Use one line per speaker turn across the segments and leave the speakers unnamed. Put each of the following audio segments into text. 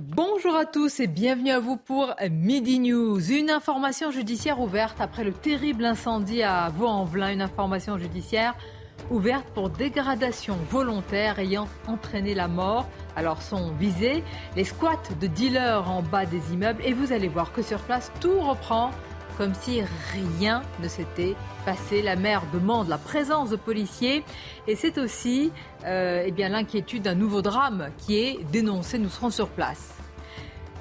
Bonjour à tous et bienvenue à vous pour Midi News. Une information judiciaire ouverte après le terrible incendie à Vaux-en-Velin, une information judiciaire ouverte pour dégradation volontaire ayant entraîné la mort. Alors sont visés les squats de dealers en bas des immeubles et vous allez voir que sur place tout reprend comme si rien ne s'était passé. La maire demande la présence de policiers et c'est aussi euh, eh bien l'inquiétude d'un nouveau drame qui est dénoncé. Nous serons sur place.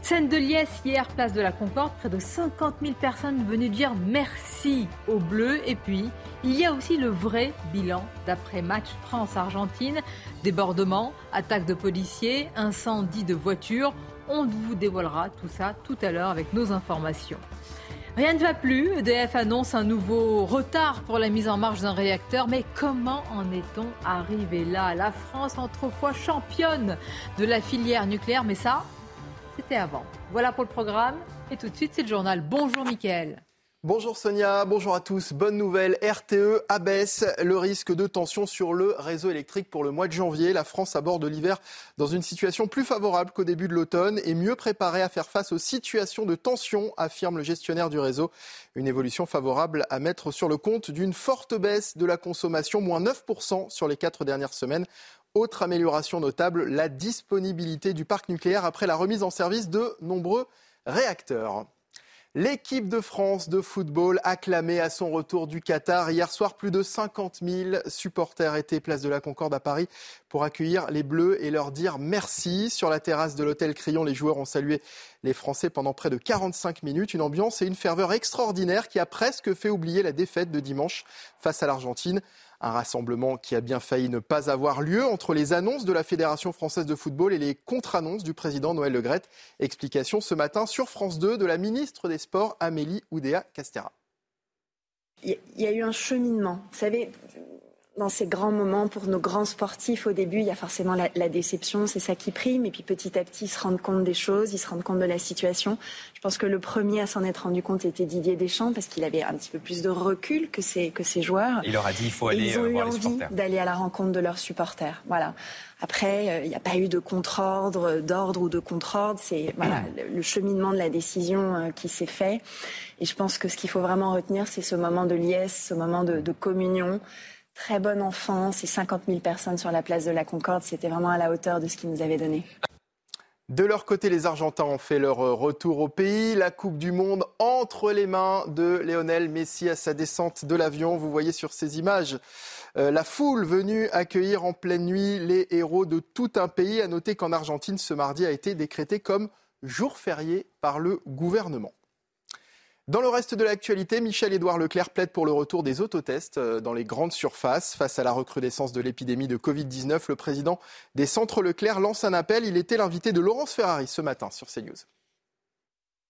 Scène de liesse hier, place de la Concorde, près de 50 000 personnes venues dire merci aux Bleus. Et puis, il y a aussi le vrai bilan d'après-match France-Argentine. Débordement, attaque de policiers, incendie de voitures. On vous dévoilera tout ça tout à l'heure avec nos informations. Rien ne va plus. EDF annonce un nouveau retard pour la mise en marche d'un réacteur. Mais comment en est-on arrivé là? La France, autrefois championne de la filière nucléaire, mais ça, c'était avant. Voilà pour le programme. Et tout de suite, c'est le journal. Bonjour, Mickaël.
Bonjour Sonia, bonjour à tous. Bonne nouvelle, RTE abaisse le risque de tension sur le réseau électrique pour le mois de janvier. La France aborde l'hiver dans une situation plus favorable qu'au début de l'automne et mieux préparée à faire face aux situations de tension, affirme le gestionnaire du réseau. Une évolution favorable à mettre sur le compte d'une forte baisse de la consommation, moins 9% sur les quatre dernières semaines. Autre amélioration notable, la disponibilité du parc nucléaire après la remise en service de nombreux réacteurs. L'équipe de France de football acclamée à son retour du Qatar. Hier soir, plus de 50 000 supporters étaient place de la Concorde à Paris pour accueillir les Bleus et leur dire merci. Sur la terrasse de l'hôtel Crillon, les joueurs ont salué les Français pendant près de 45 minutes. Une ambiance et une ferveur extraordinaires qui a presque fait oublier la défaite de dimanche face à l'Argentine. Un rassemblement qui a bien failli ne pas avoir lieu entre les annonces de la Fédération française de football et les contre-annonces du président Noël Legrette. Explication ce matin sur France 2 de la ministre des Sports Amélie Oudéa-Castera.
Il y a eu un cheminement. Vous savez, dans ces grands moments pour nos grands sportifs, au début, il y a forcément la, la déception, c'est ça qui prime. Et puis petit à petit, ils se rendent compte des choses, ils se rendent compte de la situation. Je pense que le premier à s'en être rendu compte était Didier Deschamps parce qu'il avait un petit peu plus de recul que ses, que ses joueurs.
Il leur a dit il faut aller
ils ont
euh,
eu
voir
envie d'aller à la rencontre de leurs supporters. Voilà. Après, euh, il n'y a pas eu de contre-ordre, d'ordre ou de contre-ordre. C'est voilà, le, cheminement de la décision euh, qui s'est fait. Et je pense que ce qu'il faut vraiment retenir, c'est ce moment de liesse, ce moment de, de communion. Très bonne enfance et 50 000 personnes sur la place de la Concorde, c'était vraiment à la hauteur de ce qu'ils nous avaient donné.
De leur côté, les Argentins ont fait leur retour au pays. La Coupe du Monde entre les mains de Lionel Messi à sa descente de l'avion. Vous voyez sur ces images euh, la foule venue accueillir en pleine nuit les héros de tout un pays. À noter qu'en Argentine, ce mardi a été décrété comme jour férié par le gouvernement. Dans le reste de l'actualité, Michel-Édouard Leclerc plaide pour le retour des autotests euh, dans les grandes surfaces. Face à la recrudescence de l'épidémie de Covid-19, le président des centres Leclerc lance un appel. Il était l'invité de Laurence Ferrari ce matin sur CNews.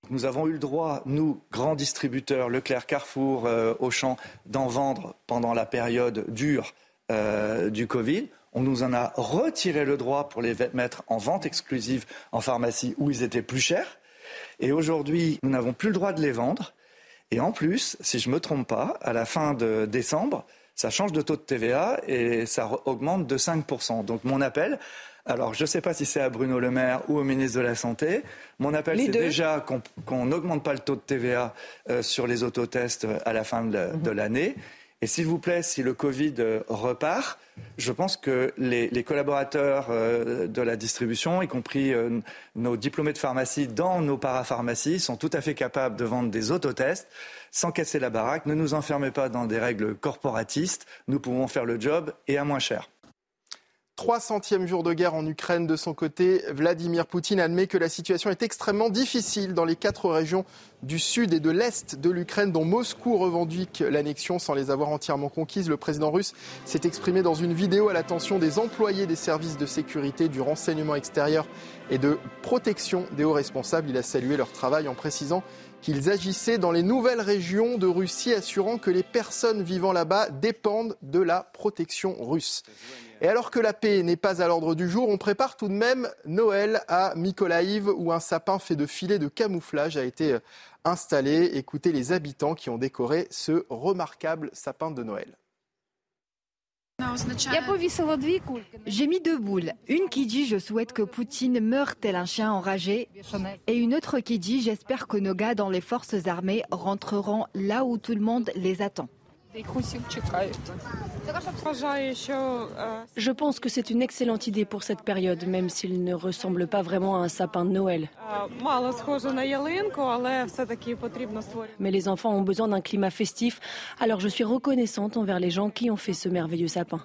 Nous avons eu le droit, nous, grands distributeurs, Leclerc, Carrefour, euh, Auchan, d'en vendre pendant la période dure euh, du Covid. On nous en a retiré le droit pour les mettre en vente exclusive en pharmacie où ils étaient plus chers. Et aujourd'hui, nous n'avons plus le droit de les vendre. Et en plus, si je ne me trompe pas, à la fin de décembre, ça change de taux de TVA et ça augmente de 5%. Donc mon appel, alors je ne sais pas si c'est à Bruno Le Maire ou au ministre de la Santé, mon appel c'est déjà qu'on n'augmente pas le taux de TVA euh, sur les autotests euh, à la fin de, la- de l'année. Et s'il vous plaît, si le Covid euh, repart, je pense que les, collaborateurs euh, de la distribution, y compris euh, nos diplômés de pharmacie dans nos parapharmacies, sont tout à fait capables de vendre des autotests sans casser la baraque. Ne nous enfermez pas dans des règles corporatistes. Nous pouvons faire le job et à moins cher.
300e jour de guerre en Ukraine. De son côté, Vladimir Poutine admet que la situation est extrêmement difficile dans les quatre régions du sud et de l'est de l'Ukraine dont Moscou revendique l'annexion sans les avoir entièrement conquises. Le président russe s'est exprimé dans une vidéo à l'attention des employés des services de sécurité, du renseignement extérieur et de protection des hauts responsables. Il a salué leur travail en précisant qu'ils agissaient dans les nouvelles régions de Russie, assurant que les personnes vivant là-bas dépendent de la protection russe. Et alors que la paix n'est pas à l'ordre du jour, on prépare tout de même Noël à Mykolaïv où un sapin fait de filets de camouflage a été installé. Écoutez les habitants qui ont décoré ce remarquable sapin de Noël.
J'ai mis deux boules. Une qui dit je souhaite que Poutine meure tel un chien enragé et une autre qui dit j'espère que nos gars dans les forces armées rentreront là où tout le monde les attend.
Je pense que c'est une excellente idée pour cette période, même s'il ne ressemble pas vraiment à un sapin de Noël. Mais les enfants ont besoin d'un climat festif, alors je suis reconnaissante envers les gens qui ont fait ce merveilleux sapin.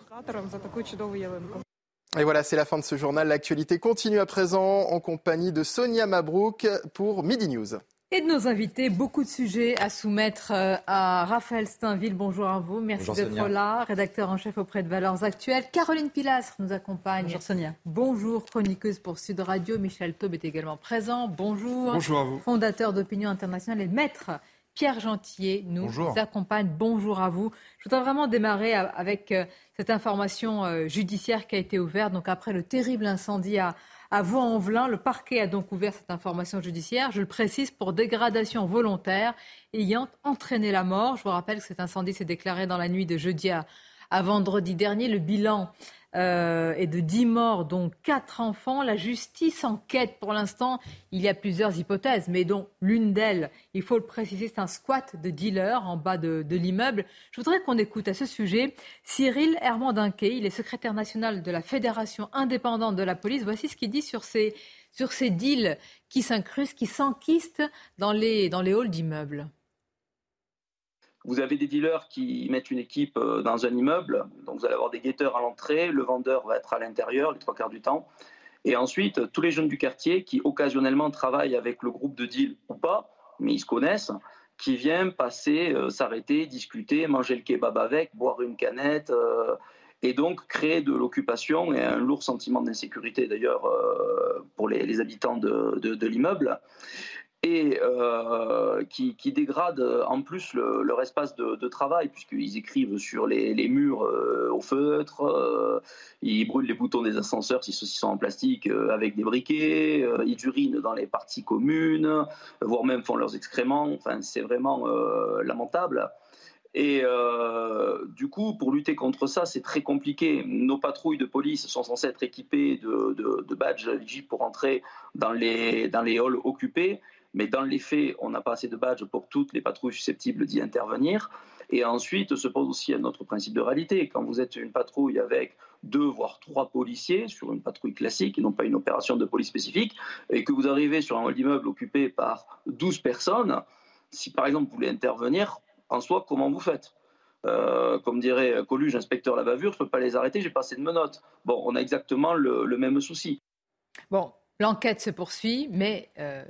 Et voilà, c'est la fin de ce journal. L'actualité continue à présent en compagnie de Sonia Mabrouk pour Midi News.
Et de nos invités, beaucoup de sujets à soumettre euh, à Raphaël Steinville. Bonjour à vous, merci d'être là, rédacteur en chef auprès de Valeurs Actuelles. Caroline Pilastre nous accompagne.
Bonjour Sonia.
Bonjour, chroniqueuse pour Sud Radio. Michel Taube est également présent. Bonjour.
Bonjour à vous.
Fondateur d'Opinion Internationale et maître Pierre Gentier nous accompagne. Bonjour à vous. Je voudrais vraiment démarrer avec euh, cette information euh, judiciaire qui a été ouverte. Donc après le terrible incendie à à Vaux-en-Velin, le parquet a donc ouvert cette information judiciaire, je le précise, pour dégradation volontaire ayant entraîné la mort. Je vous rappelle que cet incendie s'est déclaré dans la nuit de jeudi à, à vendredi dernier. Le bilan euh, et de 10 morts, dont 4 enfants. La justice enquête pour l'instant. Il y a plusieurs hypothèses, mais dont l'une d'elles, il faut le préciser, c'est un squat de dealers en bas de, l'immeuble. Je voudrais qu'on écoute à ce sujet Cyril Hermandinquet. Il est secrétaire national de la Fédération indépendante de la police. Voici ce qu'il dit sur ces, sur ces deals qui s'incrustent, qui s'enquistent dans les, dans les halls d'immeubles.
Vous avez des dealers qui mettent une équipe euh, dans un immeuble, donc vous allez avoir des guetteurs à l'entrée, le vendeur va être à l'intérieur les trois quarts du temps. Et ensuite, tous les jeunes du quartier qui occasionnellement travaillent avec le groupe de deal ou pas, mais ils se connaissent, qui viennent passer, euh, s'arrêter, discuter, manger le kebab avec, boire une canette, euh, et donc créer de l'occupation et un lourd sentiment d'insécurité d'ailleurs pour les, habitants de l'immeuble et euh, qui, qui, dégrade en plus leur espace de, travail, puisqu'ils écrivent sur les, murs euh, au feutre, euh, ils brûlent les boutons des ascenseurs si ceux-ci sont en plastique avec des briquets, ils urinent dans les parties communes, voire même font leurs excréments. Enfin, c'est vraiment lamentable. Et du coup, pour lutter contre ça, c'est très compliqué. Nos patrouilles de police sont censées être équipées de, badges pour entrer dans les, dans les halls occupés. Mais dans les faits, on n'a pas assez de badges pour toutes les patrouilles susceptibles d'y intervenir. Et ensuite se pose aussi un autre principe de réalité. Quand vous êtes une patrouille avec deux voire trois policiers sur une patrouille classique et non pas une opération de police spécifique, et que vous arrivez sur un hall d'immeuble occupé par 12 personnes, si par exemple vous voulez intervenir, en soi, comment vous faites? Euh, comme dirait Coluche, inspecteur la bavure, je ne peux pas les arrêter, j'ai pas assez de menottes. Bon, on a exactement le, même souci.
Bon, l'enquête se poursuit, mais euh,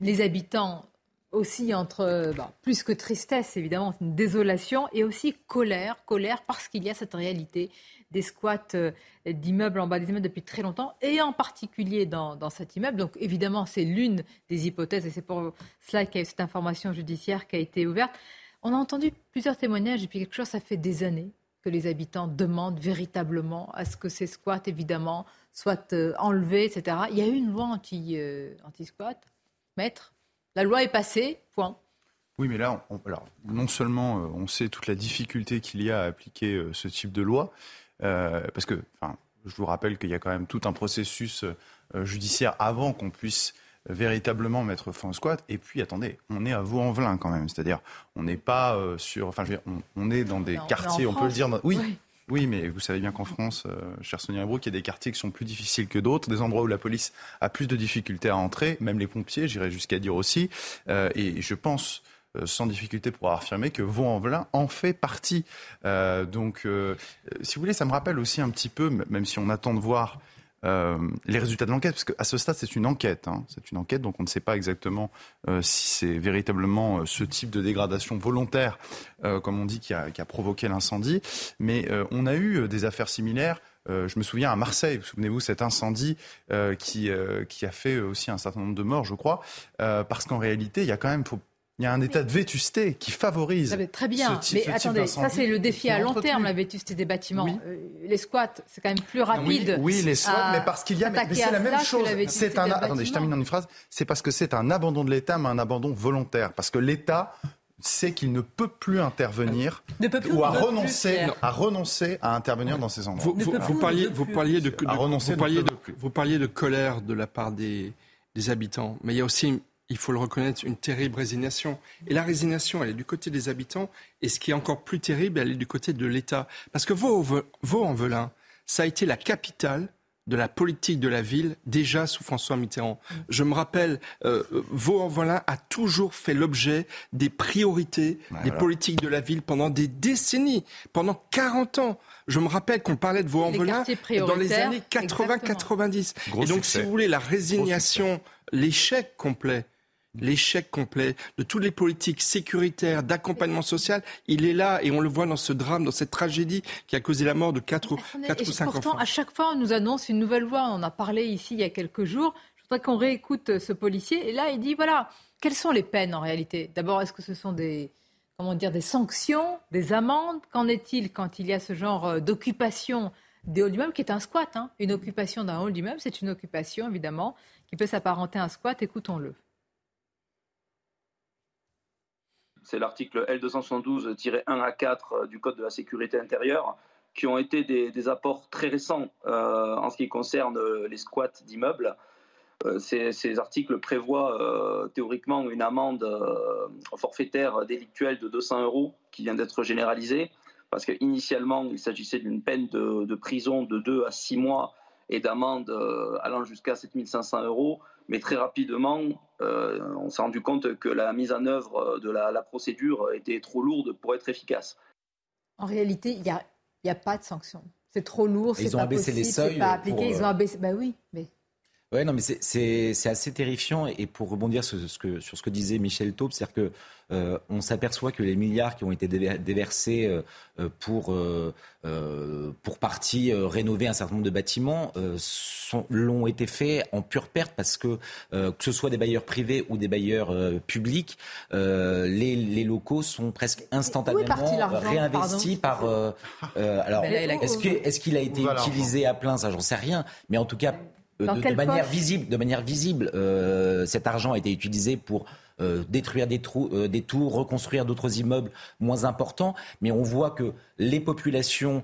les habitants aussi entre plus que tristesse, évidemment, une désolation et aussi colère, colère parce qu'il y a cette réalité des squats euh, d'immeubles en bas des immeubles depuis très longtemps et en particulier dans, cet immeuble. Donc évidemment, c'est l'une des hypothèses et c'est pour cela qu'il y a eu cette information judiciaire qui a été ouverte. On a entendu plusieurs témoignages et puis quelque chose, ça fait des années que les habitants demandent véritablement à ce que ces squats, évidemment, soient euh, enlevés, etc. Il y a eu une loi euh, anti-squat Maître, la loi est passée, point.
Oui, mais là, alors, non seulement euh, on sait toute la difficulté qu'il y a à appliquer euh, ce type de loi, euh, parce que, je vous rappelle qu'il y a quand même tout un processus judiciaire avant qu'on puisse véritablement mettre fin au squat. Et puis, attendez, on est à Vaux-en-Velin quand même, c'est-à-dire, on n'est pas sur, enfin, on, est dans des quartiers, on, peut le dire, oui. Oui, mais vous savez bien qu'en France, euh, cher Sonia Brook, il y a des quartiers qui sont plus difficiles que d'autres, des endroits où la police a plus de difficultés à entrer, même les pompiers, j'irais jusqu'à dire aussi. Euh, et je pense sans difficulté pour affirmer que Vaux-en-Velin en fait partie. donc, si vous voulez, ça me rappelle aussi un petit peu, même si on attend de voir euh, les résultats de l'enquête, parce qu'à ce stade, c'est une enquête. Hein. C'est une enquête, donc on ne sait pas exactement euh, si c'est véritablement euh, ce type de dégradation volontaire, comme on dit, qui a, provoqué l'incendie. Mais on a eu des affaires similaires. je me souviens à Marseille, vous souvenez-vous, cet incendie qui, a fait aussi un certain nombre de morts, je crois, parce qu'en réalité, il y a quand même, il y a un état de vétusté qui favorise.
Très bien, mais attendez, ça c'est le défi à long terme, la vétusté des bâtiments. Euh, les squats, c'est quand même plus rapide.
Oui, les squats, mais parce qu'il y a, mais, c'est la même chose. C'est un, attendez, je termine en une phrase. C'est parce que c'est un abandon de l'État, mais un abandon volontaire, parce que l'État sait qu'il ne peut plus intervenir ou à renoncer, à renoncer à intervenir dans ces endroits.
Vous, parliez, vous parliez de, vous parliez de, vous parliez de colère de la part des, des habitants, mais il y a aussi il faut le reconnaître, une terrible résignation. Et la résignation, elle est du côté des habitants, et ce qui est encore plus terrible, elle est du côté de l'État. Parce que Vaux-en-Velin, ça a été la capitale de la politique de la ville déjà sous François Mitterrand. Je me rappelle, euh, Vaux-en-Velin a toujours fait l'objet des priorités des politiques de la ville pendant des décennies, pendant 40 ans. Je me rappelle qu'on parlait de Vaux-en-Velin dans les années 80-90. Et donc, si vous voulez, la résignation, l'échec complet l'échec complet de toutes les politiques sécuritaires, d'accompagnement social, il est là et on le voit dans ce drame, dans cette tragédie qui a causé la mort de 4 ou, 4 ou 5
pourtant, à chaque fois, on nous annonce une nouvelle loi. On en a parlé ici il y a quelques jours. Je voudrais qu'on réécoute ce policier. Et là, il dit, voilà, quelles sont les peines en réalité? D'abord, est-ce que ce sont des, comment dire, des sanctions, des amendes? Qu'en est-il quand il y a ce genre euh, d'occupation des halls d'immeuble qui est un squat hein? Une occupation d'un hall d'immeuble, c'est une occupation, évidemment, qui peut s'apparenter à un squat. Écoutons-le.
C'est l'article L272-1 à 4 euh, du Code de la sécurité intérieure, qui ont été des, apports très récents euh, en ce qui concerne euh, les squats d'immeubles. ces, articles prévoient théoriquement une amende forfaitaire délictuelle de 200 euros qui vient d'être généralisée, parce qu'initialement, il s'agissait d'une peine de, de, prison de 2 à 6 mois et d'amende allant jusqu'à 7500 euros. Mais très rapidement, euh, on s'est rendu compte que la mise en œuvre de la, procédure était trop lourde pour être efficace.
En réalité, il n'y a, a, pas de sanction. C'est trop lourd, c'est pas possible, les seuils pas appliqué. Ils ont euh, abaissé. Bah oui, mais
Ouais, non, mais c'est assez terrifiant. Et pour rebondir sur ce que, sur ce que disait Michel Taube, c'est-à-dire que euh, on s'aperçoit que les milliards qui ont été déversés euh, euh, pour, pour partie rénover un certain nombre de bâtiments l'ont été faits en pure perte parce que que ce soit des bailleurs privés ou des bailleurs publics, les, les, locaux sont presque instantanément réinvestis par. alors, est-ce qu'il est qu'il a été utilisé à plein? Ça, j'en sais rien. Mais en tout cas de, manière visible, de manière visible, euh, cet argent a été utilisé pour euh, détruire des, trous, des tours, reconstruire d'autres immeubles moins importants. Mais on voit que les populations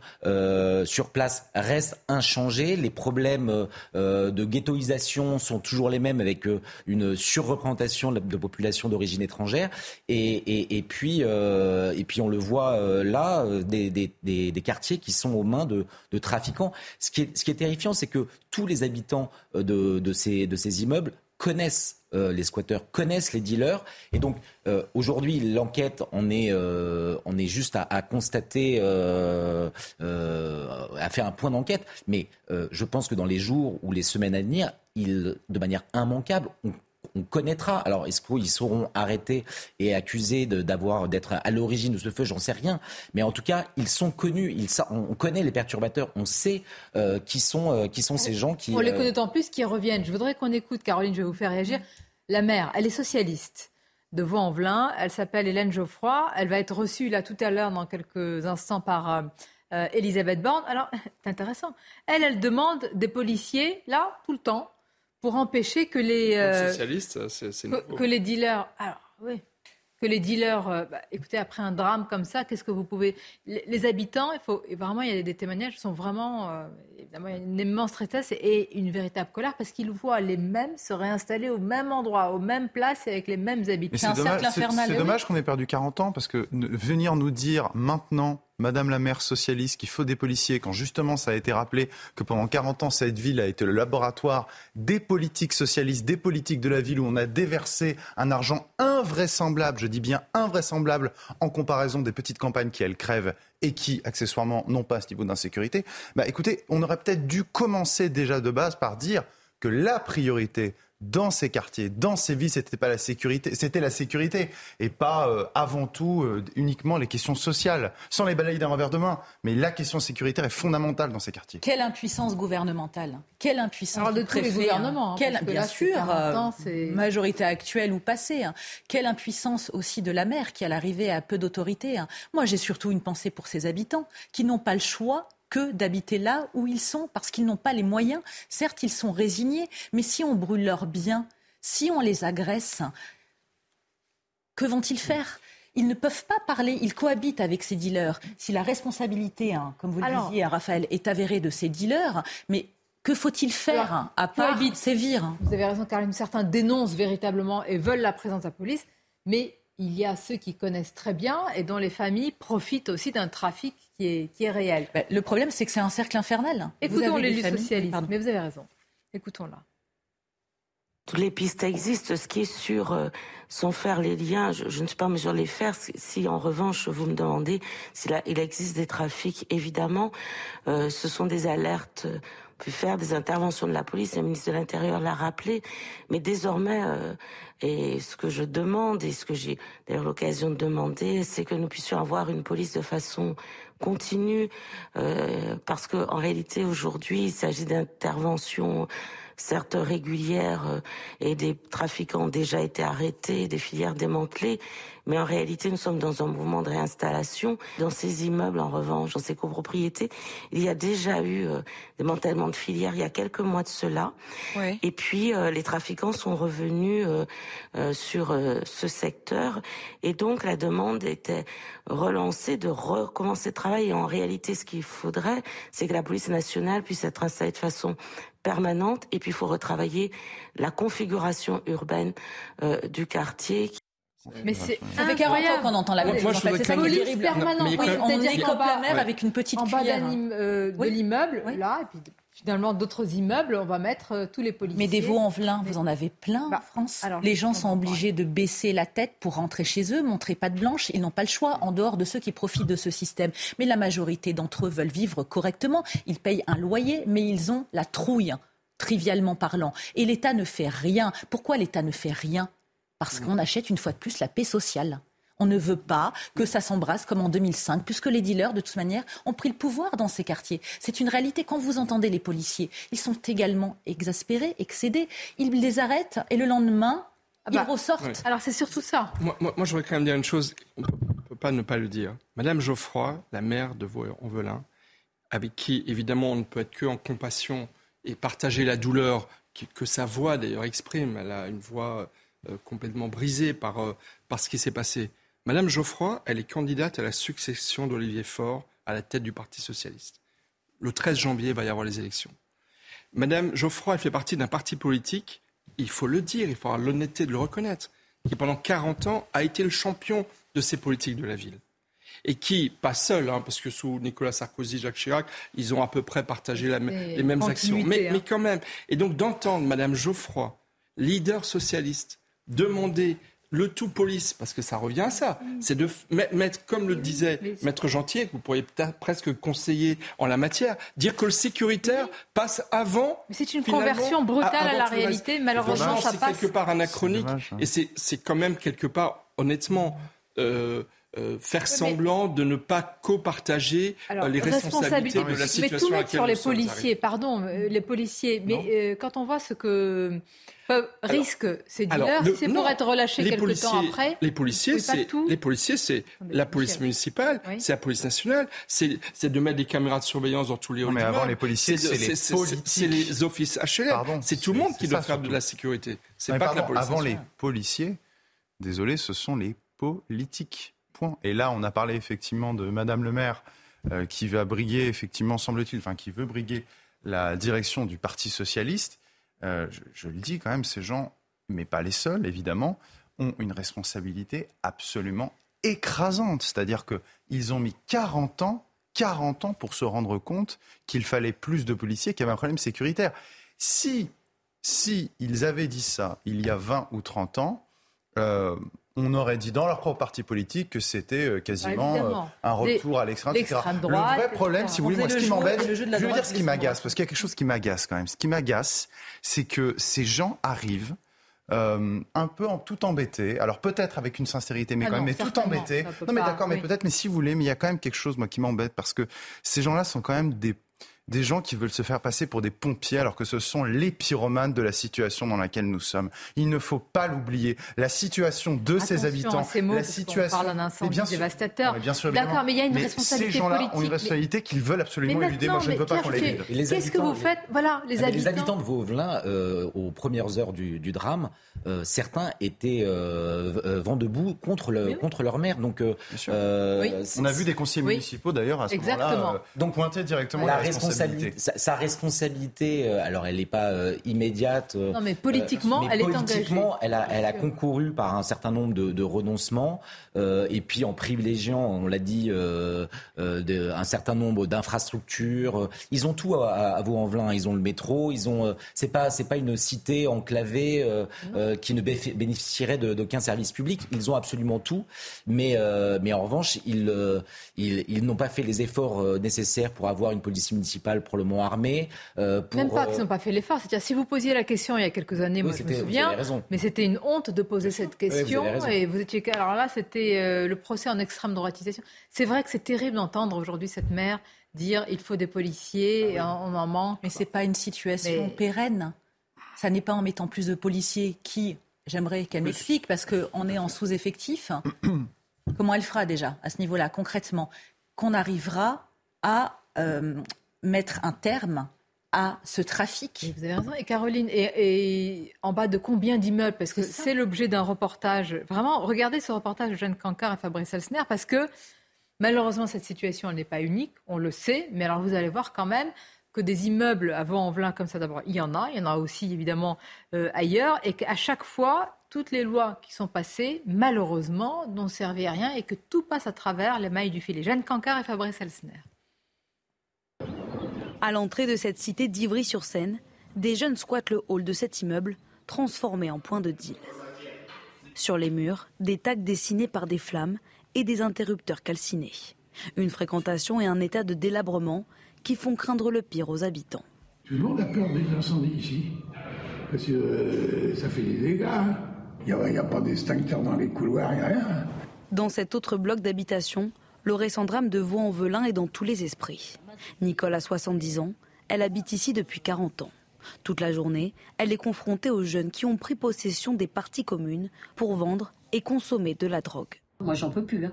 sur place restent inchangées. Les problèmes de ghettoisation sont toujours les mêmes avec une surreprésentation de, de populations d'origine étrangère. Et, et, puis, et puis on le voit là, des, des, des, quartiers qui sont aux mains de, de trafiquants. Ce qui est, ce qui est terrifiant, c'est que tous les habitants euh, de, ces, de ces immeubles connaissent euh, les squatteurs, connaissent les dealers. Et donc, euh, aujourd'hui, l'enquête, on est, on est juste à, constater, à faire un point d'enquête. Mais je pense que dans les jours ou les semaines à venir, il, de manière immanquable, on connaîtra. Alors, est-ce qu'ils seront arrêtés et accusés d'avoir d'être à l'origine de ce feu? J'en sais rien. Mais en tout cas, ils sont connus. on connaît les perturbateurs. On sait euh, qui sont euh, qui sont ces gens qui.
On les euh, connaît d'autant plus qu'ils reviennent. Je voudrais qu'on écoute. Caroline, je vais vous faire réagir. La mère, elle est socialiste de Vaux-en-Velin. Elle s'appelle Hélène Geoffroy. Elle va être reçue là tout à l'heure dans quelques instants par Elisabeth Borne. Alors, c'est intéressant. Elle, elle demande des policiers là tout le temps pour empêcher que les
euh, c'est
que, que, les dealers alors oui. Que les dealers euh, bah, écoutez après un drame comme ça qu'est-ce que vous pouvez les, habitants il faut vraiment il y a des témoignages qui sont vraiment euh, évidemment il y a une immense tristesse et une véritable colère parce qu'ils voient les mêmes se réinstaller au même endroit aux mêmes places et avec les mêmes habitants.
c'est dommage, dommage qu'on ait perdu 40 ans parce que venir nous dire maintenant Madame la maire socialiste qu'il faut des policiers, quand justement ça a été rappelé que pendant 40 ans, cette ville a été le laboratoire des politiques socialistes, des politiques de la ville où on a déversé un argent invraisemblable, je dis bien invraisemblable, en comparaison des petites campagnes qui, elles, crèvent et qui, accessoirement, n'ont pas ce niveau d'insécurité, bah écoutez, on aurait peut-être dû commencer déjà de base par dire que la priorité dans ces quartiers, dans ces villes, c'était pas la sécurité, c'était la sécurité et pas euh, avant tout euh, uniquement les questions sociales, sans les balayer d'un revers de main. Mais la question sécuritaire est fondamentale dans ces quartiers.
Quelle impuissance gouvernementale Quelle impuissance
Alors de tous les gouvernements.
Hein, bien sûr, euh, majorité actuelle ou passée. Hein. Quelle impuissance aussi de la maire qui, à l'arrivée, a peu d'autorité. Hein. Moi, j'ai surtout une pensée pour ses habitants qui n'ont pas le choix que d'habiter là où ils sont parce qu'ils n'ont pas les moyens. Certes, ils sont résignés, mais si on brûle leurs biens, si on les agresse, que vont-ils faire? Ils ne peuvent pas parler, ils cohabitent avec ces dealers. Si la responsabilité, hein, comme vous le disiez, Raphaël, est avérée de ces dealers, mais que faut-il faire à part sévir
Vous avez raison, Caroline. Certains dénoncent véritablement et veulent la présence de la police, mais il y a ceux qui connaissent très bien et dont les familles profitent aussi d'un trafic qui est, qui est réel.
Bah, le problème, c'est que c'est un cercle infernal.
Écoutons l'élu socialiste, mais vous avez raison. Écoutons-la.
Toutes les pistes existent. Ce qui est sûr, euh, sans faire les liens, je, ne suis pas en mesure de les faire. Si, en revanche vous me demandez s'il il existe des trafics, évidemment, euh, ce sont des alertes pu faire des interventions de la police, le ministre de l'Intérieur l'a rappelé, mais désormais, euh, et ce que je demande, et ce que j'ai d'ailleurs l'occasion de demander, c'est que nous puissions avoir une police de façon continue, euh, parce qu'en réalité, aujourd'hui, il s'agit d'interventions certes régulières euh, et des trafiquants ont déjà été arrêtés, des filières démantelées, mais en réalité nous sommes dans un mouvement de réinstallation. Dans ces immeubles, en revanche, dans ces copropriétés, il y a déjà eu euh, des démantèlement de filières il y a quelques mois de cela. Et puis euh, les trafiquants sont revenus sur ce secteur et donc la demande était relancée de recommencer le travail. Et en réalité, ce qu'il faudrait, c'est que la police nationale puisse être installée de façon permanente. Et puis, il faut retravailler la configuration urbaine euh, du quartier.
Mais c'est ça fait 40 ans qu'on entend la même chose. c'est ça qui est on découpe la mer avec une petite
en
cuillère.
bas euh, de l'immeuble, là, et puis finalement d'autres immeubles, on va mettre euh, tous les policiers.
Mais des veaux en velin, vous en avez plein en bah, France. les gens sont obligés de baisser la tête pour rentrer chez eux, montrer pas de blanche. Ils n'ont pas le choix, en dehors de ceux qui profitent de ce système. Mais la majorité d'entre eux veulent vivre correctement. Ils payent un loyer, mais ils ont la trouille, trivialement parlant. Et l'État ne fait rien. Pourquoi l'État ne fait rien? Parce qu'on achète une fois de plus la paix sociale. On ne veut pas que ça s'embrasse comme en 2005, puisque les dealers, de toute manière, ont pris le pouvoir dans ces quartiers. C'est une réalité. Quand vous entendez les policiers, ils sont également exaspérés, excédés. Ils les arrêtent et le lendemain, ah ils bah, ressortent.
Alors c'est surtout ça.
Moi, moi, moi, je voudrais quand même dire une chose. On ne peut pas ne pas le dire. Madame Geoffroy, la maire de Vaux-en-Velin, avec qui, évidemment, on ne peut être que en compassion et partager la douleur que sa voix, d'ailleurs, exprime. Elle a une voix euh, complètement brisée par, euh, par ce qui s'est passé. Madame Geoffroy, elle est candidate à la succession d'Olivier Faure à la tête du Parti socialiste. Le 13 janvier, il va y avoir les élections. Madame Geoffroy, elle fait partie d'un parti politique, il faut le dire, il faut avoir l'honnêteté de le reconnaître, qui pendant 40 ans a été le champion de ces politiques de la ville. Et qui, pas seul, hein, parce que sous Nicolas Sarkozy, Jacques Chirac, ils ont à peu près partagé les mêmes actions. Mais, mais, hein. quand même. Et donc d'entendre Madame Geoffroy, leader socialiste, demander le tout police, parce que ça revient à ça, c'est de mettre, comme le disait Maître Gentil, que vous pourriez peut-être presque conseiller en la matière, dire que le sécuritaire passe avant.
Mais c'est une conversion brutale à, la réalité, malheureusement, ça
passe. C'est quelque part anachronique, hein. et c'est quand même quelque part, honnêtement. Euh, euh, faire semblant de ne pas copartager euh, les responsabilités de la situation
mais tout mettre sur les policiers, pardon, les policiers. Mais quand on voit ce que risque ces dealers, c'est pour être relâchés quelque temps après.
Les policiers, c'est les policiers, c'est la police municipale, c'est la police nationale, c'est de mettre des caméras de surveillance dans tous les halls.
Mais avant les policiers, c'est les
C'est les offices HLM. C'est tout le monde qui doit faire de la sécurité. C'est pas que la police.
Avant les policiers, désolé, ce sont les politiques. Et là, on a parlé effectivement de Madame le maire euh, qui va briguer, effectivement, semble-t-il, enfin qui veut briguer la direction du Parti socialiste. Euh, je, le dis quand même, ces gens, mais pas les seuls évidemment, ont une responsabilité absolument écrasante. C'est-à-dire qu'ils ont mis 40 ans 40 ans pour se rendre compte qu'il fallait plus de policiers, qu'il y avait un problème sécuritaire. Si, si ils avaient dit ça il y a 20 ou 30 ans, euh, on aurait dit dans leur propre parti politique que c'était euh, quasiment euh, un retour à l'extrême, etc. Le vrai problème, si vous voulez, moi, ce qui m'embête, je veux dire ce qui m'agace, parce qu'il y a quelque chose qui m'agace quand même. Ce qui m'agace, c'est que ces gens arrivent euh, un peu en tout embêté. Alors peut-être avec une sincérité, mais ah quand même, mais tout embêté. Non, mais d'accord, mais peut-être, mais si vous voulez, mais il y a quand même quelque chose, moi, qui m'embête parce que ces gens-là sont quand même des des gens qui veulent se faire passer pour des pompiers alors que ce sont les pyromanes de la situation dans laquelle nous sommes. Il ne faut pas l'oublier. La situation de ces habitants,
à ces mots, la situation. On parle d'un incendie dévastateur.
bien sûr,
D'accord, mais il y a une mais responsabilité
ces gens-là
ont
une responsabilité qu'ils veulent absolument éluder. Moi, je ne veux pas qu'on l'élude.
Qu'est-ce que vous faites? Voilà, les habitants.
Les habitants de Vauvelin, euh, aux premières heures du, du drame, euh, certains étaient euh, euh, vent debout contre, le, contre leur maire. Donc,
on a vu des conseillers municipaux d'ailleurs à ce moment-là donc pointer directement la, responsabilité
sa, responsabilité, euh, alors elle n'est pas euh, immédiate.
Euh, non, mais politiquement, elle est engagée.
Elle a, elle a concouru par un certain nombre de, renoncements, et puis en privilégiant, on l'a dit, un certain nombre d'infrastructures. Ils ont tout à, à Vaux-en-Velin. Ils ont le métro. Ils ont. c'est pas, c'est pas une cité enclavée qui ne bénéficierait d'aucun service public. Ils ont absolument tout, mais, mais en revanche, ils, ils, ils n'ont pas fait les efforts nécessaires pour avoir une police municipale probablement armés.
Euh, Même pas qu'ils n'ont pas fait l'effort. C'est-à-dire, si vous posiez la question il y a quelques années, moi je me souviens, mais c'était une honte de poser cette question. et vous étiez. Alors là, c'était euh, le procès en extrême droitisation. C'est vrai que c'est terrible d'entendre aujourd'hui cette mère dire il faut des policiers, ah on en manque.
Mais c'est pas une situation pérenne. Ça n'est pas en mettant plus de policiers qui, j'aimerais qu'elle m'explique, parce qu'on est en sous-effectif. Comment elle fera déjà à ce niveau-là, concrètement? Qu'on arrivera à euh, mettre un terme à ce trafic.
vous avez raison. Et Caroline, et, en bas de combien d'immeubles? Parce que c'est l'objet d'un reportage. Vraiment, regardez ce reportage de Jeanne Cancard et Fabrice Elsner, parce que malheureusement, cette situation, elle n'est pas unique, on le sait. Mais alors, vous allez voir quand même que des immeubles à Vaux-en-Velin comme ça, d'abord, il y en a. Il y en a aussi, évidemment, euh, ailleurs. Et qu'à chaque fois, toutes les lois qui sont passées, malheureusement, n'ont servi à rien et que tout passe à travers les mailles du filet. Jeanne Cancard et Fabrice Elsner.
À l'entrée de cette cité d'Ivry-sur-Seine, des jeunes squattent le hall de cet immeuble, transformé en point de deal. Sur les murs, des tags dessinés par des flammes et des interrupteurs calcinés. Une fréquentation et un état de délabrement qui font craindre le pire aux habitants.
Tout le monde a peur des incendies ici, parce que euh, ça fait des dégâts. Il n'y a, pas d'extincteur dans les couloirs, il n'y a rien.
Dans cet autre bloc d'habitation, le récent drame de Vaux-en-Velin est dans tous les esprits. Nicole a 70 ans, elle habite ici depuis 40 ans. Toute la journée, elle est confrontée aux jeunes qui ont pris possession des parties communes pour vendre et consommer de la drogue.
Moi, j'en peux plus. Hein.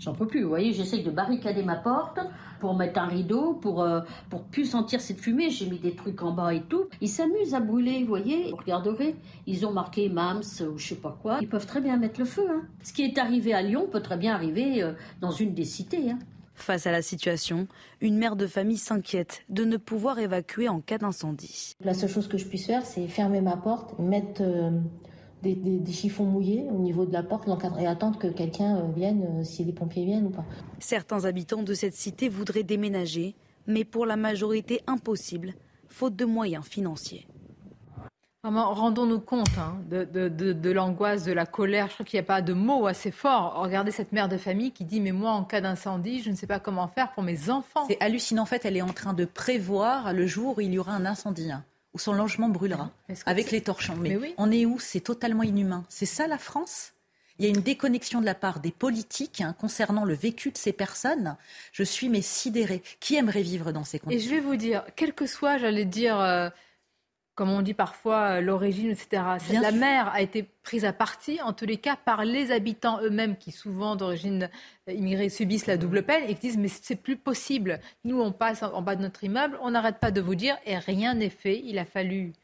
J'en peux plus. Vous voyez, j'essaye de barricader ma porte pour mettre un rideau, pour, euh, pour plus sentir cette fumée. J'ai mis des trucs en bas et tout. Ils s'amusent à brûler, vous voyez. Vous ils ont marqué MAMS ou je sais pas quoi. Ils peuvent très bien mettre le feu. Hein. Ce qui est arrivé à Lyon peut très bien arriver euh, dans une des cités. Hein.
Face à la situation, une mère de famille s'inquiète de ne pouvoir évacuer en cas d'incendie.
La seule chose que je puisse faire, c'est fermer ma porte, mettre euh, des, chiffons mouillés au niveau de la porte, et attendre que quelqu'un euh, vienne, euh, si les pompiers viennent ou pas.
Certains habitants de cette cité voudraient déménager, mais pour la majorité impossible, faute de moyens financiers
rendons-nous compte hein, de, l'angoisse, de la colère. Je crois qu'il n'y a pas de mots assez forts. Regardez cette mère de famille qui dit Mais moi, en cas d'incendie, je ne sais pas comment faire pour mes enfants.
C'est hallucinant. En fait, elle est en train de prévoir le jour où il y aura un incendie, hein, où son logement brûlera, avec les torchons. Mais, on est où? C'est totalement inhumain. C'est ça la France? Il y a une déconnexion de la part des politiques hein, concernant le vécu de ces personnes. Je suis mais sidérée. Qui aimerait vivre dans ces conditions?
Et je vais vous dire, quel que soit, j'allais dire, euh, comme on dit parfois, euh, l'origine, etc. la mer a été prise à partie, en tous les cas, par les habitants eux-mêmes qui, souvent d'origine euh, immigrée, subissent la double peine et qui disent mais c'est plus possible. Nous, on passe en bas de notre immeuble, on n'arrête pas de vous dire et rien n'est fait. Il a fallu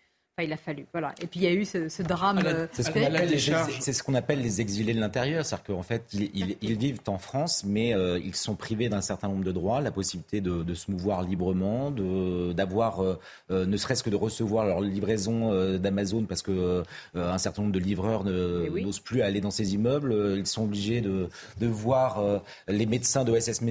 il a fallu. Voilà. Et puis il y a eu ce, drame.
Euh, c'est ce qu'on appelle, les exilés de l'intérieur. C'est-à-dire qu'en fait, ils, vivent en France, mais euh, ils sont privés d'un certain nombre de droits, la possibilité de, se mouvoir librement, d'avoir, euh, ne serait-ce que de recevoir leur livraison d'Amazon, parce que un certain nombre de livreurs n'osent plus aller dans ces immeubles. Ils sont obligés de, voir les médecins de SOS,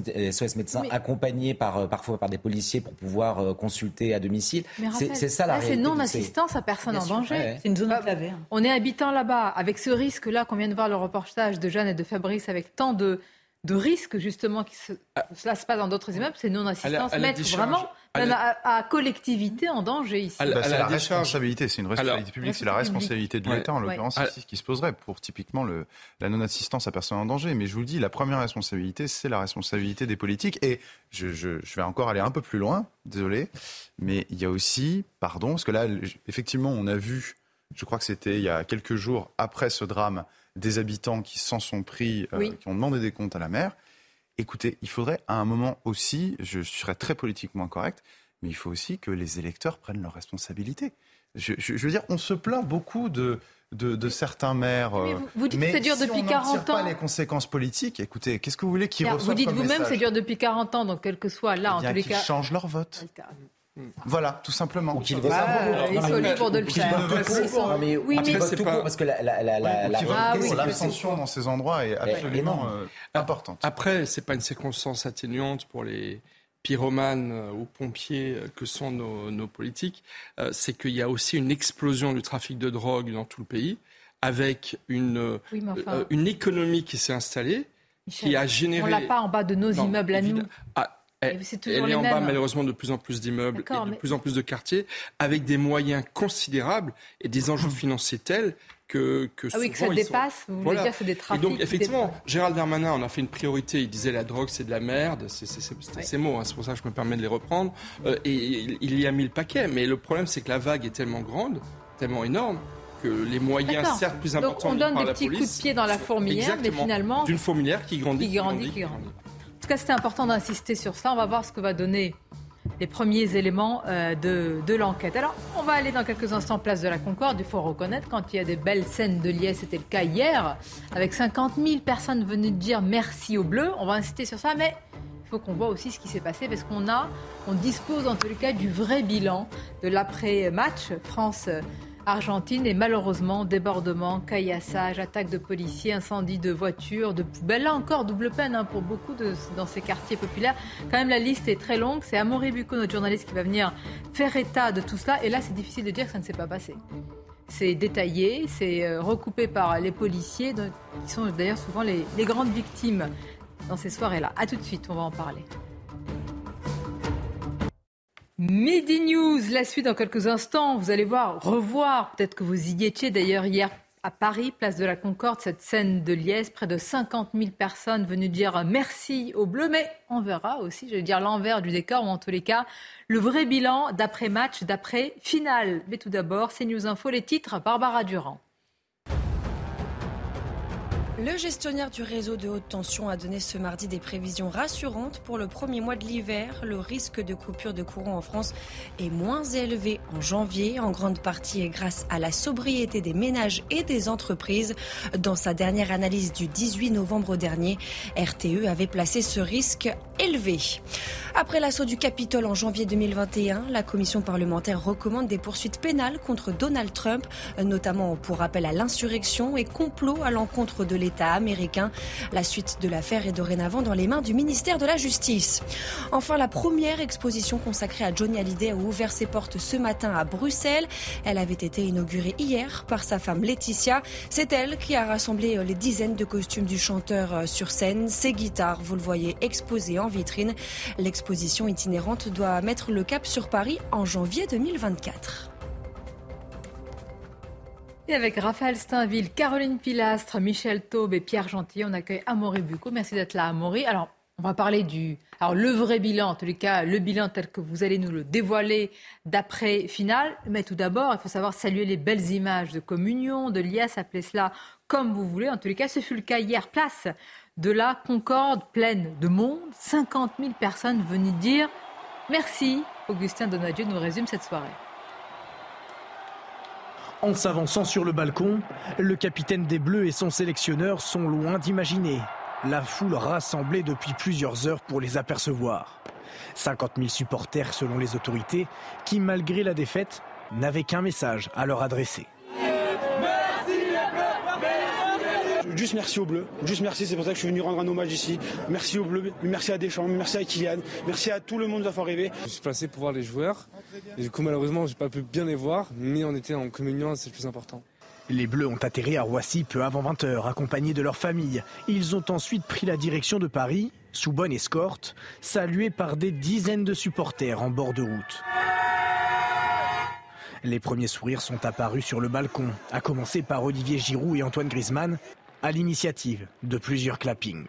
médecins accompagnés par, parfois par des policiers pour pouvoir consulter à domicile.
C'est ça la réalité. C'est non-assistance personne en danger. C'est une zone enclavée. Hein. On est habitant là-bas, avec ce risque-là qu'on vient de voir le reportage de Jeanne et de Fabrice, avec tant de, de risques justement qui se, ah. cela se passe dans d'autres immeubles, c'est non-assistance, mettre vraiment à, collectivité en danger ici.
Bah, c'est la, responsabilité, c'est une responsabilité publique, c'est la responsabilité de l'État en l'occurrence ici ce qui se poserait pour typiquement le, la non-assistance à personne en danger. Mais je vous le dis, la première responsabilité, c'est la responsabilité des politiques. Et je, je, je, vais encore aller un peu plus loin, désolé, mais il y a aussi, pardon, parce que là, effectivement, on a vu, je crois que c'était il y a quelques jours après ce drame, des habitants qui s'en sont pris, euh, qui ont demandé des comptes à la mer. Écoutez, il faudrait à un moment aussi, je serais très politiquement correct, mais il faut aussi que les électeurs prennent leurs responsabilités. Je, veux dire, on se plaint beaucoup de, de, certains maires.
Mais vous, vous dites que ça dure depuis 40
ans. pas les conséquences politiques. Écoutez, qu'est-ce que vous voulez qu'ils reçoivent
Vous dites vous-même que ça dure depuis 40 ans, donc quel que soit là,
eh
en tous les cas.
changent leur vote. Voilà, tout simplement.
Ils sont libres de le faire.
Oui, mais c'est pas parce que la,
l'abstention dans ces endroits est absolument euh, importante.
Après, c'est pas une circonstance atténuante pour les pyromanes euh, ou pompiers euh, que sont nos, politiques. c'est qu'il y a aussi une explosion du trafic de drogue dans tout le pays, avec une une économie qui s'est installée, qui a généré. On
l'a pas en bas de nos immeubles à nous.
Ah, elle, est en bas malheureusement de plus en plus d'immeubles et de plus en plus de quartiers avec des moyens considérables et des enjeux financiers tels que, que
ah oui, que ça dépasse, vous voulez dire que c'est des trafics.
Et donc, effectivement, Gérald Darmanin en a fait une priorité. Il disait la drogue, c'est de la merde. C'est ces mots, hein, c'est pour ça que je me permets de les reprendre. Euh, et il y a mis le paquet. Mais le problème, c'est que la vague est tellement grande, tellement énorme, que les moyens, certes plus importants,
donc on donne des petits coups de pied dans la fourmilière, mais finalement.
D'une fourmilière qui grandit.
Qui grandit, qui grandit. En tout cas, c'était important d'insister sur ça. On va voir ce que va donner les premiers éléments euh, de, de l'enquête. Alors, on va aller dans quelques instants place de la Concorde. Il faut reconnaître, quand il y a des belles scènes de liesse, c'était le cas hier, avec 50 000 personnes venues dire merci aux Bleus. On va insister sur ça, mais il faut qu'on voit aussi ce qui s'est passé parce qu'on a, on dispose en les cas du vrai bilan de l'après-match France. Argentine et malheureusement débordement, caillassage, attaque de policiers, incendie de voitures, de poubelles. Là encore, double peine hein, pour beaucoup de, dans ces quartiers populaires. Quand même, la liste est très longue. C'est Amaury Bucco, notre journaliste, qui va venir faire état de tout cela. Et là, c'est difficile de dire que ça ne s'est pas passé. C'est détaillé, c'est euh, recoupé par les policiers, qui sont d'ailleurs souvent les, les grandes victimes dans ces soirées-là. A tout de suite, on va en parler. Midi News, la suite dans quelques instants. Vous allez voir, revoir, peut-être que vous y étiez d'ailleurs hier à Paris, place de la Concorde, cette scène de liesse, près de 50 000 personnes venues dire merci aux Bleus, mais on verra aussi, je vais dire l'envers du décor, ou en tous les cas, le vrai bilan d'après-match, d'après-finale. Mais tout d'abord, c'est News Info, les titres, Barbara Durand.
Le gestionnaire du réseau de haute tension a donné ce mardi des prévisions rassurantes pour le premier mois de l'hiver. Le risque de coupure de courant en France est moins élevé en janvier, en grande partie grâce à la sobriété des ménages et des entreprises. Dans sa dernière analyse du 18 novembre dernier, RTE avait placé ce risque élevé. Après l'assaut du Capitole en janvier 2021, la commission parlementaire recommande des poursuites pénales contre Donald Trump, notamment pour appel à l'insurrection et complot à l'encontre de l'État américain. La suite de l'affaire est dorénavant dans les mains du ministère de la Justice. Enfin, la première exposition consacrée à Johnny Hallyday a ouvert ses portes ce matin à Bruxelles. Elle avait été inaugurée hier par sa femme Laetitia. C'est elle qui a rassemblé les dizaines de costumes du chanteur sur scène. Ses guitares, vous le voyez, exposées en vitrine. L'exposition itinérante doit mettre le cap sur Paris en janvier 2024.
Et avec Raphaël Steinville, Caroline Pilastre, Michel Taube et Pierre Gentil, on accueille Amaury Bucco. Merci d'être là, Amaury. Alors, on va parler du. Alors, le vrai bilan, en tous les cas, le bilan tel que vous allez nous le dévoiler d'après finale. Mais tout d'abord, il faut savoir saluer les belles images de communion, de liesse, appelez cela comme vous voulez. En tous les cas, ce fut le cas hier. Place de la Concorde pleine de monde. 50 000 personnes venues dire merci. Augustin Donadieu nous résume cette soirée.
En s'avançant sur le balcon, le capitaine des Bleus et son sélectionneur sont loin d'imaginer la foule rassemblée depuis plusieurs heures pour les apercevoir. 50 000 supporters selon les autorités qui, malgré la défaite, n'avaient qu'un message à leur adresser.
Juste merci aux Bleus. Juste merci, c'est pour ça que je suis venu rendre un hommage ici. Merci aux Bleus, merci à Deschamps, merci à Kylian, merci à tout le monde d'avoir rêvé.
Je suis placé pour voir les joueurs. Et du coup, malheureusement, j'ai pas pu bien les voir, mais on était en communion, c'est le plus important.
Les Bleus ont atterri à Roissy peu avant 20h, accompagnés de leur famille. Ils ont ensuite pris la direction de Paris, sous bonne escorte, salués par des dizaines de supporters en bord de route. Les premiers sourires sont apparus sur le balcon, à commencer par Olivier Giroud et Antoine Griezmann, à l'initiative de plusieurs clappings.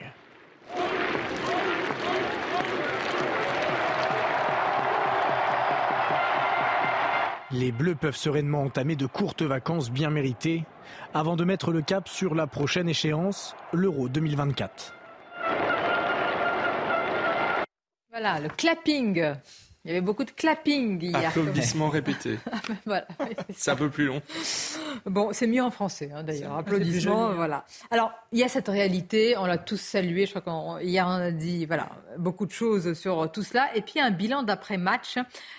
Les Bleus peuvent sereinement entamer de courtes vacances bien méritées avant de mettre le cap sur la prochaine échéance, l'Euro 2024.
Voilà, le clapping. Il y avait beaucoup de clapping hier.
Applaudissements répétés. voilà, c'est un peu plus long.
Bon, c'est mieux en français hein, d'ailleurs. Applaudissements, voilà. Alors, il y a cette réalité, on l'a tous salué. Je crois qu'hier on a dit voilà beaucoup de choses sur tout cela. Et puis un bilan d'après match,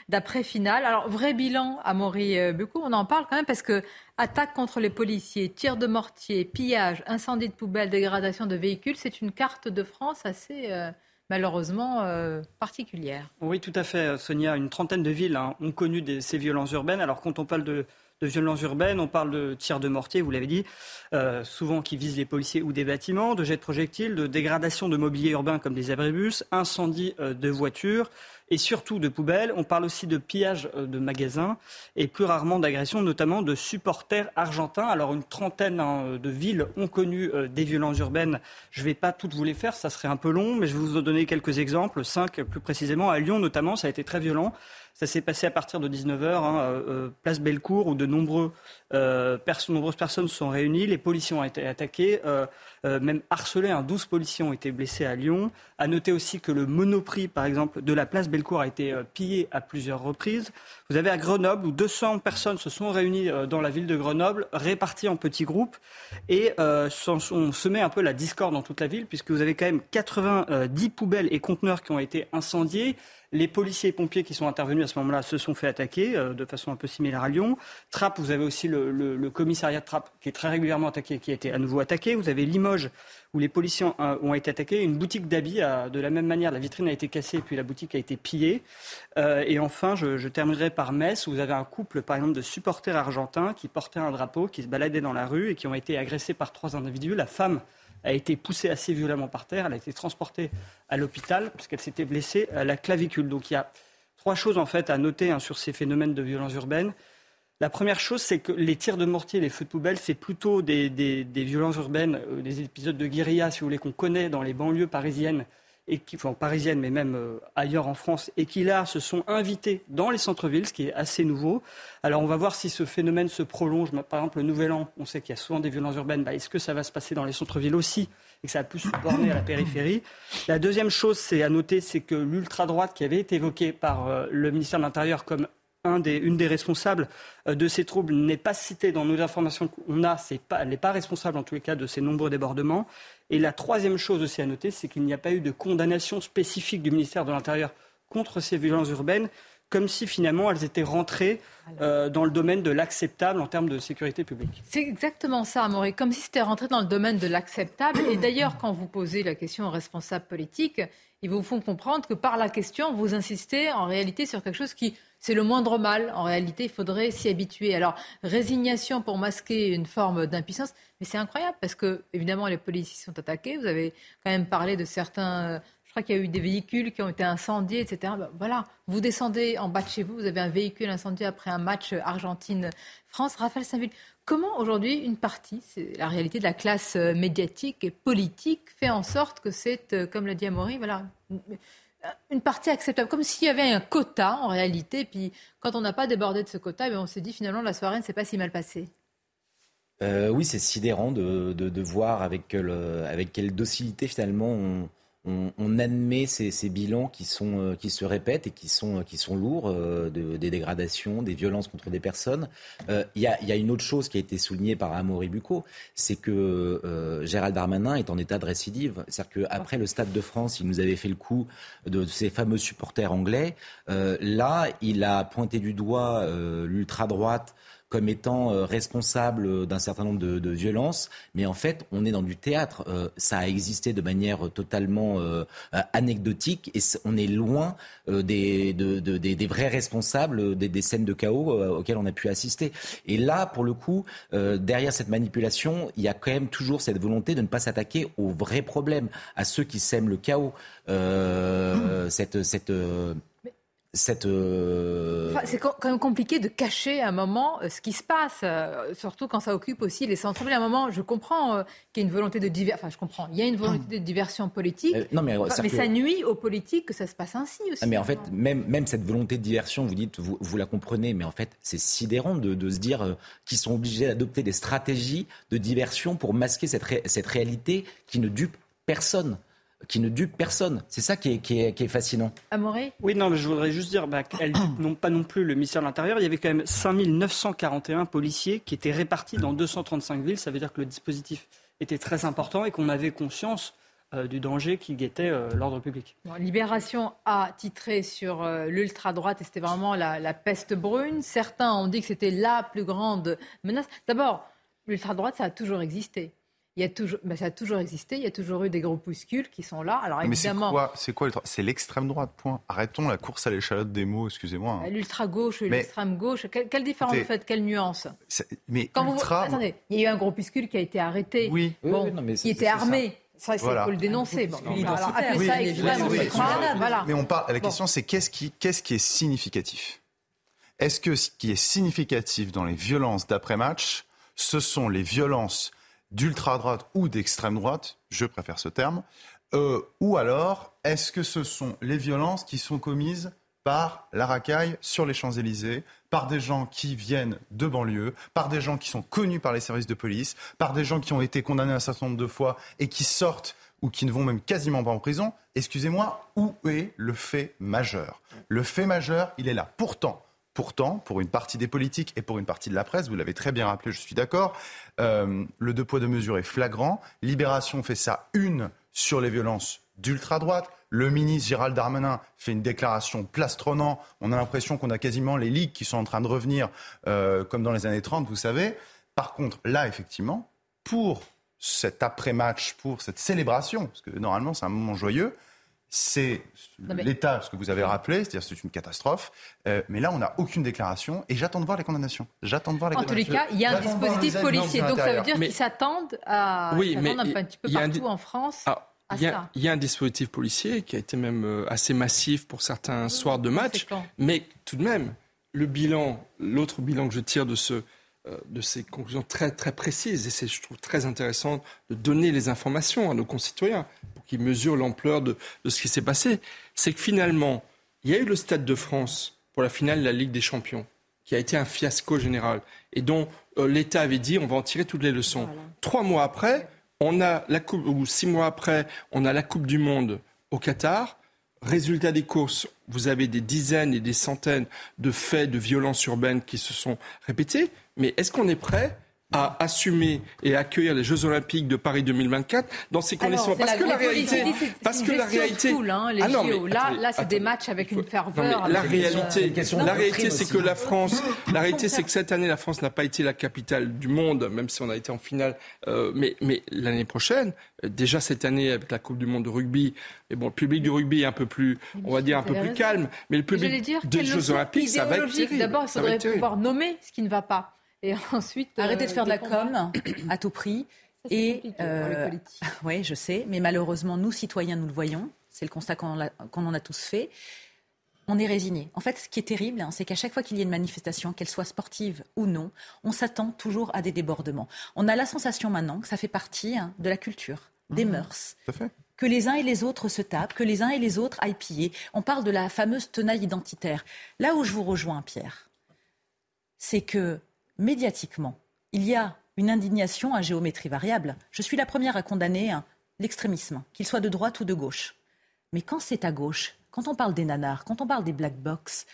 d'après finale. Alors vrai bilan à Maury euh, Bucou, on en parle quand même parce que attaque contre les policiers, tir de mortier, pillage, incendie de poubelles, dégradation de véhicules, c'est une carte de France assez euh, malheureusement euh, particulière.
Oui, tout à fait, Sonia. Une trentaine de villes hein, ont connu ces violences urbaines. Alors, quand on parle de, violences urbaines, on parle de tirs de mortier, vous l'avez dit, euh, souvent qui visent les policiers ou des bâtiments, de jets de projectiles, de dégradation de mobilier urbain comme des abribus, incendie euh, de voitures et surtout de poubelles. On parle aussi de pillage euh, de magasins et plus rarement d'agressions, notamment de supporters argentins. Alors une trentaine hein, de villes ont connu des violences urbaines. Je ne vais pas toutes vous les faire, ça serait un peu long, mais je vais vous en donner quelques exemples, cinq plus précisément. À Lyon notamment, ça a été très violent. Ça s'est passé à partir de 19h, hein, euh, place Bellecour, où de nombreux, euh, nombreuses personnes se sont réunies. Les policiers ont été attaqués, euh, même harcelés. Hein, 12 policiers ont été blessés à Lyon. À noter aussi que le monoprix, par exemple, de la place Bellecour a été pillé à plusieurs reprises. Vous avez à Grenoble, où 200 personnes se sont réunies dans la ville de Grenoble, réparties en petits groupes, et on semé un peu la discorde dans toute la ville, puisque vous avez quand même 90 poubelles et conteneurs qui ont été incendiés. Les policiers et pompiers qui sont intervenus à ce moment-là se sont fait attaquer euh, de façon un peu similaire à Lyon. Trappes, vous avez aussi le, commissariat de Trappes qui est très régulièrement attaqué, qui a été à nouveau attaqué. Vous avez Limoges où les policiers ont, été attaqués. Une boutique d'habits, de la même manière, la vitrine a été cassée puis la boutique a été pillée. Euh, et enfin, je, je, terminerai par Metz où vous avez un couple, par exemple, de supporters argentins qui portaient un drapeau, qui se baladaient dans la rue et qui ont été agressés par trois individus. La femme a été poussée assez violemment par terre. Elle a été transportée à l'hôpital puisqu'elle s'était blessée à la clavicule. Donc il y a trois choses en fait à noter hein, sur ces phénomènes de violence urbaine. La première chose, c'est que les tirs de mortier, les feux de poubelle, c'est plutôt des, violences urbaines, euh, des épisodes de guérilla, si vous voulez, qu'on connaît dans les banlieues parisiennes et enfin, parisiennes, mais même euh, ailleurs en France, et qui là se sont invités dans les centres-villes, ce qui est assez nouveau. Alors on va voir si ce phénomène se prolonge. Par exemple, le Nouvel An, on sait qu'il y a souvent des violences urbaines. Bah, est-ce que ça va se passer dans les centres-villes aussi et que ça va plus se borner à la périphérie? La deuxième chose, c'est à noter, c'est que l'ultra-droite qui avait été évoquée par euh, le ministère de l'Intérieur comme une des responsables euh, de ces troubles n'est pas citée dans nos informations qu'on a, elle n'est pas responsable en tous les cas de ces nombreux débordements. Et la troisième chose aussi à noter, c'est qu'il n'y a pas eu de condamnation spécifique du ministère de l'Intérieur contre ces violences urbaines, comme si finalement elles étaient rentrées euh, dans le domaine de l'acceptable en termes de sécurité publique.
C'est exactement ça, Amoré, comme si c'était rentré dans le domaine de l'acceptable. Et d'ailleurs, quand vous posez la question aux responsables politiques, ils vous font comprendre que par la question, vous insistez en réalité sur quelque chose qui c'est le moindre mal. En réalité, il faudrait s'y habituer. Alors, résignation pour masquer une forme d'impuissance, mais c'est incroyable parce que, évidemment, les policiers sont attaqués. Vous avez quand même parlé de certains. Qu'il y a eu des véhicules qui ont été incendiés, etc. Ben, voilà, vous descendez en bas de chez vous, vous avez un véhicule incendié après un match Argentine-France. Raphaël Saint-Ville, comment aujourd'hui une partie, c'est la réalité de la classe médiatique et politique, fait en sorte que c'est, euh, comme l'a dit Amaury, voilà, une partie acceptable, comme s'il y avait un quota en réalité. Puis quand on n'a pas débordé de ce quota, eh on s'est dit finalement la soirée ne s'est pas si mal passée.
Euh, oui, c'est sidérant de, voir avec, avec quelle docilité finalement on, on, admet ces, bilans qui, sont, euh, qui se répètent et qui sont, qui sont lourds, euh, des dégradations, des violences contre des personnes. Euh, il y, a, une autre chose qui a été soulignée par Amaury Bucco, c'est que Gérald Darmanin est en état de récidive. C'est-à-dire qu'après le Stade de France, il nous avait fait le coup de ces fameux supporters anglais. là, il a pointé du doigt l'ultra-droite comme étant euh, responsable d'un certain nombre de, violences, mais en fait, on est dans du théâtre. Euh, ça a existé de manière totalement euh, anecdotique et on est loin des, des, vrais responsables des, scènes de chaos auxquelles on a pu assister. Et là, pour le coup, derrière cette manipulation, il y a quand même toujours cette volonté de ne pas s'attaquer aux vrais problèmes, à ceux qui sèment le chaos. cette, cette cette. Euh,
c'est quand même compliqué de cacher à un moment euh, ce qui se passe, euh, surtout quand ça occupe aussi les centres-villes. À un moment, je comprends qu'il y a une volonté de diversion. Enfin, je comprends. Il y a une volonté de diversion politique. non, mais, mais ça nuit aux politiques que ça se passe ainsi aussi.
Ah, mais en fait, même, même cette volonté de diversion, vous dites, vous, vous la comprenez, mais en fait, c'est sidérant de, de, se dire qu'ils sont obligés d'adopter des stratégies de diversion pour masquer cette, cette réalité qui ne dupe personne qui ne dupe personne. C'est ça qui est, qui est, fascinant.
Amoré
Oui, non, mais je voudrais juste dire bah, qu'elles n'ont pas non plus le ministère de l'Intérieur. Il y avait quand même 5941 policiers qui étaient répartis dans 235 villes. Ça veut dire que le dispositif était très important et qu'on avait conscience euh, du danger qui guettait euh, l'ordre public.
Libération a titré sur euh, l'ultra-droite et c'était vraiment la, la peste brune. Certains ont dit que c'était la plus grande menace. D'abord, l'ultra-droite, ça a toujours existé. Il y a toujours, ben, ça a toujours existé. Il y a toujours eu des groupuscules qui sont là. Alors évidemment,
mais c'est quoi, C'est l'extrême droite. Point. Arrêtons la course à l'échalote des mots. Excusez-moi.
Hein. L'ultra gauche, l'extrême gauche. Quelle, différence vous faites? Quelle nuance?
Mais Quand ultra...
vous... attendez, il y a eu un groupuscule qui a été arrêté. Oui. Bon, mais qui était armé. Ça, il faut le dénoncer. Bon, alors,
oui, ça extrême, voilà. Mais on parle. La question, c'est qu'est-ce qui, qu'est-ce qui est significatif? Est-ce que ce qui est significatif dans les violences d'après-match, ce sont les violences d'ultra-droite ou d'extrême droite, je préfère ce terme, euh, ou alors est-ce que ce sont les violences qui sont commises par la racaille sur les Champs-Élysées, par des gens qui viennent de banlieue, par des gens qui sont connus par les services de police, par des gens qui ont été condamnés un certain nombre de fois et qui sortent ou qui ne vont même quasiment pas en prison, excusez-moi, où est le fait majeur? Le fait majeur, il est là. Pourtant, Pourtant, pour une partie des politiques et pour une partie de la presse, vous l'avez très bien rappelé, je suis d'accord, euh, le deux poids deux mesures est flagrant. Libération fait ça une sur les violences d'ultra-droite. Le ministre Gérald Darmanin fait une déclaration plastronnant. On a l'impression qu'on a quasiment les ligues qui sont en train de revenir euh, comme dans les années 30, vous savez. Par contre, là, effectivement, pour cet après-match, pour cette célébration, parce que normalement c'est un moment joyeux, c'est l'État, ce que vous avez rappelé, c'est-à-dire c'est une catastrophe. Euh, mais là, on n'a aucune déclaration et j'attends de voir les condamnations. J'attends de voir les
en tous les cas, il y a un dispositif policier, donc ça veut dire qu'ils s'attendent à oui, mais un petit peu partout en France. Ah,
il y, a, un dispositif policier qui a été même euh, assez massif pour certains soirs de match, mais tout de même, le bilan, l'autre bilan que je tire de ce, euh, de ces conclusions très très précises et c'est je trouve très intéressant de donner les informations à nos concitoyens pour qu'ils mesurent l'ampleur de, ce qui s'est passé, c'est que finalement il y a eu le Stade de France pour la finale de la Ligue des Champions qui a été un fiasco général et dont euh, l'État avait dit on va en tirer toutes les leçons. Trois mois après, on a la coupe ou six mois après, on a la Coupe du Monde au Qatar. Résultat des courses, vous avez des dizaines et des centaines de faits de violence urbaine qui se sont répétés. Mais est-ce qu'on est prêt à assumer et accueillir les Jeux Olympiques de Paris 2024 dans ces conditions?
parce, que la réalité, parce que la réalité, hein, les ah là, là c'est des matchs avec une ferveur.
la réalité, la réalité, c'est que la France, la réalité, c'est que cette année, la France n'a pas été la capitale du monde, même si on a été en finale. Euh, mais, mais l'année prochaine, euh, déjà cette année avec la Coupe du Monde de rugby, et bon, le public du rugby est un peu plus, on va dire un peu plus calme, mais le public des Jeux Olympiques, ça va être
D'abord, il faudrait pouvoir nommer ce qui ne va pas. Et ensuite.
Arrêtez de faire de la com à tout prix. et euh, oui, je sais, mais malheureusement, nous citoyens, nous le voyons. C'est le constat qu'on en a tous fait. On est résigné. En fait, ce qui est terrible, hein, c'est qu'à chaque fois qu'il y a une manifestation, qu'elle soit sportive ou non, on s'attend toujours à des débordements. On a la sensation maintenant que ça fait partie hein, de la culture, des mmh. mœurs. Que les uns et les autres se tapent, que les uns et les autres aillent piller. On parle de la fameuse tenaille identitaire. Là où je vous rejoins, Pierre, c'est que médiatiquement, il y a une indignation à géométrie variable. Je suis la première à condamner hein, l'extrémisme, qu'il soit de droite ou de gauche. Mais quand c'est à gauche, quand on parle des nanars, quand on parle des black box,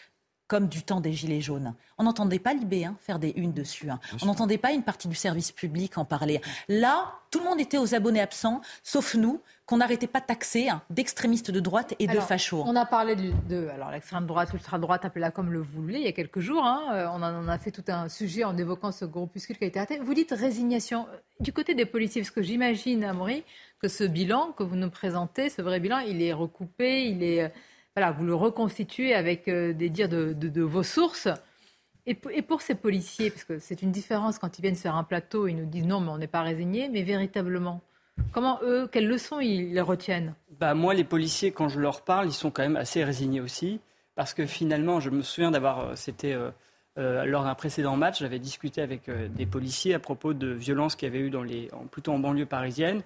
comme du temps des Gilets jaunes. On n'entendait pas l'IB hein, faire des unes dessus. Hein. On n'entendait pas une partie du service public en parler. Là, tout le monde était aux abonnés absents, sauf nous, qu'on n'arrêtait pas de taxer hein, d'extrémistes de droite et de fachos.
On a parlé de, alors l'extrême droite, l'ultra droite, appelez-la comme le voulez, il y a quelques jours. Euh, on en a fait tout un sujet en évoquant ce groupuscule qui a été arrêté. Vous dites résignation. Du côté des policiers, parce que j'imagine, Amaury, que ce bilan que vous nous présentez, ce vrai bilan, il est recoupé, il est voilà, vous le reconstituez avec euh, des dires de, vos sources. Et, pour ces policiers, parce que c'est une différence quand ils viennent sur un plateau, ils nous disent non, mais on n'est pas résigné, mais véritablement, comment eux, quelles leçons ils retiennent?
Bah, Moi, les policiers, quand je leur parle, ils sont quand même assez résignés aussi, parce que finalement, je me souviens d'avoir, euh, c'était euh, lors d'un précédent match, j'avais discuté avec des policiers à propos de violences qu'il y avait eu dans les, plutôt en banlieue parisienne,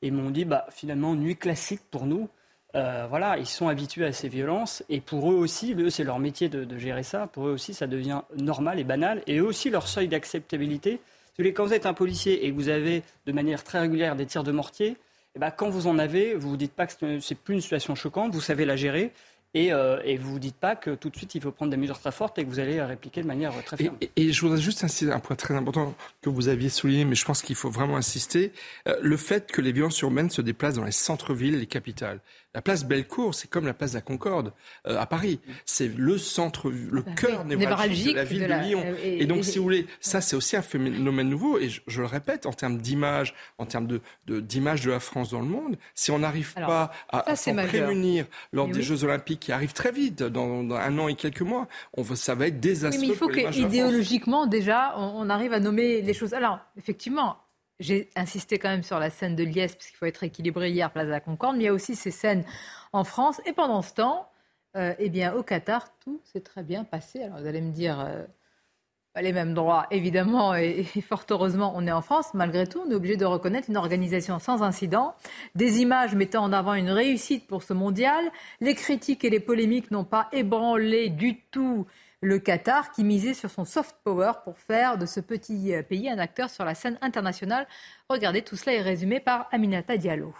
et m'ont dit, bah, finalement, nuit classique pour nous, euh, voilà, ils sont habitués à ces violences et pour eux aussi, eux, c'est leur métier de, gérer ça. Pour eux aussi, ça devient normal et banal. Et eux aussi, leur seuil d'acceptabilité. Quand vous êtes un policier et que vous avez de manière très régulière des tirs de mortier, eh ben, quand vous en avez, vous vous dites pas que c'est plus une situation choquante, vous savez la gérer euh, et, vous ne vous dites pas que tout de suite il faut prendre des mesures très fortes et que vous allez répliquer de manière très ferme.
Et, je voudrais juste insister un point très important que vous aviez souligné, mais je pense qu'il faut vraiment insister euh, le fait que les violences urbaines se déplacent dans les centres-villes les capitales. La place Bellecour, c'est comme la place de la Concorde euh, à Paris. C'est le centre, le bah, cœur névralgique de la ville de, Lyon. Et, donc, si vous voulez, ça, c'est aussi un phénomène nouveau. Et je, le répète, en termes d'image, en termes de, d'image de, la France dans le monde, si on n'arrive pas à, s'en prémunir lors des Jeux Olympiques qui arrivent très vite, dans, un an et quelques mois, on ça va être désastreux.
mais il faut que, idéologiquement, déjà, on arrive à nommer les choses. Alors, effectivement, j'ai insisté quand même sur la scène de Liesse, parce qu'il faut être équilibré hier, place de la Concorde, mais il y a aussi ces scènes en France. Et pendant ce temps, euh, eh bien, au Qatar, tout s'est très bien passé. Alors vous allez me dire, euh, les mêmes droits, évidemment, et, fort heureusement, on est en France. Malgré tout, on est obligé de reconnaître une organisation sans incident, des images mettant en avant une réussite pour ce mondial. Les critiques et les polémiques n'ont pas ébranlé du tout le Qatar qui misait sur son soft power pour faire de ce petit euh, pays un acteur sur la scène internationale. Regardez, tout cela est résumé par Aminata Diallo.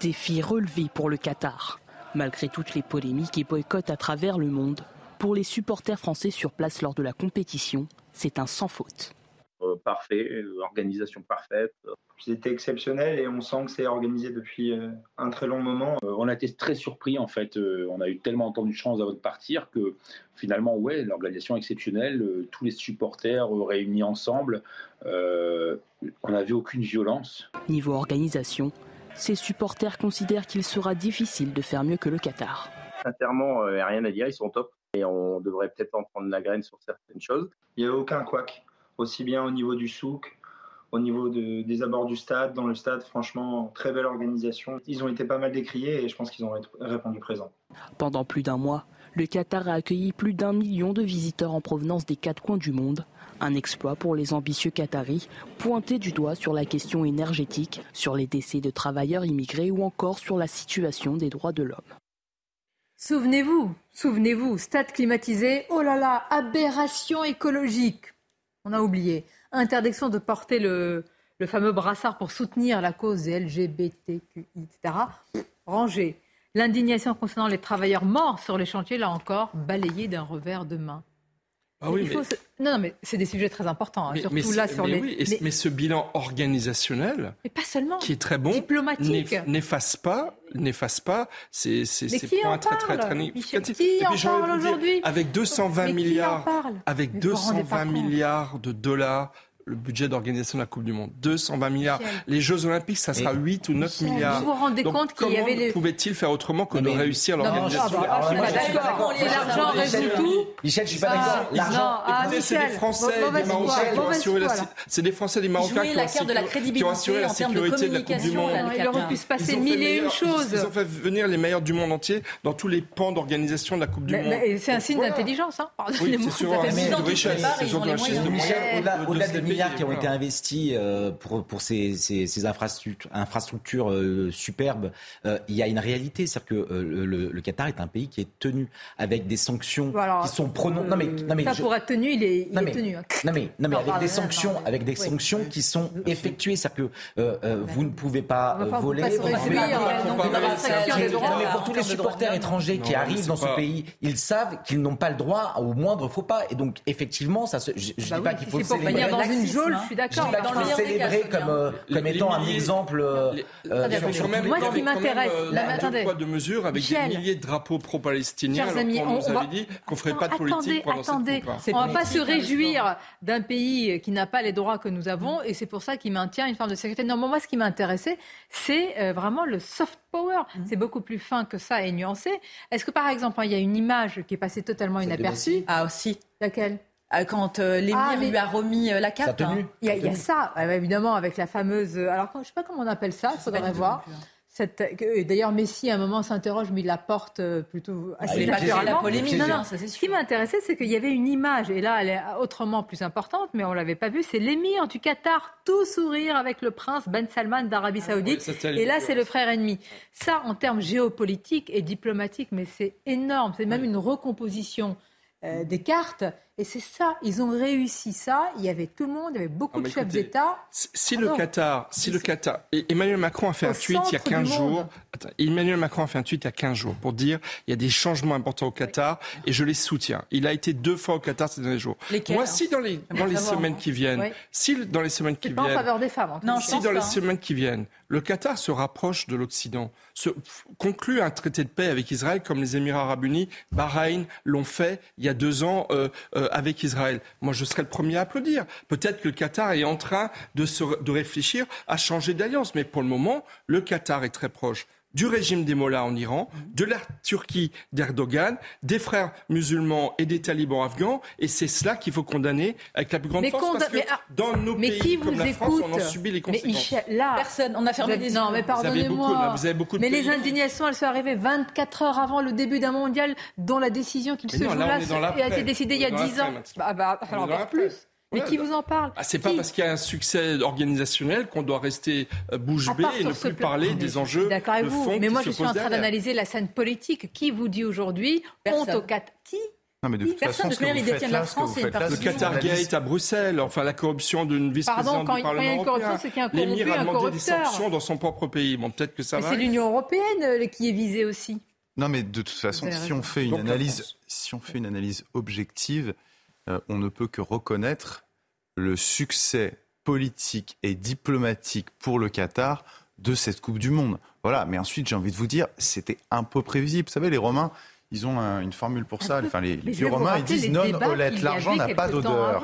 Défi relevé pour le Qatar. Malgré toutes les polémiques et boycotts à travers le monde, pour les supporters français sur place lors de la compétition, c'est un sans faute.
Euh, parfait, euh, organisation parfaite.
C'était exceptionnel et on sent que c'est organisé depuis euh, un très long moment.
On a été très surpris en fait. On a eu tellement entendu de chance avant de partir que finalement, ouais, l'organisation exceptionnelle, tous les supporters réunis ensemble, on n'a vu aucune violence.
Niveau organisation, ces supporters considèrent qu'il sera difficile de faire mieux que le Qatar.
Sincèrement, il n'y a rien à dire, ils sont top et on devrait peut-être en prendre la graine sur certaines choses.
Il n'y a aucun couac aussi bien au niveau du souk, au niveau des abords du stade, dans le stade, franchement, très belle organisation. Ils ont été pas mal décriés et je pense qu'ils ont répondu présent.
Pendant plus d'un mois, le Qatar a accueilli plus d'un million de visiteurs en provenance des quatre coins du monde. Un exploit pour les ambitieux Qataris, pointés du doigt sur la question énergétique, sur les décès de travailleurs immigrés ou encore sur la situation des droits de l'homme.
Souvenez-vous, souvenez-vous, stade climatisé, oh là là, aberration écologique on a oublié. Interdiction de porter le, fameux brassard pour soutenir la cause des LGBTQI, etc. Rangé. L'indignation concernant les travailleurs morts sur les chantiers, là encore, balayée d'un revers de main.
Ah oui,
Non, non, mais c'est des sujets très importants, hein, surtout là sur les.
mais... ce bilan organisationnel,
pas seulement,
qui est très bon,
diplomatique,
n'efface pas, n'efface pas ces, ces, ces points très très très.
Qui en parle aujourd'hui
Avec 220 milliards, avec 220 milliards de dollars le budget d'organisation de la Coupe du Monde. 220 milliards. Les Jeux Olympiques, ça sera 8 ou 9 milliards.
Vous vous rendez compte qu'il y avait
les... pouvait-il faire autrement que de réussir l'organisation
d'accord. L'argent résout tout.
Michel, je suis pas d'accord. L'argent.
c'est les Français et les Marocains qui ont assuré la C'est les Français et les Marocains qui ont assuré la sécurité de la Coupe du Monde.
Il aurait pu se passer mille et une choses.
Ils ont fait venir les meilleurs du monde entier dans tous les pans d'organisation de la Coupe du Monde.
C'est un signe d'intelligence, hein.
Oui, c'est sûr. un signe de richesse. C'est de moyens. Au-delà des
milliards qui ont été investis euh, pour, pour ces, ces, ces infrastructures, infrastructures euh, superbes, euh, il y a une réalité, c'est-à-dire que le, le, Qatar est un pays qui est tenu avec des sanctions qui sont prononcées.
Non mais, non mais ça pour être tenu, il est, il est tenu. Hein.
Non mais, non mais avec des sanctions, avec des sanctions qui sont effectuées, c'est-à-dire que vous ne pouvez pas voler. mais pour tous les supporters étrangers qui arrivent dans ce pays, ils savent qu'ils n'ont pas le droit au moindre faux pas. Et donc effectivement, ça se, je, ne bah dis pas qu'il faut
célébrer. Une geôle, je suis d'accord.
Dans le célébrer comme, euh, comme étant un exemple. Euh,
euh, moi, ce qui m'intéresse,
attendez. poids de mesure avec des milliers de drapeaux pro-palestiniens. Alors qu'on nous avait dit qu'on ferait pas de politique pendant
attendez, cette On va pas se réjouir d'un pays qui n'a pas les droits que nous avons, et c'est pour ça qu'il maintient une forme de sécurité. Non, moi, ce qui m'intéressait, c'est vraiment le soft power. Mm. C'est beaucoup plus fin que ça et nuancé. Est-ce que, par exemple, il y a une image qui est passée totalement inaperçue?
Ah, aussi.
Laquelle?
euh, quand euh, l'émir ah, lui a remis euh, la carte.
Hein. Il, y a, ça, évidemment, avec la fameuse. Alors, je ne sais pas comment on appelle ça, il faudrait voir. D'ailleurs, Messi, à un moment, s'interroge, mais il la porte plutôt
ah, assez naturellement. La polémique, non, non.
Ça, Ce qui m'intéressait, c'est qu'il y avait une image, et là, elle est autrement plus importante, mais on ne l'avait pas vue. C'est l'émir du Qatar, tout sourire avec le prince Ben Salman d'Arabie ah, Saoudite. et là, c'est le frère ennemi. Ça, en termes géopolitiques et diplomatiques, mais c'est énorme. C'est même une recomposition des cartes. Et c'est ça, ils ont réussi ça. Il y avait tout le monde, il y avait beaucoup de chefs d'État.
Si le Qatar, si le Qatar, Emmanuel Macron a fait un tweet il y a 15 jours. Emmanuel Macron a fait un tweet il y a 15 jours pour dire il y a des changements importants au Qatar et je les soutiens. Il a été deux fois au Qatar ces derniers jours. Moi, si dans les dans les semaines qui viennent, si dans les semaines qui viennent, pas
en faveur des femmes.
non, si dans les semaines qui viennent, le Qatar se rapproche de l'Occident, se conclut un traité de paix avec Israël comme les Émirats Arabes Unis, Bahreïn l'ont fait il y a deux ans. Euh, euh, avec Israël. Moi, je serais le premier à applaudir. Peut-être que le Qatar est en train de, de réfléchir à changer d'alliance, mais pour le moment, le Qatar est très proche du régime des Mollahs en Iran, de la Turquie d'Erdogan, des frères musulmans et des talibans afghans. Et c'est cela qu'il faut condamner avec la plus grande force. Parce que ah, dans nos pays comme la France, on en subit les conséquences.
Mais là, personne, on a fermé des Non, mais pardonnez-moi. Mais les indignations, elles sont arrivées 24 heures avant le début d'un mondial dont la décision qu'il se joue là, a été décidée il y a 10 ans. Bah, bah, alors plus. Mais qui vous en parle
ah, C'est pas parce qu'il y a un succès organisationnel qu'on doit rester euh, bouche bée et ne plus parler des enjeux
D'accord avec vous. Mais moi, je suis en train d'analyser la scène politique. Qui vous dit aujourd'hui honte au Qatar Qui
non, mais de toute façon, ce que vous faites là,
Le Qatar Gate à Bruxelles, enfin la corruption d'une vice-présidente du Parlement européen. L'émir a demandé des sanctions dans son propre pays. Bon, peut-être que ça
mais
va.
C'est l'Union européenne euh, qui est visée aussi.
Non, mais de toute façon, si on fait une analyse, si on fait une analyse objective, euh, on ne peut que reconnaître le succès politique et diplomatique pour le Qatar de cette Coupe du Monde. Voilà, mais ensuite j'ai envie de vous dire, c'était un peu prévisible. Vous savez, les Romains, ils ont une formule pour ça. Enfin, les, les vieux Romains, ils disent non olette, l'argent n'a pas d'odeur.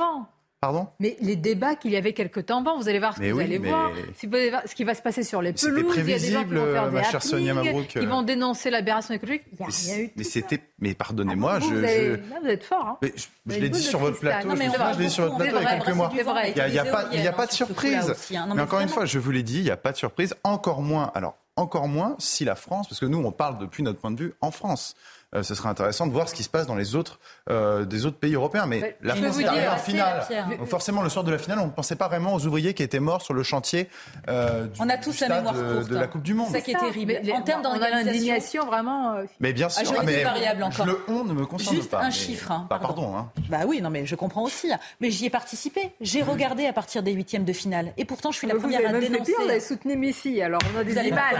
Pardon
Mais les débats qu'il y avait quelque temps avant, vous allez voir ce que vous allez voir. Ce qui va se passer sur les pelouses,
il y a des gens qui vont faire des
ma chère Sonia Mabrouk. qui vont dénoncer l'aberration écologique. Il n'y a rien eu
Mais c'était, mais pardonnez-moi,
ah, je,
vous,
avez... vous, êtes fort. Hein.
je, l'ai dit sur votre plateau. je, l'ai dit sur votre plateau il y a quelques mois. Il n'y a, pas, il a pas de surprise. Hein. Mais encore une fois, je vous l'ai dit, il n'y a pas de surprise. Encore moins. Alors, encore moins si la France, parce que nous, on parle depuis notre point de vue en France. Euh, ce serait intéressant de voir ce qui se passe dans les autres, euh, des autres pays européens. Mais la France est arrivée en finale. Donc forcément, le soir de la finale, on ne pensait pas vraiment aux ouvriers qui étaient morts sur le chantier euh, du, on a tous stade la mémoire de, de, la Coupe du Monde.
C'est ça qui est terrible. en termes d'indignation, vraiment.
mais bien sûr,
ah,
mais
encore.
le on ne me concerne
Juste
pas.
un chiffre. Hein,
bah, pardon. Hein.
Bah oui, non, mais je comprends aussi. Mais j'y ai participé. J'ai regardé à partir des huitièmes de finale. Et pourtant, je suis la première à dénoncer.
On a soutenu Messi. Alors, on a des images.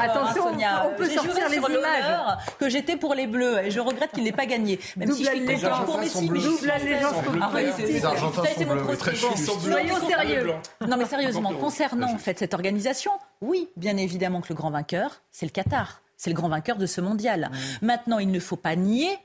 Attention, on peut sortir les images.
Que j'étais pour les Bleus. Et je regrette qu'il n'ait pas gagné.
Même si je suis content pour Messi. Double allégeance
Les Argentins sont bleus. Très
Soyons sérieux.
Non, mais sérieusement, concernant en fait cette organisation, oui, bien évidemment que le grand vainqueur, c'est le Qatar. C'est le grand vainqueur de ce mondial. Maintenant, il ne faut pas nier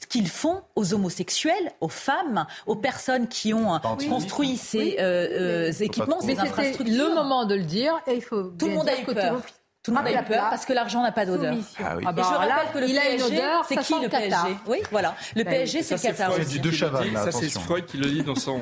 ce qu'ils font aux homosexuels, aux femmes, aux personnes qui ont construit ces euh, euh, équipements, ces infrastructures.
le moment de le dire et il faut
tout le monde a eu peur. Tout le monde a eu peur parce que l'argent n'a pas d'odeur.
Ah
oui. ah bah, je rappelle que le il PSG, a une odeur,
c'est qui le PSG Oui, voilà. Le ben, PSG, c'est le Qatar.
C'est du De Chaval.
Ça, c'est Freud qui le dit dans, son,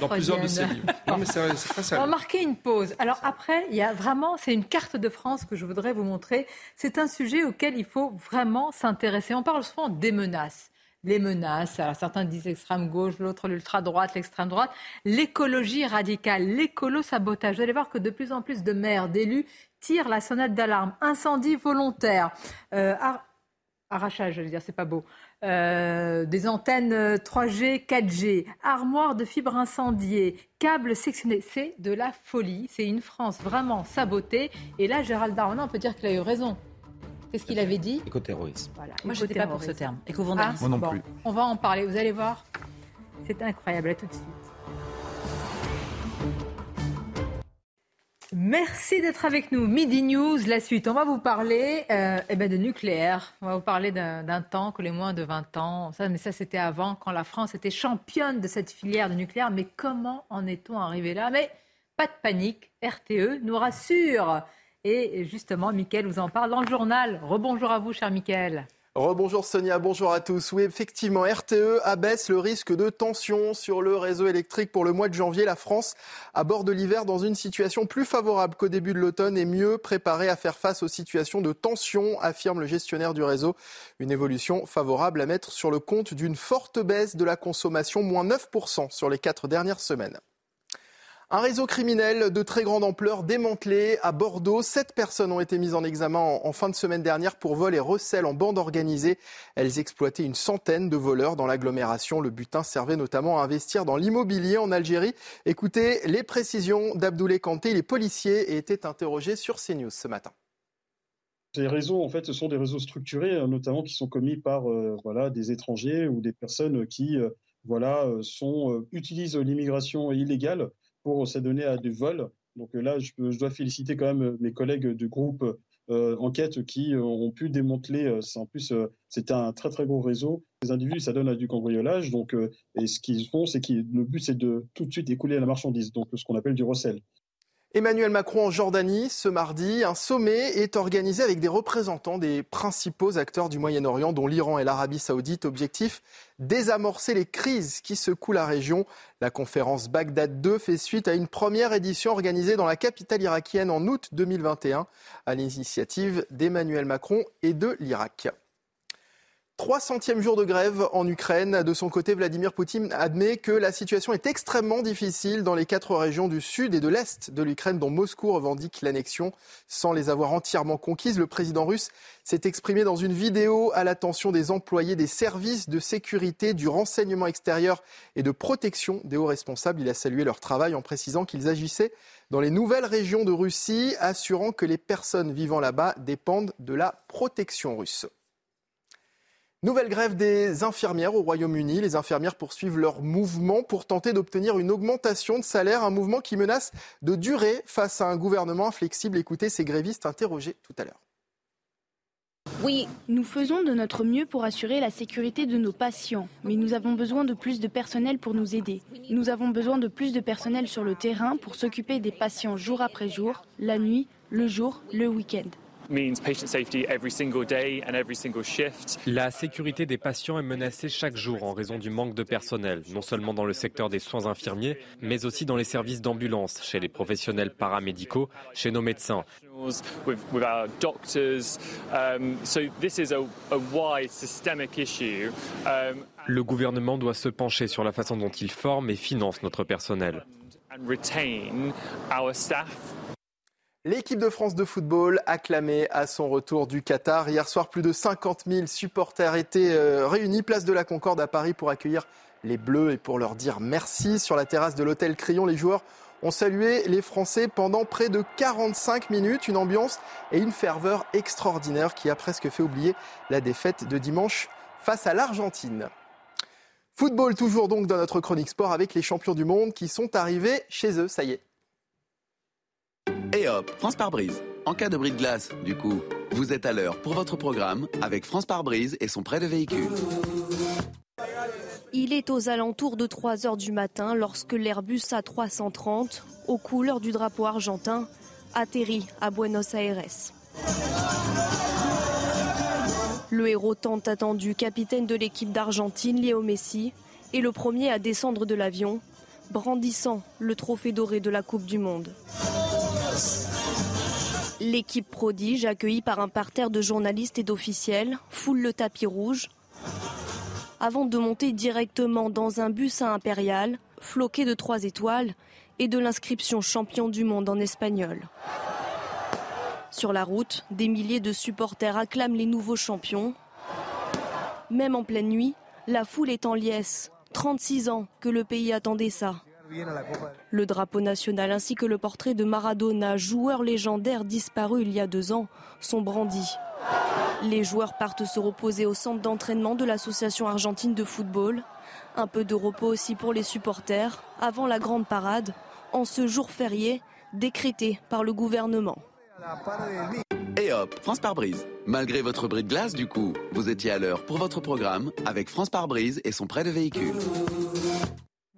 dans plusieurs de ses livres. Non, mais c'est très sérieux.
On va marquer une pause. Alors après, il y a vraiment, c'est une carte de France que je voudrais vous montrer. C'est un sujet auquel il faut vraiment s'intéresser. On parle souvent des menaces les menaces. Alors, certains disent extrême gauche, l'autre l'ultra droite, l'extrême droite. L'écologie radicale, l'écolo-sabotage. Vous allez voir que de plus en plus de maires, d'élus tirent la sonnette d'alarme. Incendie volontaire. Euh, arrachage, je veux dire, c'est pas beau. Euh, des antennes 3G, 4G, armoires de fibres incendiées, câbles sectionnés. C'est de la folie. C'est une France vraiment sabotée. Et là, Gérald Darmanin, on peut dire qu'il a eu raison. Qu'est-ce qu'il avait dit
Écoterrorisme.
Voilà,
Moi, je n'étais pas pour ce terme. Éco-vandalisme.
Ah, Moi non plus.
On va en parler. Vous allez voir. C'est incroyable. À tout de suite. Merci d'être avec nous. Midi News, la suite. On va vous parler euh, eh ben de nucléaire. On va vous parler d'un temps que les moins de 20 ans. Ça, mais ça, c'était avant, quand la France était championne de cette filière de nucléaire. Mais comment en est-on arrivé là? Mais pas de panique. RTE nous rassure. Et justement, Mickaël vous en parle dans le journal. Rebonjour à vous, cher Mickaël.
Rebonjour Sonia, bonjour à tous. Oui, effectivement, RTE abaisse le risque de tension sur le réseau électrique pour le mois de janvier. La France aborde l'hiver dans une situation plus favorable qu'au début de l'automne et mieux préparée à faire face aux situations de tension, affirme le gestionnaire du réseau. Une évolution favorable à mettre sur le compte d'une forte baisse de la consommation, moins 9% sur les quatre dernières semaines. Un réseau criminel de très grande ampleur démantelé à Bordeaux. Sept personnes ont été mises en examen en, fin de semaine dernière pour vol et recel en bande organisée. Elles exploitaient une centaine de voleurs dans l'agglomération. Le butin servait notamment à investir dans l'immobilier en Algérie. Écoutez les précisions d'Abdoulaye Kanté. Les policiers étaient interrogés sur CNews ce matin.
Ces réseaux, en fait, ce sont des réseaux structurés, euh, notamment qui sont commis par euh, voilà, des étrangers ou des personnes qui euh, voilà, sont, utilisent l'immigration illégale pour s'adonner à des vols. Donc euh, là, je, dois féliciter quand même euh, mes collègues du groupe euh, enquête qui ont pu démanteler. en plus, c'est un très très gros réseau. Les individus s'adonnent à du cambriolage. Donc, et ce qu'ils font, c'est que le but, c'est de tout de suite écouler la marchandise, donc ce qu'on appelle du recel.
Emmanuel Macron en Jordanie ce mardi. Un sommet est organisé avec des représentants des principaux acteurs du Moyen-Orient, dont l'Iran et l'Arabie saoudite. Objectif désamorcer les crises qui secouent la région. La conférence Bagdad 2 fait suite à une première édition organisée dans la capitale irakienne en août 2021 à l'initiative d'Emmanuel Macron et de l'Irak. 300e jour de grève en Ukraine. De son côté, Vladimir Poutine admet que la situation est extrêmement difficile dans les quatre régions du sud et de l'est de l'Ukraine dont Moscou revendique l'annexion sans les avoir entièrement conquises. Le président russe s'est exprimé dans une vidéo à l'attention des employés des services de sécurité, du renseignement extérieur et de protection des hauts responsables. Il a salué leur travail en précisant qu'ils agissaient dans les nouvelles régions de Russie, assurant que les personnes vivant là-bas dépendent de la protection russe. Nouvelle grève des infirmières au Royaume-Uni. Les infirmières poursuivent leur mouvement pour tenter d'obtenir une augmentation de salaire, un mouvement qui menace de durer face à un gouvernement inflexible. Écoutez ces grévistes interrogés tout à l'heure.
Oui, nous faisons de notre mieux pour assurer la sécurité de nos patients, mais nous avons besoin de plus de personnel pour nous aider. Nous avons besoin de plus de personnel sur le terrain pour s'occuper des patients jour après jour, la nuit, le jour, le week-end.
La sécurité des patients est menacée chaque jour en raison du manque de personnel, non seulement dans le secteur des soins infirmiers, mais aussi dans les services d'ambulance, chez les professionnels paramédicaux, chez nos médecins. Le gouvernement doit se pencher sur la façon dont il forme et finance notre personnel.
L'équipe de France de football acclamée à son retour du Qatar. Hier soir, plus de 50 000 supporters étaient euh, réunis place de la Concorde à Paris pour accueillir les Bleus et pour leur dire merci. Sur la terrasse de l'hôtel Crillon, les joueurs ont salué les Français pendant près de 45 minutes. Une ambiance et une ferveur extraordinaire qui a presque fait oublier la défaite de dimanche face à l'Argentine. Football toujours donc dans notre chronique sport avec les champions du monde qui sont arrivés chez eux. Ça y est.
Et hop, France par brise. En cas de bris de glace, du coup, vous êtes à l'heure pour votre programme avec France par brise et son prêt de véhicule.
Il est aux alentours de 3 heures du matin lorsque l'Airbus A330, aux couleurs du drapeau argentin, atterrit à Buenos Aires. Le héros tant attendu, capitaine de l'équipe d'Argentine, Léo Messi, est le premier à descendre de l'avion, brandissant le trophée doré de la Coupe du Monde. L'équipe prodige, accueillie par un parterre de journalistes et d'officiels, foule le tapis rouge. avant de monter directement dans un bus à impérial, floqué de trois étoiles et de l'inscription champion du monde en espagnol. Sur la route, des milliers de supporters acclament les nouveaux champions. Même en pleine nuit, la foule est en liesse. 36 ans que le pays attendait ça. Le drapeau national ainsi que le portrait de Maradona, joueur légendaire disparu il y a deux ans, sont brandis. Les joueurs partent se reposer au centre d'entraînement de l'association argentine de football. Un peu de repos aussi pour les supporters avant la grande parade, en ce jour férié décrété par le gouvernement.
Et hop, France par brise. Malgré votre bris de glace, du coup, vous étiez à l'heure pour votre programme avec France par brise et son prêt de véhicule.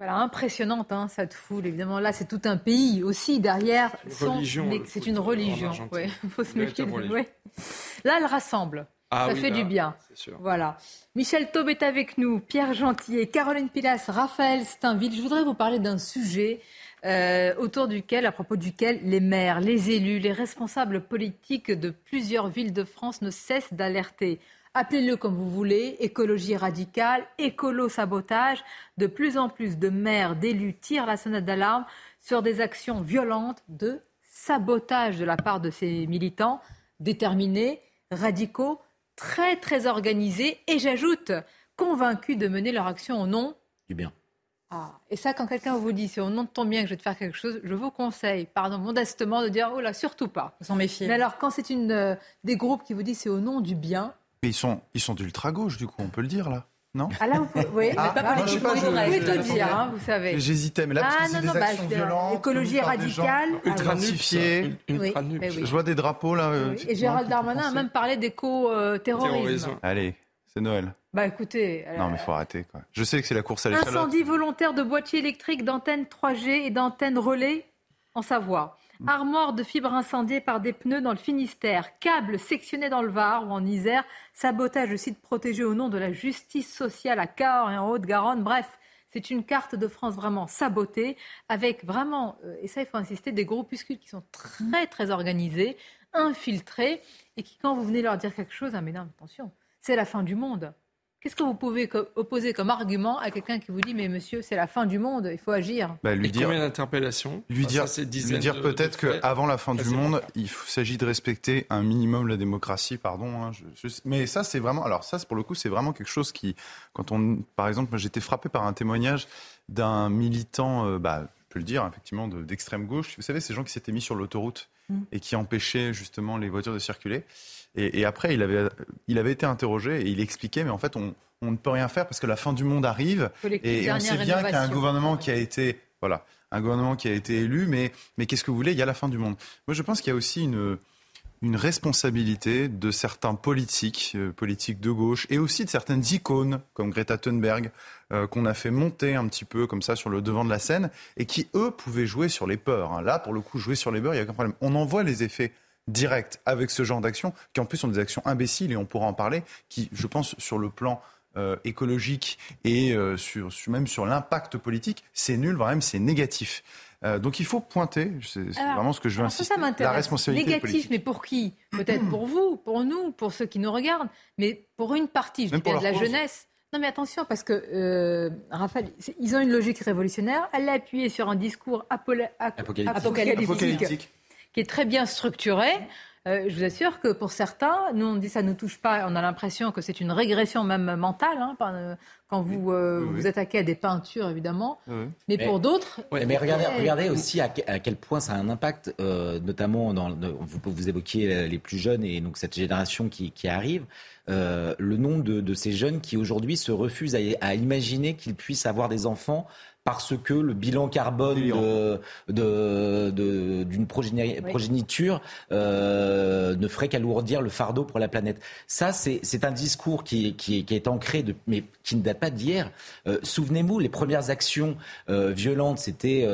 Voilà, impressionnante hein, cette foule. Évidemment, là, c'est tout un pays aussi derrière. C'est une religion. Ouais. Faut se méfier. Là, elle rassemble. Ah ça fait du bien. Voilà. Michel Taube est avec nous, Pierre Gentillet, Caroline Pilas, Raphaël Steinville. Je voudrais vous parler d'un sujet euh, autour duquel, à propos duquel les maires, les élus, les responsables politiques de plusieurs villes de France ne cessent d'alerter. Appelez-le comme vous voulez, écologie radicale, écolo-sabotage. De plus en plus de maires, d'élus tirent la sonnette d'alarme sur des actions violentes de sabotage de la part de ces militants déterminés, radicaux, très très organisés et j'ajoute convaincus de mener leur action au nom
du bien.
Ah, et ça, quand quelqu'un vous dit c'est au nom de ton bien que je vais te faire quelque chose, je vous conseille, pardon, modestement, de dire oh là, surtout pas.
S'en méfier.
Mais alors, quand c'est une euh, des groupes qui vous dit c'est au nom du bien,
ils sont, ils sont d'ultra gauche, du coup, on peut le dire là. Non
ah là, vous pouvez, oui, ah, mais pas politiquement correct. Dire, hein, vous savez.
J'hésitais, mais là, parce
ah,
que c'est des bah, actions violentes.
Écologie radicale.
Ultra nuls. Ultra oui, Je vois des drapeaux là.
Euh, et Gérald Darmanin a même parlé d'éco-terrorisme.
Allez, c'est Noël.
Bah écoutez.
Non, mais il faut arrêter. Quoi. Je sais que c'est la course à l'échalote.
Incendie volontaire de boîtiers électriques, d'antennes 3G et d'antennes relais en Savoie. Mm. Armoire de fibres incendiées par des pneus dans le Finistère. Câbles sectionnés dans le Var ou en Isère. Sabotage de sites protégés au nom de la justice sociale à Cahors et en Haute-Garonne. Bref, c'est une carte de France vraiment sabotée avec vraiment, euh, et ça il faut insister, des groupuscules qui sont très très organisés, infiltrés et qui quand vous venez leur dire quelque chose, ah mais non, attention, c'est la fin du monde. Qu'est-ce que vous pouvez opposer comme argument à quelqu'un qui vous dit mais monsieur c'est la fin du monde, il faut agir?
Bah, lui dire,
Lui dire, lui dire peut-être qu'avant la fin du monde, il s'agit de respecter un minimum la démocratie, pardon. Hein, mais ça c'est vraiment, alors ça pour le coup c'est vraiment quelque chose qui, quand on, par exemple, j'étais frappé par un témoignage d'un militant, euh, bah, peux le dire effectivement d'extrême gauche. Vous savez ces gens qui s'étaient mis sur l'autoroute mm. et qui empêchaient justement les voitures de circuler. Et, après, il avait, il avait été interrogé et il expliquait, mais en fait, on, on ne peut rien faire parce que la fin du monde arrive. Et, on sait bien qu'il y a un gouvernement qui a été, voilà, un gouvernement qui a été élu, mais, mais qu'est-ce que vous voulez? Il y a la fin du monde. Moi, je pense qu'il y a aussi une, une responsabilité de certains politiques, euh, politiques de gauche, et aussi de certaines icônes comme Greta Thunberg, euh, qu'on a fait monter un petit peu comme ça sur le devant de la scène, et qui, eux, pouvaient jouer sur les peurs. Hein. Là, pour le coup, jouer sur les peurs, il n'y a aucun problème. On en voit les effets direct avec ce genre d'actions, qui en plus sont des actions imbéciles, et on pourra en parler, qui, je pense, sur le plan euh, écologique et sur, même sur l'impact politique, c'est nul, voire même c'est négatif. Euh, donc il faut pointer, c'est vraiment ce que je veux insister, ça, la responsabilité
Négatif, mais pour qui? Peut-être pour vous, pour nous, pour ceux qui nous regardent, mais pour une partie, je dirais, de la jeunesse. Non mais attention, parce que Raphaël, ils ont une logique révolutionnaire. Elle l'a appuyé sur un discours apocalyptique. qui est très bien structuré. Euh, je vous assure que pour certains, nous on dit ça ne nous touche pas, on a l'impression que c'est une régression même mentale hein, euh, quand vous euh, vous attaquez à des peintures évidemment, mais, pour d'autres.
mais regardez, regardez aussi à, quel point ça a un impact, notamment dans vous, vous évoquiez les plus jeunes et donc cette génération qui, qui arrive. le nom de, de, ces jeunes qui aujourd'hui se refusent à, à imaginer qu'ils puissent avoir des enfants parce que le bilan carbone de, d'une progéniture euh, ne ferait qu'alourdir le fardeau pour la planète. Ça, c'est, un discours qui, qui, qui, est ancré, de, mais qui ne date pas d'hier. Euh, souvenez-vous, les premières actions euh, violentes, c'était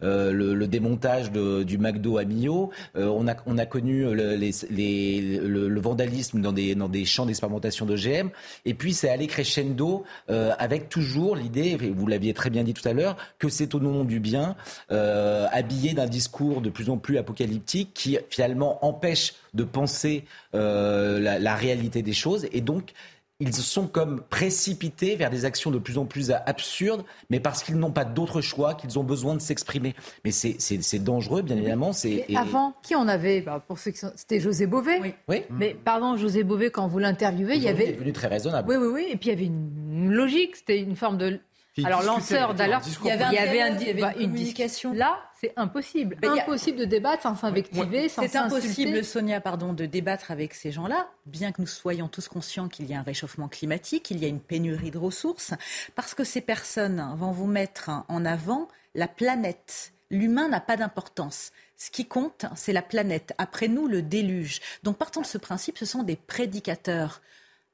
le, démontage du McDo à Millau. on, a, on a connu le, les, le, vandalisme dans des, dans des champs d'expérimentation d'OGM. Et puis, c'est allé crescendo avec toujours l'idée, vous l'aviez très bien dit tout à l'heure, que c'est au nom du bien, euh, habillé d'un discours de plus en plus apocalyptique qui finalement empêche de penser euh, la, réalité des choses et donc ils sont comme précipités vers des actions de plus en plus absurdes, mais parce qu'ils n'ont pas d'autre choix, qu'ils ont besoin de s'exprimer. Mais c'est dangereux, bien évidemment.
Et... Avant, qui en avait bah, Pour ceux qui C'était José Bové.
Oui. oui.
Mais pardon, José Bové, quand vous l'interviewez, il y avait.
Il est devenu très raisonnable.
Oui, oui, oui. Et puis il y avait une logique. C'était une forme de alors lanceur d'alerte, il y avait, il y avait, un, il y avait une, communication. Là, c'est impossible. Mais impossible de débattre sans s'invectiver, sans
C'est impossible, Sonia, pardon, de débattre avec ces gens-là, bien que nous soyons tous conscients qu'il y a un réchauffement climatique, qu'il y a une pénurie de ressources, parce que ces personnes vont vous mettre en avant la planète. L'humain n'a pas d'importance. Ce qui compte, c'est la planète. Après nous, le déluge. Donc, partant de ce principe, ce sont des prédicateurs.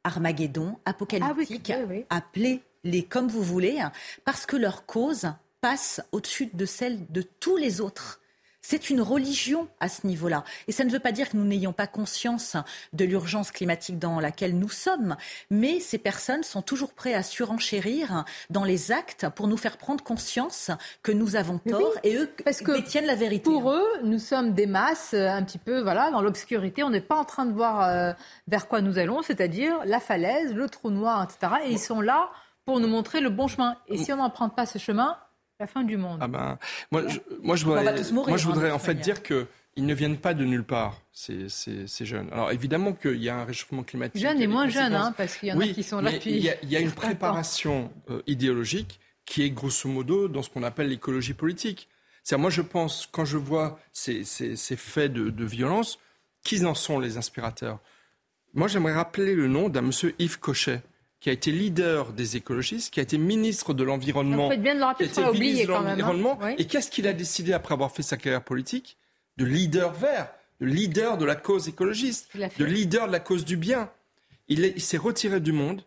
Armageddon, apocalyptique, ah appelés les comme vous voulez, hein, parce que leur cause passe au-dessus de celle de tous les autres. C'est une religion à ce niveau-là. Et ça ne veut pas dire que nous n'ayons pas conscience de l'urgence climatique dans laquelle nous sommes, mais ces personnes sont toujours prêtes à surenchérir dans les actes pour nous faire prendre conscience que nous avons tort et eux parce que détiennent la vérité.
Pour eux, nous sommes des masses euh, un petit peu voilà dans l'obscurité. On n'est pas en train de voir euh, vers quoi nous allons, c'est-à-dire la falaise, le trou noir, etc. Et ils sont là pour nous montrer le bon chemin. Et si on n'emprunte pas ce chemin, la fin du monde.
Ah ben, moi, je, moi, je voudrais, moi, je voudrais hein, en fait dire que ils ne viennent pas de nulle part, ces, ces, ces jeunes. Alors évidemment qu'il y a un réchauffement climatique.
Jeunes et moins jeunes, hein, parce qu'il y en a qui sont là
depuis. Il y a, il y a une préparation euh, idéologique qui est grosso modo dans ce qu'on appelle l'écologie politique. C'est moi je pense quand je vois ces, ces, ces faits de, de, violence, qui en sont les inspirateurs? Moi j'aimerais rappeler le nom d'un monsieur Yves Cochet qui a été leader des écologistes, qui a été ministre de l'Environnement.
Vous faites bien de le rappeler, qui a été quand même.
Hein. Et qu'est-ce qu'il a décidé après avoir fait sa carrière politique? De leader vert, de leader de la cause écologiste, de leader de la cause du bien. Il s'est retiré du monde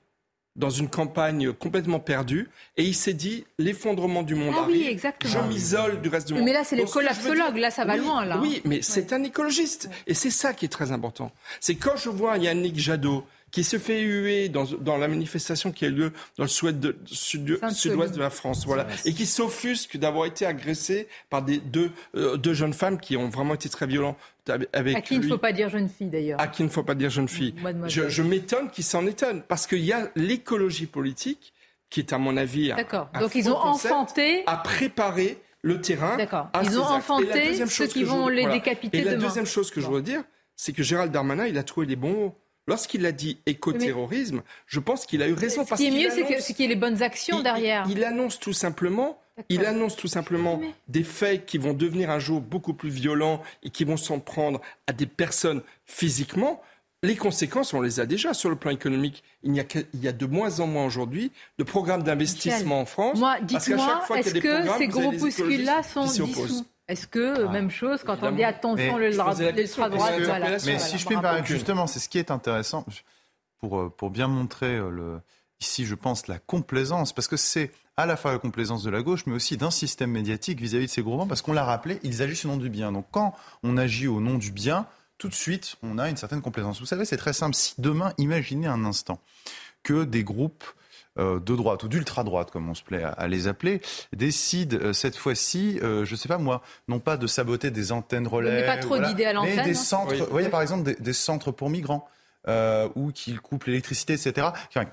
dans une campagne complètement perdue et il s'est dit l'effondrement du monde
ah
arrive,
oui, exactement.
je m'isole du reste du monde.
Mais là c'est les collapsologues, là ça va loin là.
Oui, mais c'est un écologiste et c'est ça qui est très important. C'est quand je vois Yannick Jadot qui se fait huer dans, dans la manifestation qui a lieu dans le sud-ouest de, sud, de la France, voilà, et qui s'offusque d'avoir été agressé par des deux, euh, deux jeunes femmes qui ont vraiment été très violentes avec
à qui il ne faut pas dire jeune fille d'ailleurs.
À qui il ne faut pas dire jeune fille. Je, je m'étonne qu'ils s'en étonnent parce qu'il y a l'écologie politique qui est à mon avis
D'accord. Donc ils ont enfanté
à préparer le terrain.
D'accord. Ils ont enfanté ceux qui vont les décapiter
Et
la
deuxième chose que je voudrais dire, c'est que Gérald Darmanin, il a trouvé les bons mots. Lorsqu'il a dit écoterrorisme, je pense qu'il a eu raison.
Ce qui est mieux, c'est qu'il y ait les bonnes actions derrière.
Il, annonce tout simplement, il annonce tout simplement des faits qui vont devenir un jour beaucoup plus violents et qui vont s'en prendre à des personnes physiquement. Les conséquences, on les a déjà sur le plan économique. Il y a, il y a de moins en moins aujourd'hui de programmes d'investissement en France.
Moi, dites-moi, est-ce que ces groupuscules-là sont dissous est-ce que, ah. même chose, quand on dit attention, le droit droite,
voilà. Mais si je puis me permettre, justement, c'est ce qui est intéressant pour, euh, pour bien montrer euh, le, ici, je pense, la complaisance, parce que c'est à la fois la complaisance de la gauche, mais aussi d'un système médiatique vis-à-vis de ces groupements, parce qu'on l'a rappelé, ils agissent au nom du bien. Donc quand on agit au nom du bien, tout de suite, on a une certaine complaisance. Vous savez, c'est très simple. Si demain, imaginez un instant que des groupes euh, de droite ou d'ultra-droite, comme on se plaît à, les appeler, décident euh, cette fois-ci, euh, je ne sais pas moi, non pas de saboter des antennes relais,
pas trop
mais
des
hein. centres, vous voyez par exemple des centres pour migrants euh, ou qu'il coupe l'électricité, etc.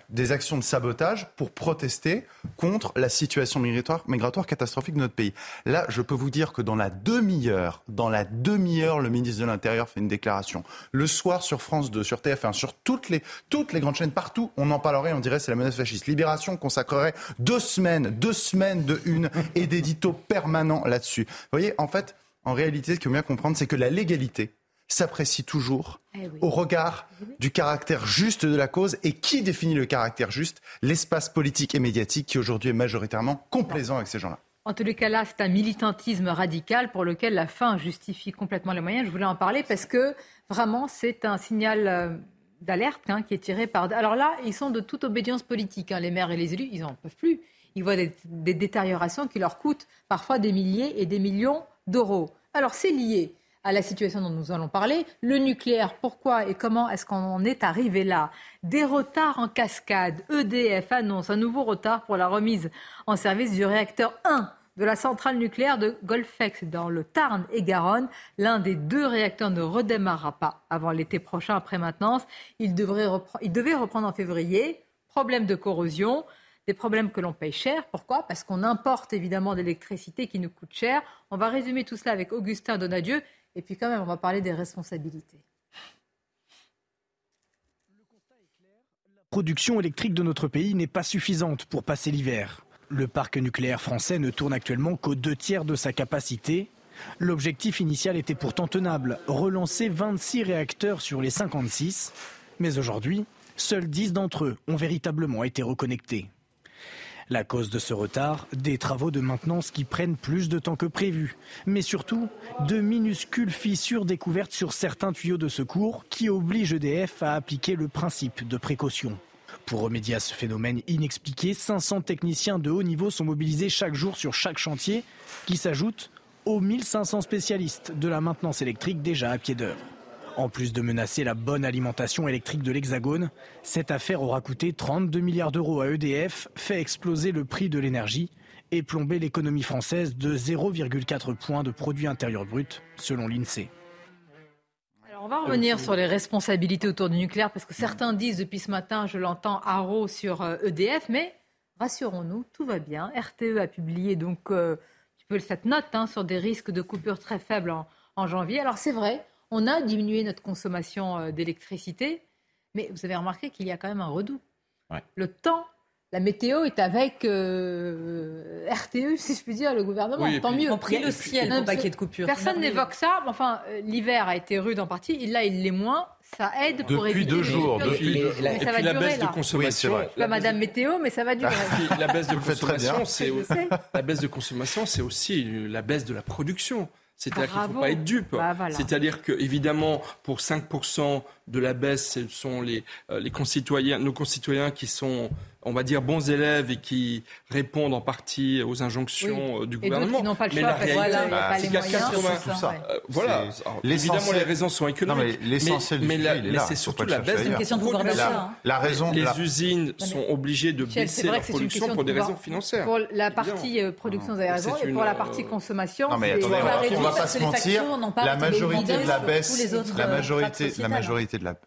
des actions de sabotage pour protester contre la situation migratoire, migratoire catastrophique de notre pays. Là, je peux vous dire que dans la demi-heure, dans la demi-heure, le ministre de l'Intérieur fait une déclaration. Le soir sur France 2, sur TF1, sur toutes les, toutes les grandes chaînes, partout, on en parlerait, on dirait c'est la menace fasciste. Libération consacrerait deux semaines, deux semaines de une et d'édito permanents là-dessus. Vous voyez, en fait, en réalité, ce qu'il faut bien comprendre, c'est que la légalité, s'apprécie toujours eh au regard du caractère juste de la cause. Et qui définit le caractère juste? L'espace politique et médiatique qui aujourd'hui est majoritairement complaisant avec ces gens-là.
En tous les cas, là, c'est un militantisme radical pour lequel la fin justifie complètement les moyens. Je voulais en parler parce que vraiment, c'est un signal euh, d'alerte hein, qui est tiré par. Alors là, ils sont de toute obédience politique. Hein. Les maires et les élus, ils n'en peuvent plus. Ils voient des, des détériorations qui leur coûtent parfois des milliers et des millions d'euros. Alors c'est lié à la situation dont nous allons parler. Le nucléaire, pourquoi et comment est-ce qu'on est arrivé là? Des retards en cascade. EDF annonce un nouveau retard pour la remise en service du réacteur 1 de la centrale nucléaire de Golfex dans le Tarn et Garonne. L'un des deux réacteurs ne redémarrera pas avant l'été prochain après maintenance. Il, il devait reprendre en février. Problème de corrosion, des problèmes que l'on paye cher. Pourquoi? Parce qu'on importe évidemment d'électricité qui nous coûte cher. On va résumer tout cela avec Augustin Donadieu. Et puis quand même, on va parler des responsabilités.
La production électrique de notre pays n'est pas suffisante pour passer l'hiver. Le parc nucléaire français ne tourne actuellement qu'aux deux tiers de sa capacité. L'objectif initial était pourtant tenable, relancer 26 réacteurs sur les 56. Mais aujourd'hui, seuls 10 d'entre eux ont véritablement été reconnectés. La cause de ce retard, des travaux de maintenance qui prennent plus de temps que prévu, mais surtout de minuscules fissures découvertes sur certains tuyaux de secours qui obligent EDF à appliquer le principe de précaution. Pour remédier à ce phénomène inexpliqué, 500 techniciens de haut niveau sont mobilisés chaque jour sur chaque chantier, qui s'ajoute aux 1500 spécialistes de la maintenance électrique déjà à pied d'œuvre. En plus de menacer la bonne alimentation électrique de l'Hexagone, cette affaire aura coûté 32 milliards d'euros à EDF, fait exploser le prix de l'énergie et plomber l'économie française de 0,4 points de produit intérieur brut, selon l'INSEE.
On va revenir sur les responsabilités autour du nucléaire parce que certains disent depuis ce matin, je l'entends, haro sur EDF, euh, e mais rassurons-nous, tout va bien. RTE a publié donc euh, cette note hein, sur des risques de coupure très faibles en, janvier. Alors c'est vrai, on a diminué notre consommation euh, d'électricité, mais vous avez remarqué qu'il y a quand même un redout. Le temps la météo est avec euh, RTE, si je puis dire, le gouvernement. Tant mieux.
On prie le ciel pour pas de coupure.
Personne n'évoque ça. Mais enfin, euh, l'hiver a été rude en partie. Là, il l'est moins. Ça aide
pour
éviter
deux jours. Depuis
deux jours.
Et puis la baisse de consommation.
pas Madame Météo, mais ça va durer.
la baisse de consommation, c'est la baisse de consommation, c'est aussi la baisse de la production. C'est-à-dire qu'il ne faut pas être dupe. Bah, C'est-à-dire que, évidemment, pour 5% de la baisse, ce sont les, euh, les concitoyens, nos concitoyens qui sont on va dire, bons élèves et qui répondent en partie aux injonctions euh, du gouvernement.
Qui n'ont pas le choix, mais la réalité, voilà, c'est qu'il y a 80...
Tout ça.
Euh, voilà. évidemment, les raisons sont économiques.
mais l'essentiel
mais, mais, c'est surtout la baisse
de question de pouvoir d'achat.
La, raison,
les usines sont obligées de baisser leur production pour des raisons financières.
Pour la partie euh, production, vous avez raison, et pour la partie consommation,
non mais attendez, on va pas se mentir, la majorité de la baisse, la majorité, la majorité de la,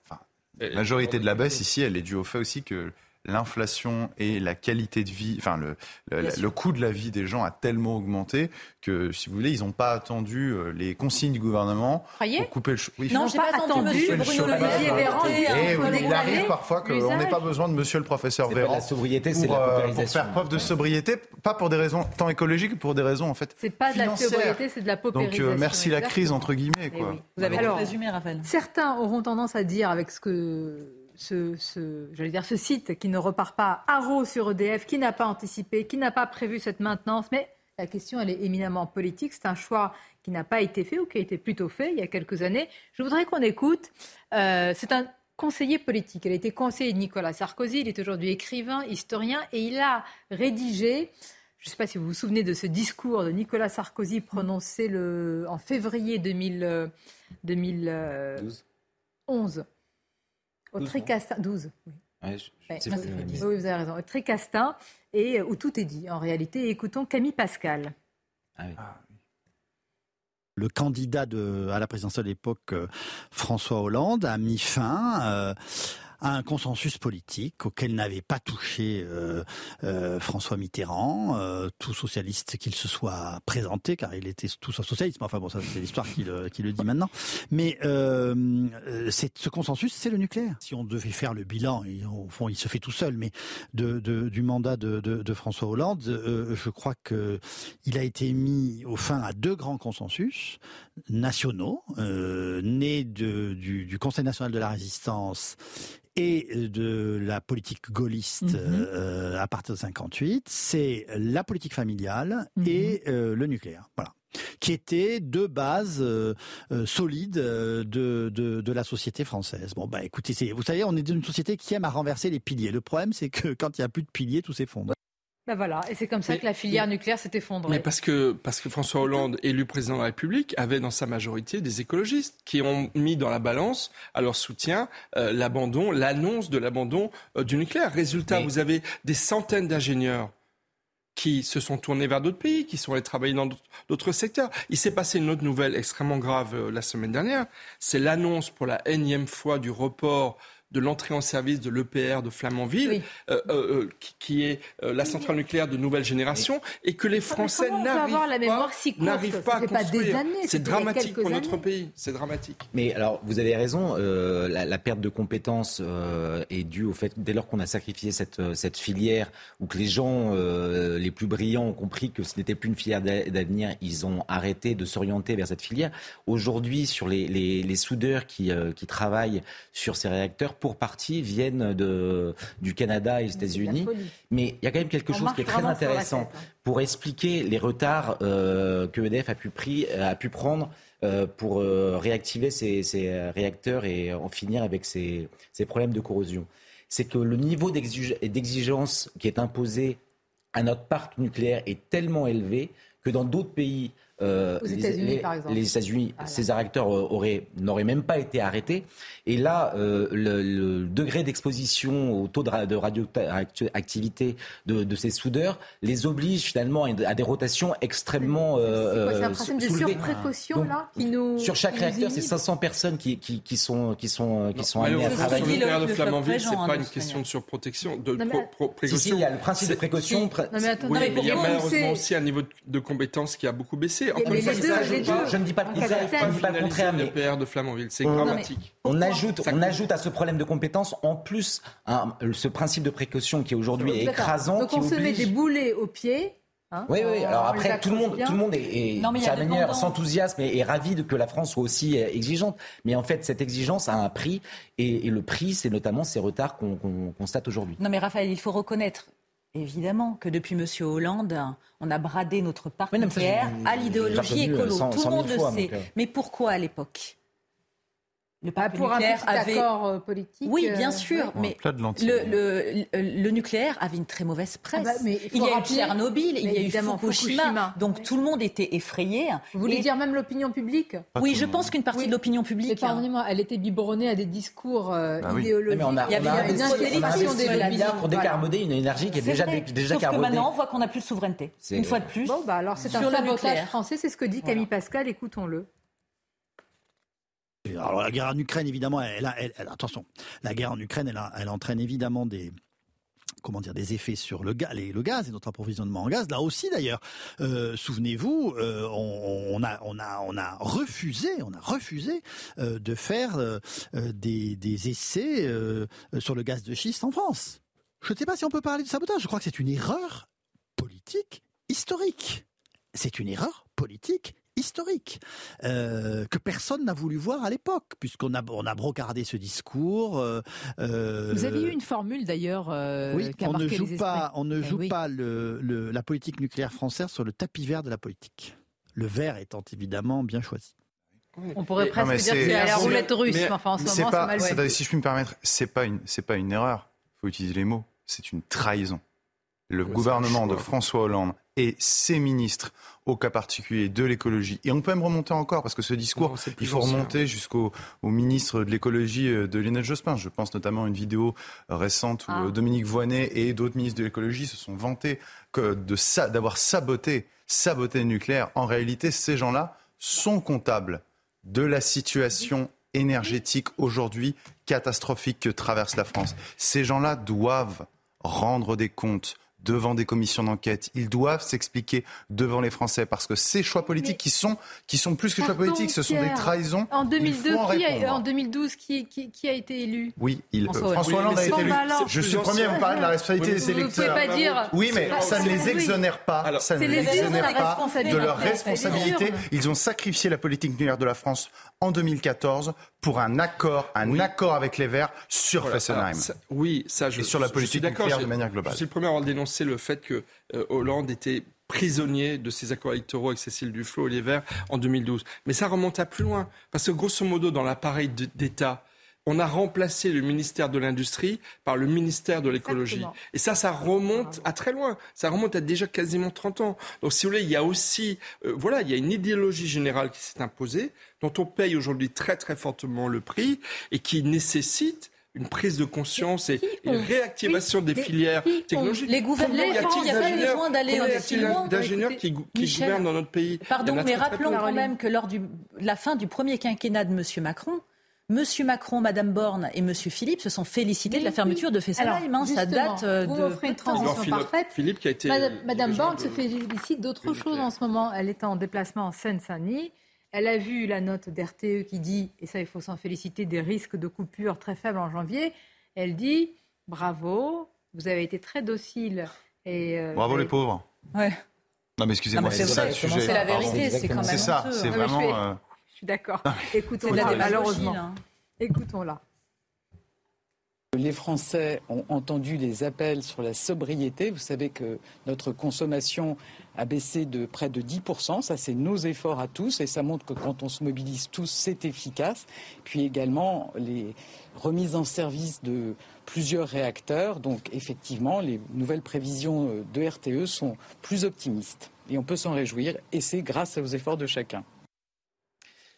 la majorité de la baisse ici, elle est due au fait aussi que l'inflation et la qualité de vie, enfin le, le, coût de la vie des gens a tellement augmenté que, si vous voulez, ils n'ont pas attendu euh, les consignes du gouvernement pour couper le
oui, Non, j'ai pas, pas attendu Bruno Olivier Véran.
Et il arrive parfois qu'on n'ait pas besoin de monsieur le professeur Véran
sobriété, pour,
euh, pour, faire preuve de sobriété, pas pour des raisons tant écologiques que pour des raisons en fait
C'est pas de la sobriété, c'est de la paupérisation.
Donc euh, merci la crise, entre guillemets.
Eh
quoi.
Vous avez Alors, résumé, Raphaël.
Certains auront tendance à dire avec ce que ce, ce, dire, ce site qui ne repart pas à sur EDF, qui n'a pas anticipé, qui n'a pas prévu cette maintenance. Mais la question, elle est éminemment politique. C'est un choix qui n'a pas été fait ou qui a été plutôt fait il y a quelques années. Je voudrais qu'on écoute. Euh, c'est un conseiller politique. Il a été conseiller de Nicolas Sarkozy. Il est aujourd'hui écrivain, historien, et il a rédigé. Je ne sais pas si vous vous souvenez de ce discours de Nicolas Sarkozy prononcé le, en février 2000, 2011 au Tricastin, 12. Oui. oui, vous avez raison. Au Tricastin, et euh, où tout est dit en réalité. Écoutons Camille Pascal. Ah oui. Ah
le candidat de, à la présidentielle de l'époque, euh, François Hollande, a mis fin euh, un consensus politique auquel n'avait pas touché euh, euh, François Mitterrand, euh, tout socialiste qu'il se soit présenté, car il était tout socialiste. Enfin bon, ça c'est l'histoire qui le, qui le, dit maintenant. Mais c'est ce consensus, c'est le nucléaire. Si on devait faire le bilan, au fond, il se fait tout seul, mais de, de du mandat de, de François Hollande, je crois que il a été mis au fin à deux grands consensus nationaux, nés de, du, du Conseil national de la résistance et de la politique gaulliste mhm. euh, à partir de 58, c'est la politique familiale mhm. et euh, le nucléaire. Voilà qui étaient deux bases euh, solides de, de, de, la société française. Bon, bah écoutez, vous savez, on est une société qui aime à renverser les piliers. Le problème, c'est que quand il n'y a plus de piliers, tout s'effondre.
Ben voilà, et c'est comme ça que la filière nucléaire s'est effondrée.
Mais parce que, parce que François Hollande, élu président de la République, avait dans sa majorité des écologistes qui ont mis dans la balance à leur soutien euh, l'abandon, l'annonce de l'abandon euh, du nucléaire. Résultat, vous avez des centaines d'ingénieurs qui se sont tournés vers d'autres pays, qui sont allés travailler dans d'autres secteurs. Il s'est passé une autre nouvelle extrêmement grave euh, la semaine dernière. C'est l'annonce pour la énième fois du report de l'entrée en service de l'EPR de Flamanville, euh, euh, euh, qui, est la centrale nucléaire de nouvelle génération, et que les Français n'arrivent pas, pas, à construire. C'est dramatique pour notre pays. C'est dramatique.
Mais alors, vous avez raison. La, perte de compétences est due au fait dès lors qu'on a sacrifié cette, cette filière, ou que les gens les plus brillants ont compris que ce n'était plus une filière d'avenir, ils ont arrêté de s'orienter vers cette filière. Aujourd'hui, sur les, les, les soudeurs qui, qui travaillent sur ces réacteurs pour partie viennent de, du Canada et des États-Unis. Mais il y a quand même quelque chose qui est très intéressant hein. pour expliquer les retards euh, que EDF a pu, pris, a pu prendre euh, pour euh, réactiver ces, réacteurs et en finir avec ces problèmes de corrosion. C'est que le niveau d'exigence qui est imposé à notre parc nucléaire est tellement élevé que dans d'autres pays
euh, les,
États-Unis, ces réacteurs n'auraient même pas été arrêtés. Et là, euh, le, degré d'exposition au taux de, radioactivité de, ces soudeurs les oblige finalement à des rotations extrêmement
euh, C'est un principe de surprécaution là qui nous
Sur chaque réacteur, c'est 500 personnes qui, qui, sont qui sont qui sont amenées à travailler.
Sur le de Flamanville, c'est pas une question de surprotection, de précaution.
il y a le principe de précaution.
mais il y a malheureusement aussi un niveau de compétence qui a beaucoup baissé
je, ne dis pas,
le contraire, mais de Flamanville, c'est dramatique.
On ajoute, on ajoute à ce problème de compétence en plus ce principe de précaution qui est aujourd'hui écrasant.
Donc on se met des boulets aux pieds.
Hein, oui, oui. Alors après, tout le monde, tout le monde est, est manière s'enthousiasme et est ravi de que la France soit aussi euh, exigeante. Mais en fait, cette exigence a un prix, et, le prix, c'est notamment ces retards qu'on constate aujourd'hui.
Non, mais Raphaël, il faut reconnaître Évidemment que depuis M. Hollande, on a bradé notre parc nucléaire à l'idéologie écolo. Tout le monde le sait. Euh. Mais pourquoi à l'époque?
Le bah, pour un avait... accord euh, politique.
Oui, bien euh, sûr, mais le, le, nucléaire avait une très mauvaise presse. Ah bah, mais il, y a eu Tchernobyl, il y a eu Fukushima, donc tout le monde était effrayé.
Vous voulez dire même l'opinion publique
Oui, je pense qu'une partie de l'opinion publique.
Pardonnez-moi, elle était biberonnée à des discours euh, bah idéologiques. Mais on a,
il y avait une intellection des lobbies. pour décarboner une énergie qui est, déjà déjà
Sauf que maintenant, on voit qu'on n'a plus de souveraineté. Une fois de plus.
Bon, bah alors c'est un sabotage français, c'est ce que dit Camille Pascal. Écoutons-le.
Alors la guerre en Ukraine, évidemment, elle, attention, la guerre en Ukraine, elle, entraîne évidemment des comment dire des effets sur le, gaz, et notre approvisionnement en gaz. Là aussi, d'ailleurs, euh, souvenez-vous, euh, on a refusé, on a refusé euh, de faire des, des, essais sur le gaz de schiste en France. Je ne sais pas si on peut parler de sabotage. Je crois que c'est une erreur politique historique. C'est une erreur politique historique euh, que personne n'a voulu voir à l'époque, puisqu'on a, on a brocardé ce discours. Euh,
euh, Vous avez eu une formule d'ailleurs.
oui, on ne joue pas, on ne eh joue pas le, la politique nucléaire française sur le tapis vert de la politique. Le vert étant évidemment bien choisi.
On pourrait presque dire que c'est la roulette russe. enfin, en ce moment,
pas,
mal
Si je puis me permettre, c'est pas une, c'est pas une erreur. Il faut utiliser les mots. C'est une trahison. Le gouvernement de François Hollande et ses ministres au cas particulier de l'écologie. Et on peut même remonter encore, parce que ce discours, il faut remonter jusqu'au ministre de l'écologie euh, de Lionel Jospin. Je pense notamment à une vidéo euh, récente où ah. euh, Dominique Voynet et d'autres ministres de l'écologie se sont vantés d'avoir saboté, saboté le nucléaire. En réalité, ces gens-là sont comptables de la situation énergétique aujourd'hui catastrophique que traverse la France. Ces gens-là doivent rendre des comptes devant des commissions d'enquête. Ils doivent s'expliquer devant les Français parce que ces choix politiques qui sont, qui sont plus que choix politiques, ce sont des trahisons.
En 2002, qui en 2012, qui, qui, a été élu?
Oui, il, François, Hollande a été élu. Je suis le premier à vous parler de la responsabilité des électeurs.
Vous pas dire.
Oui, mais ça ne les exonère pas. ça ne les exonère pas de leur responsabilité. Ils ont sacrifié la politique nucléaire de la France en 2014 pour un accord, un accord avec les Verts sur Fessenheim.
oui, ça, je,
et sur la politique nucléaire de manière globale.
Je suis le premier à avoir dénoncé le fait que euh, Hollande était prisonnier de ses accords électoraux avec Cécile Duflot et les Verts en 2012. Mais ça remonte à plus loin, parce que grosso modo, dans l'appareil d'État, on a remplacé le ministère de l'Industrie par le ministère de l'Écologie. Et ça, ça remonte à très loin. Ça remonte à déjà quasiment 30 ans. Donc, si vous voulez, il y a aussi, euh, voilà, il y a une idéologie générale qui s'est imposée, dont on paye aujourd'hui très très fortement le prix et qui nécessite une prise de conscience et une réactivation des filières technologiques.
Les gouvernements, il n'y a pas besoin d'aller aussi loin.
d'ingénieurs qui, qui gouvernent dans notre pays?
Pardon, mais rappelons quand même que lors de la fin du premier quinquennat de M. Macron, Monsieur Macron, Madame Borne et Monsieur Philippe se sont félicités de la fermeture de Fessenheim. Hein, ça date
euh, vous de. une transition parfaite.
Philippe qui a été.
Madame, Borne se félicite d'autre chose en ce moment. Elle est en déplacement en Seine-Saint-Denis. Elle a vu la note d'RTE qui dit, et ça il faut s'en féliciter, des risques de coupure très faibles en janvier. Elle dit bravo, vous avez été très docile. Et,
euh, bravo les pauvres.
Ouais.
Non mais excusez-moi,
c'est ça le sujet. C'est la vérité, c'est quand même.
C'est ça, c'est vraiment.
D'accord. Écoutons-la, malheureusement. Hein. Écoutons-la.
Les Français ont entendu les appels sur la sobriété. Vous savez que notre consommation a baissé de près de 10%. Ça, c'est nos efforts à tous et ça montre que quand on se mobilise tous, c'est efficace. Puis également les remises en service de plusieurs réacteurs. Donc effectivement, les nouvelles prévisions de RTE sont plus optimistes. Et on peut s'en réjouir et c'est grâce aux efforts de chacun.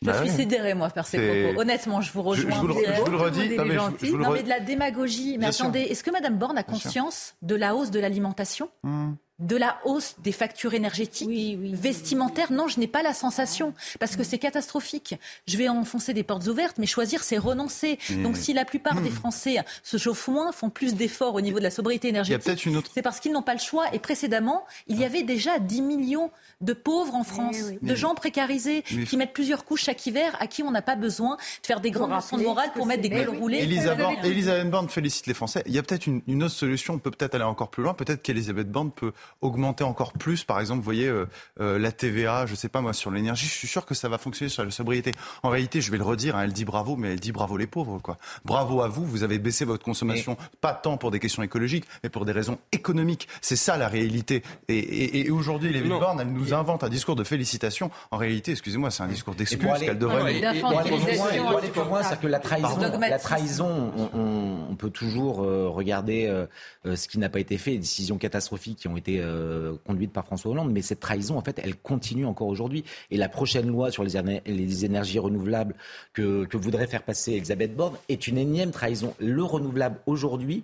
Je bah suis sidérée, moi, par ces propos. Honnêtement, je vous rejoins. Je,
vous, le, redis.
Non, mais, non, mais de la démagogie. Mais attendez, est-ce que Mme Borne a conscience de la hausse de l'alimentation? Hmm de la hausse des factures énergétiques, vestimentaires. Non, je n'ai pas la sensation parce que c'est catastrophique. Je vais enfoncer des portes ouvertes, mais choisir, c'est renoncer. Donc, si la plupart des Français se chauffent moins, font plus d'efforts au niveau de la sobriété énergétique, c'est parce qu'ils n'ont pas le choix. Et précédemment, il y avait déjà 10 millions de pauvres en France, de gens précarisés qui mettent plusieurs couches chaque hiver, à qui on n'a pas besoin de faire des grandes leçons de morale pour mettre des cols roulés.
Elisabeth Borne félicite les Français. Il y a peut-être une, une, autre solution. On peut peut-être aller encore plus loin. Peut-être qu'Elisabeth Borne peut augmenter encore plus, par exemple, vous voyez, euh, euh, la TVA, je ne sais pas moi, sur l'énergie, je suis sûr que ça va fonctionner sur la sobriété. En réalité, je vais le redire, hein, elle dit bravo, mais elle dit bravo les pauvres, quoi. Bravo à vous, vous avez baissé votre consommation, pas tant pour des questions écologiques, mais pour des raisons économiques. C'est ça la réalité. Et, aujourd'hui, les Borne, elle nous invente un discours de félicitations. En réalité, excusez-moi, c'est un discours d'excuse qu'elle devrait...
Pour aller plus loin, c'est que la trahison, la trahison on, peut toujours euh, regarder ce qui n'a pas été fait, les décisions catastrophiques qui ont été euh, conduite par François Hollande, mais cette trahison, en fait, elle continue encore aujourd'hui. Et la prochaine loi sur les, énergies renouvelables que, voudrait faire passer Elisabeth Borne est une énième trahison. Le renouvelable aujourd'hui,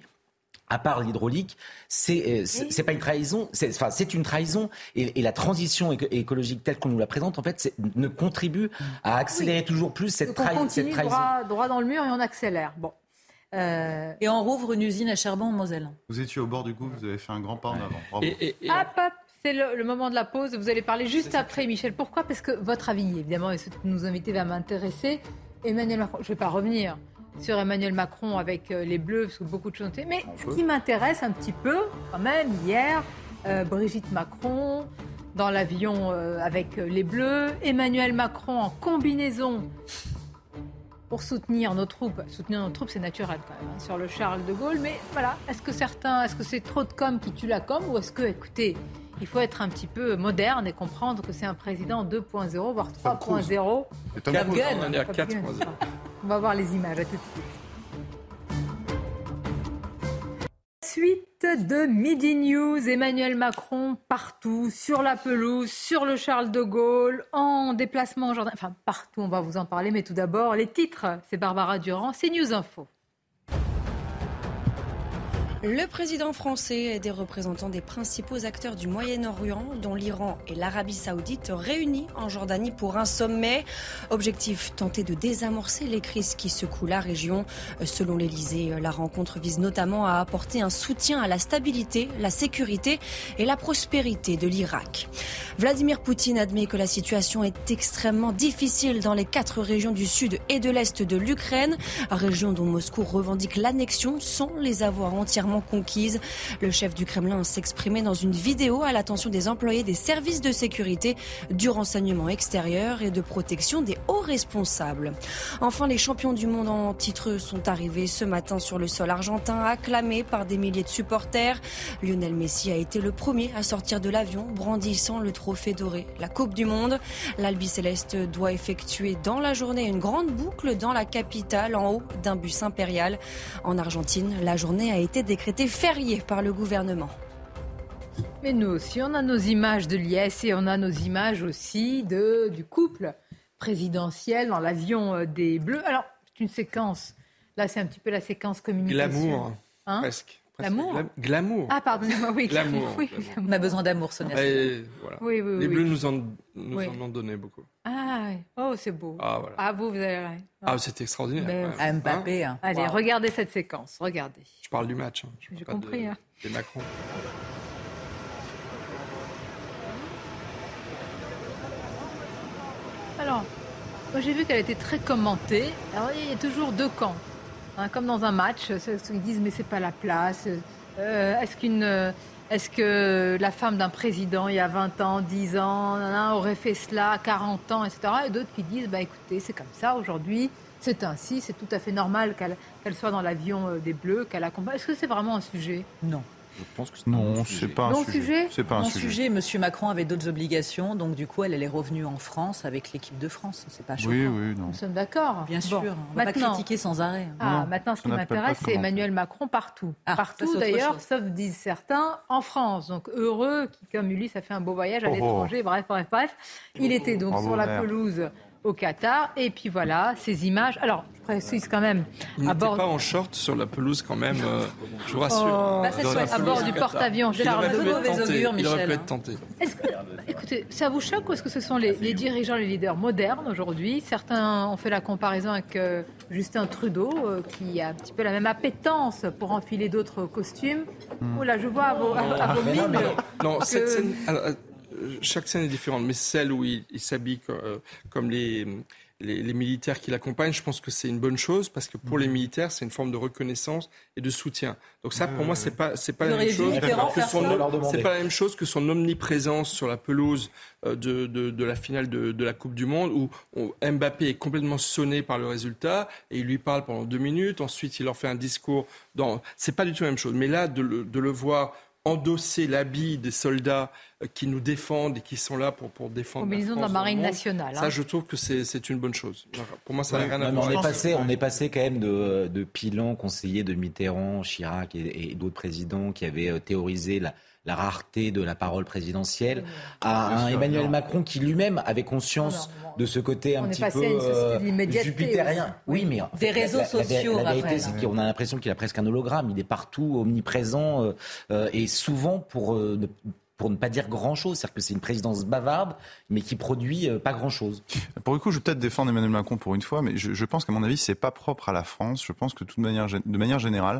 à part l'hydraulique, c'est c'est euh, pas une trahison, c'est enfin, c'est une trahison et, la transition écologique telle qu'on nous la présente en fait ne contribue à accélérer toujours plus cette, trahison.
Droit, droit, dans le mur et on accélère. Bon.
Euh, et on rouvre une usine à charbon en Moselle.
Vous étiez au bord du Gouffre, vous avez fait un grand pas en avant.
Et, Hop, hop, c'est le, moment de la pause. Vous allez parler juste après, Michel. Pourquoi? Parce que votre avis, évidemment, et ce que nous invitez va m'intéresser. Emmanuel Macron, je ne vais pas revenir sur Emmanuel Macron avec euh, les Bleus, parce que beaucoup de choses ont été. Mais ce qui m'intéresse un petit peu, quand même, hier, euh, Brigitte Macron dans l'avion avec les Bleus, Emmanuel Macron en combinaison pour soutenir nos troupes. Soutenir nos troupes, c'est naturel quand même, hein, sur le Charles de Gaulle. Mais voilà, est-ce que certains, est-ce que c'est trop de com qui tue la com ou est-ce que, écoutez, il faut être un petit peu moderne et comprendre que c'est un président 2.0, voire 3.0. On va voir les images, à tout de suite. De Midi News, Emmanuel Macron partout, sur la pelouse, sur le Charles de Gaulle, en déplacement en enfin partout, on va vous en parler, mais tout d'abord les titres, c'est Barbara Durand, c'est News Info.
Le président français et des représentants des principaux acteurs du Moyen-Orient, dont l'Iran et l'Arabie saoudite, réunis en Jordanie pour un sommet. Objectif, tenter de désamorcer les crises qui secouent la région. Selon l'Elysée, la rencontre vise notamment à apporter un soutien à la stabilité, la sécurité et la prospérité de l'Irak. Vladimir Poutine admet que la situation est extrêmement difficile dans les quatre régions du sud et de l'est de l'Ukraine, région dont Moscou revendique l'annexion sans les avoir entièrement conquise. Le chef du Kremlin s'exprimait dans une vidéo à l'attention des employés des services de sécurité, du renseignement extérieur et de protection des hauts responsables. Enfin, les champions du monde en titre sont arrivés ce matin sur le sol argentin, acclamés par des milliers de supporters. Lionel Messi a été le premier à sortir de l'avion, brandissant le trophée doré, la Coupe du Monde. L'Albi Céleste doit effectuer dans la journée une grande boucle dans la capitale, en haut d'un bus impérial. En Argentine, la journée a été décrété férié par le gouvernement.
Mais nous aussi, on a nos images de liesse et on a nos images aussi de, du couple présidentiel dans l'avion euh, des Bleus. Alors, c'est une séquence Là, c'est un petit peu la séquence communication.
Glamour, hein? presque.
L'amour
Glamour.
Ah, pardonnez-moi, oui.
Glamour.
Oui,
On a besoin d'amour, Sonia.
Voilà.
Oui, oui,
Les. Bleus nous, en, nous en ont donné beaucoup.
Ah, oui. oh, c'est beau.
Ah, voilà.
Ah, vous, vous avez.
Ah, c'était extraordinaire.
Mais-
même.
Mbappé. hein.
Allez,
Wow.
regardez cette séquence, regardez.
Je parle du match. hein.
J'ai compris,
de-
hein.
Des Macron.
Alors, moi j'ai vu qu'elle était très commentée. Alors il y a toujours deux camps, Hein, comme dans un match. Ceux qui disent mais c'est pas la place. Euh, est-ce qu'une, euh, est-ce que la femme d'un président il y a 20 ans, 10 ans, aurait fait cela à 40 ans, etc. Et d'autres qui disent bah écoutez c'est comme ça aujourd'hui. C'est ainsi, c'est tout à fait normal qu'elle, soit dans l'avion euh, des Bleus, qu'elle accompagne. Est-ce que c'est vraiment un sujet?
Non.
Je pense que
Non, c'est pas un
Non
sujet.
sujet
C'est pas un
Mon
sujet.
sujet, Monsieur Macron avait d'autres obligations, donc du coup, elle, elle est revenue en France avec l'équipe de France. C'est pas choquant.
Oui, oui, non.
Nous sommes d'accord.
Bien
Bon,
sûr, on va pas
maintenant-
critiquer sans arrêt.
Ah,
Non,
maintenant, ce qui m'intéresse, c'est. Emmanuel Macron partout.
Ah,
partout, d'ailleurs, sauf, disent certains, en France. Donc, heureux, qui, comme lui, ça fait un beau voyage à
Oh, oh.
l'étranger. Bref, bref, bref. Il était donc sur la pelouse au Qatar. Et puis voilà, ces images. Alors, je précise quand même,
Il
à
n'était
bord,
pas en short sur la pelouse quand même, euh, je vous rassure.
Oh.
Bah,
à
pelouse
bord
du
porte-avions
Il
Charles
aurait pu
de
être
Mauvais
tenté.
augure,
Il aurait pu être tenté.
Est-ce que, écoutez, ça vous choque ou est-ce que ce sont les, les dirigeants, les leaders modernes aujourd'hui? Certains ont fait la comparaison avec euh, Justin Trudeau, euh, qui a un petit peu la même appétence pour enfiler d'autres costumes. Oh là, je vois à vos, à- à vos
Mais non, non,
que-
cette scène, alors, chaque scène est différente, mais celle où il, il s'habille euh, comme les, les, les militaires qui l'accompagnent, je pense que c'est une bonne chose parce que pour les
Mhm.
militaires, c'est une forme de reconnaissance et de soutien. Donc ça, pour moi, c'est pas c'est pas
Vous
la même chose. Que son. C'est pas la même chose que son omniprésence sur la pelouse euh, de, de, de la finale de, de la Coupe du Monde où on- Mbappé est complètement sonné par le résultat et il lui parle pendant deux minutes. Ensuite, il leur fait un discours. Dans... C'est pas du tout la même chose. Mais là, de le, de le voir endosser l'habit des soldats euh, qui nous défendent et qui sont là pour, pour défendre la
Combinaison de la
France
Marine
monde,
nationale,
Ça,
hein.
je trouve que c'est c'est une bonne chose. Pour moi, ça n'a
Ouais,
rien à voir.
on, est passé, on est passé quand même de, de Pilon, conseiller de Mitterrand, Chirac et, et d'autres présidents qui avaient euh, théorisé la, la rareté de la parole présidentielle, à un Emmanuel. Macron qui lui-même avait conscience de ce côté un
On
petit peu
à une société
euh, jupitérien. Oui, mais en
Des réseaux
la- la- la-
sociaux,
La, vérité, c'est qu'on a l'impression qu'il a presque un hologramme. Il est partout, omniprésent, euh, euh, et souvent pour ne pour ne pas dire grand-chose. C'est-à-dire que c'est une présidence bavarde, mais qui produit euh, pas grand-chose.
Pour le coup, je vais peut-être défendre Emmanuel Macron pour une fois, mais je, je pense qu'à mon avis, c'est pas propre à la France. Je pense que manière, de manière générale,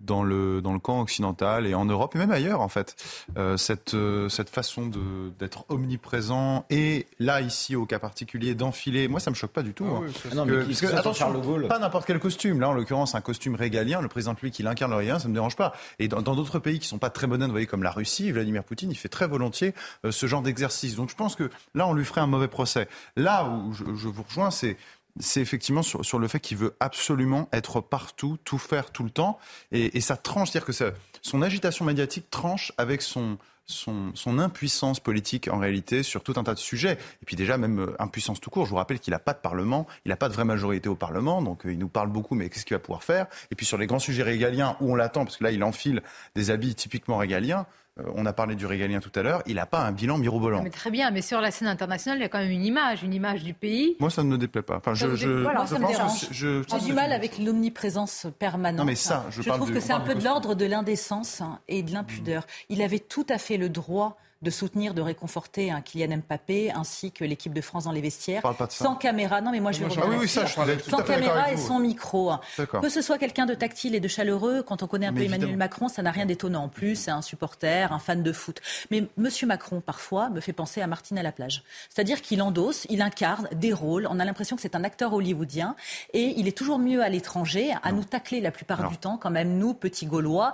dans le, dans le camp occidental et en Europe et même ailleurs en fait. Euh, cette, euh, cette façon de- d'être omniprésent et là ici au cas particulier d'enfiler, moi ça me choque pas du tout.
Ah
hein.
oui, ça,
Ah non,
Que-
mais qui-
parce que,
ça, sur
attention, pas n'importe quel costume. Là en l'occurrence un costume régalien, le président public il incarne le régalien, ça me dérange pas. Et dans dans d'autres pays qui sont pas très modernes, vous voyez comme la Russie, Vladimir Poutine, il fait très volontiers euh, ce genre d'exercice. Donc je pense que là on lui ferait un mauvais procès. Là où je, je vous rejoins, c'est c'est effectivement sur, sur le fait qu'il veut absolument être partout, tout faire tout le temps, et, et ça tranche, c'est-à-dire que ça- son agitation médiatique tranche avec son, son, son impuissance politique en réalité sur tout un tas de sujets. Et puis déjà même euh, impuissance tout court. Je vous rappelle qu'il n'a pas de parlement, il n'a pas de vraie majorité au parlement, donc euh, il nous parle beaucoup, mais qu'est-ce qu'il va pouvoir faire? Et puis sur les grands sujets régaliens où on l'attend, parce que là il enfile des habits typiquement régaliens. Euh, on a parlé du régalien tout à l'heure. Il n'a pas un bilan mirobolant.
Mais très bien, mais sur la scène internationale, il y a quand même une image, une image du pays.
Moi, ça ne me déplaît pas. Enfin,
Ça
je,
voilà,
je
ça me
pense
dérange.
que je-
J'ai du mal avec l'omniprésence permanente.
Non, mais ça, je parle
trouve que c'est un peu de l'ordre de l'indécence hein, et de l'impudeur. Il avait tout à fait le droit de soutenir, de réconforter un Kylian Mbappé ainsi que l'équipe de France dans les vestiaires. Sans caméra. Non, mais moi je vais
Ah oui, oui, ça, je
Sans caméra et sans micro.
D'accord.
Que ce soit quelqu'un de tactile et de chaleureux, quand on connaît un
Mais
peu Emmanuel. Macron, ça n'a rien d'étonnant. En plus, c'est un supporter, un fan de foot. Mais Monsieur Macron, parfois, me fait penser à Martine à la plage. C'est-à-dire qu'il endosse, il incarne des rôles. On a l'impression que c'est un acteur hollywoodien. Et il est toujours mieux à l'étranger, à nous tacler la plupart du temps, quand même, nous, petits Gaulois,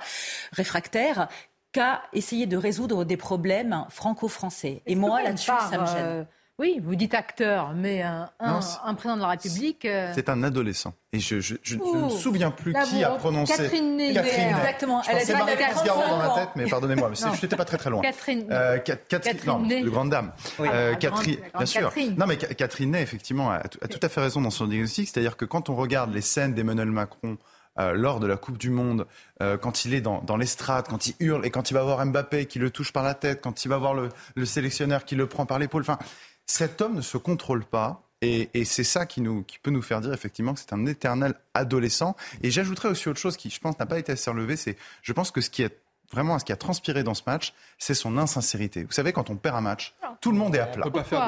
réfractaires, qu'à essayer de résoudre des problèmes franco-français. Et moi, là-dessus, ça me gêne.
euh, oui, vous dites acteur, mais un, un-
Non, c'est-
un président de la République. euh,
C'est un adolescent. Et je, je, je- je ne me
Ouh.
souviens plus
Là,
qui a prononcé.
Catherine Ney.
Catherine Ney.
Exactement.
Je
Elle a
pensais
dit
Marie
qu'elle avait
France Garot dans
35
la tête, mais pardonnez-moi, mais je n'étais pas très très loin.
Catherine.
Euh, Cat- Catherine,
Catherine
non,
Ney.
de grande dame.
Oui.
Euh,
Ah,
Catherine,
grande-
bien sûr.
Catherine.
Non, mais Ca- Catherine Ney, effectivement, a tout à fait raison dans son diagnostic. C'est-à-dire que quand on regarde les scènes d'Emmanuel Macron euh, lors de la Coupe du Monde, euh, quand il est dans, dans l'estrade, quand il hurle et quand il va voir Mbappé qui le touche par la tête, quand il va voir le, le sélectionneur qui le prend par l'épaule, enfin, cet homme ne se contrôle pas. Et, c'est ça qui, nous, qui peut nous faire dire effectivement que c'est un éternel adolescent. Et j'ajouterais aussi autre chose qui, je pense, n'a pas été assez relevée, c'est, je pense que ce qui est vraiment ce qui a transpiré dans ce match, c'est son insincérité. Vous savez, quand on perd un match, tout le monde est à plat.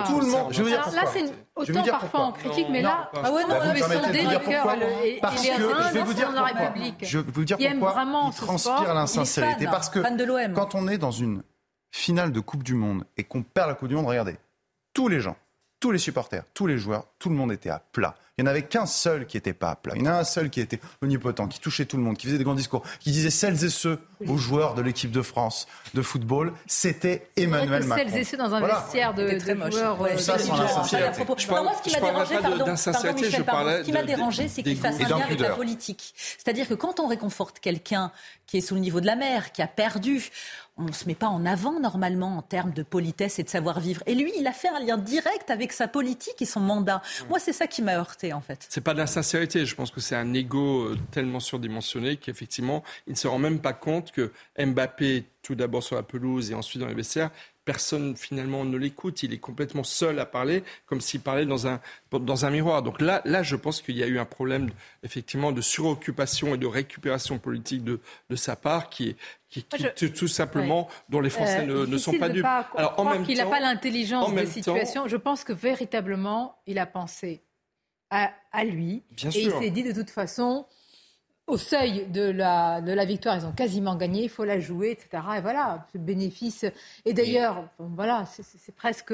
tout le monde. Je veux dire Là, c'est autant parfois en critique, mais là, ah ouais, non, mais sondé le cœur et, parce que je vais vous dire pourquoi.
Je vais vous dire pourquoi il transpire l'insincérité. Parce que quand on est dans une finale de Coupe du Monde et qu'on perd la Coupe du Monde, regardez, tous les gens, tous les supporters, tous les joueurs, tout le monde était à plat. Il n'y en avait qu'un seul qui n'était pas à plat. Il y en a un seul qui était omnipotent, qui touchait tout le monde, qui faisait des grands discours, qui disait celles et ceux aux joueurs de l'équipe de France de football, c'était Emmanuel Macron.
Celles et ceux dans un vestiaire de, de joueurs.
Ouais, ça, c'est
l'insincérité. Moi, ce qui m'a dérangé, pardon, Michel, pardon, ce qui m'a dérangé, c'est qu'il fasse un lien avec la politique. C'est-à-dire que quand on réconforte quelqu'un qui est sous le niveau de la mer, qui a perdu, on ne se met pas en avant normalement en termes de politesse et de savoir-vivre. Et lui, il a fait un lien direct avec sa politique et son mandat. Moi, c'est ça qui m'a heurté en fait.
C'est pas de la sincérité. Je pense que c'est un ego euh, tellement surdimensionné qu'effectivement, il ne se rend même pas compte que Mbappé, tout d'abord sur la pelouse et ensuite dans les vestiaires, personne finalement ne l'écoute. Il est complètement seul à parler, comme s'il parlait dans un, dans un miroir. Donc là, là, je pense qu'il y a eu un problème effectivement de suroccupation et de récupération politique de, de sa part qui est, qui, tout simplement dont les Français euh, ne, sont pas dupes.
Alors en même qu'il n'a pas l'intelligence des situations. Je pense que véritablement, il a pensé à, à lui
Bien
et
il
s'est dit de toute façon au seuil de la, de la victoire, ils ont quasiment gagné, il faut la jouer, etc. Et voilà, ce bénéfice. Et d'ailleurs, voilà, c'est presque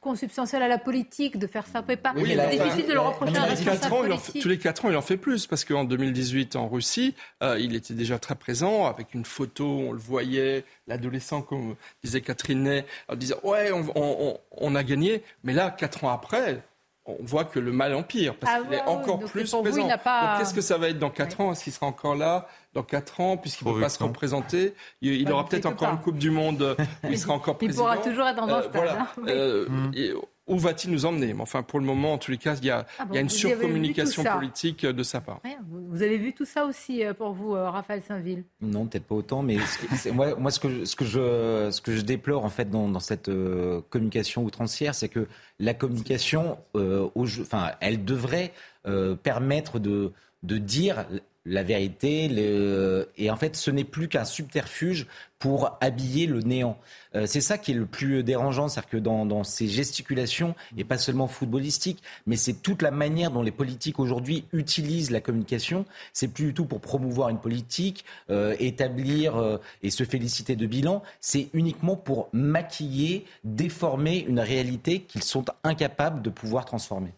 consubstantiel à la politique de faire ça. C'est pas oui, difficile de le reprocher à un
Tous les quatre ans, il en fait plus, parce qu'en 2018, en Russie, euh, il était déjà très présent, avec une photo, on le voyait, l'adolescent, comme disait Catherine Ney, disait Ouais, on, on, on a gagné. Mais là, quatre ans après, on voit que le mal empire, parce ah qu'il est encore plus présent. qu'est-ce que ça va être dans 4 ans? Est-ce qu'il sera encore là dans 4 ans, puisqu'il ne peut pas se représenter? Il, aura peut-être encore une Coupe du Monde où il sera encore président.
Il pourra toujours être dans un euh, stade. Hein.
Euh, où va-t-il nous emmener? Mais enfin, pour le moment, en tous les cas, il y a, ah une surcommunication politique de sa part.
Vous avez vu tout ça aussi euh, pour vous, Raphaël Saint-Ville?
Non, peut-être pas autant, mais moi, moi ce, que, ce, que je, ce que je déplore en fait dans, cette communication outrancière, c'est que la communication, euh, enfin, elle devrait euh, permettre de, de dire la vérité. et en fait, ce n'est plus qu'un subterfuge pour habiller le néant. Euh, c'est ça qui est le plus dérangeant, c'est-à-dire que dans, ces gesticulations, et pas seulement footballistiques, mais c'est toute la manière dont les politiques aujourd'hui utilisent la communication. C'est plus du tout pour promouvoir une politique, établir et se féliciter de bilan. C'est uniquement pour maquiller, déformer une réalité qu'ils sont incapables de pouvoir transformer.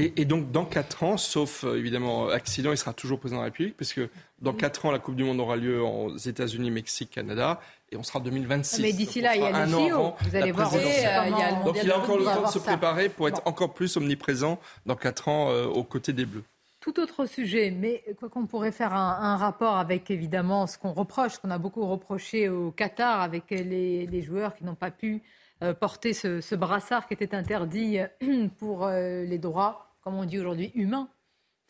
Et, donc, dans 4 ans, sauf euh, évidemment accident, il sera toujours président de la République, puisque dans 4 ans, la Coupe du Monde aura lieu aux États-Unis, Mexique, Canada, et on sera en 2026.
Mais d'ici là, il y a les JO. Vous allez voir
euh, Donc, il a encore le temps de se préparer pour être encore plus omniprésent dans 4 ans euh, aux côtés des Bleus.
Tout autre sujet, mais quoi qu'on pourrait faire un, rapport avec évidemment ce qu'on reproche, ce qu'on a beaucoup reproché au Qatar avec les, joueurs qui n'ont pas pu porter ce, ce, brassard qui était interdit pour les droits comme on dit aujourd'hui, humain.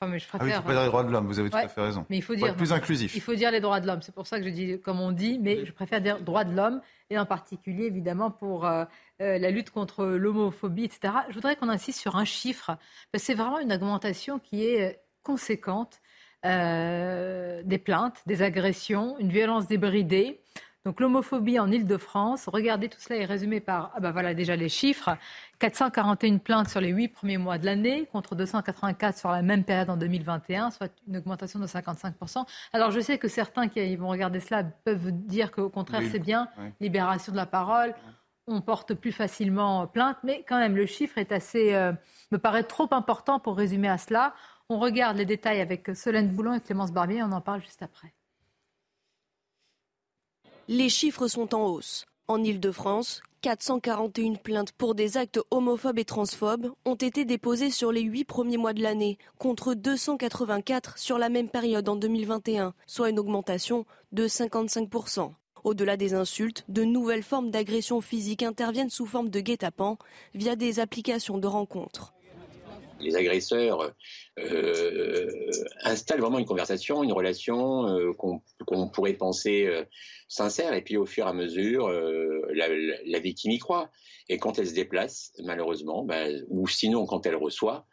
Enfin, mais je préfère, ah oui, il faut pas dire les droits de l'homme, vous avez tout à fait raison.
Mais il faut dire,
plus inclusif.
Il faut dire les droits de l'homme, c'est pour ça que je dis comme on dit, mais je préfère dire droits de l'homme, et en particulier évidemment pour euh, euh, la lutte contre l'homophobie, etc. Je voudrais qu'on insiste sur un chiffre, parce que c'est vraiment une augmentation qui est conséquente euh, des plaintes, des agressions, une violence débridée. Donc l'homophobie en Ile-de-France, regardez, tout cela est résumé par, ah ben voilà déjà les chiffres, 441 plaintes sur les huit premiers mois de l'année, contre 284 sur la même période en 2021, soit une augmentation de 55%. Alors je sais que certains qui vont regarder cela peuvent dire qu'au contraire c'est bien, libération de la parole, on porte plus facilement plainte, mais quand même le chiffre est assez, euh, me paraît trop important pour résumer à cela. On regarde les détails avec Solène Boulon et Clémence Barbier, on en parle juste après.
Les chiffres sont en hausse. En Ile-de-France, 441 plaintes pour des actes homophobes et transphobes ont été déposées sur les huit premiers mois de l'année, contre 284 sur la même période en 2021, soit une augmentation de 55%. Au-delà des insultes, de nouvelles formes d'agression physique interviennent sous forme de guet-apens via des applications de rencontres.
Les agresseurs installent vraiment une conversation, une relation qu'on pourrait penser sincère, et puis au fur et à mesure, la, victime y croit. Et quand elle se déplace, malheureusement, ben, ou sinon quand elle reçoit,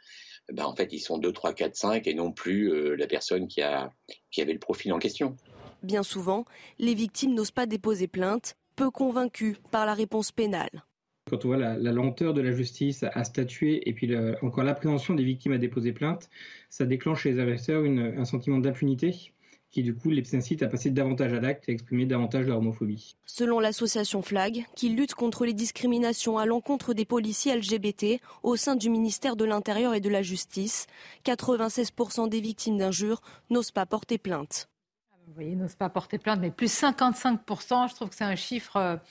ben, en fait, ils sont 2, 3, 4, 5 et non plus la personne qui avait le profil en question.
Bien souvent, les victimes n'osent pas déposer plainte, peu convaincues par la réponse pénale.
Quand on voit la, lenteur de la justice à statuer et puis encore l'appréhension des victimes à déposer plainte, ça déclenche chez les agresseurs un sentiment d'impunité qui du coup les incite à passer davantage à l'acte et à exprimer davantage leur homophobie.
Selon l'association FLAG, qui lutte contre les discriminations à l'encontre des policiers LGBT au sein du ministère de l'Intérieur et de la Justice, 96% des victimes d'injures n'osent pas porter plainte.
Vous voyez, n'osent pas porter plainte, mais plus 55%, je trouve que c'est un chiffre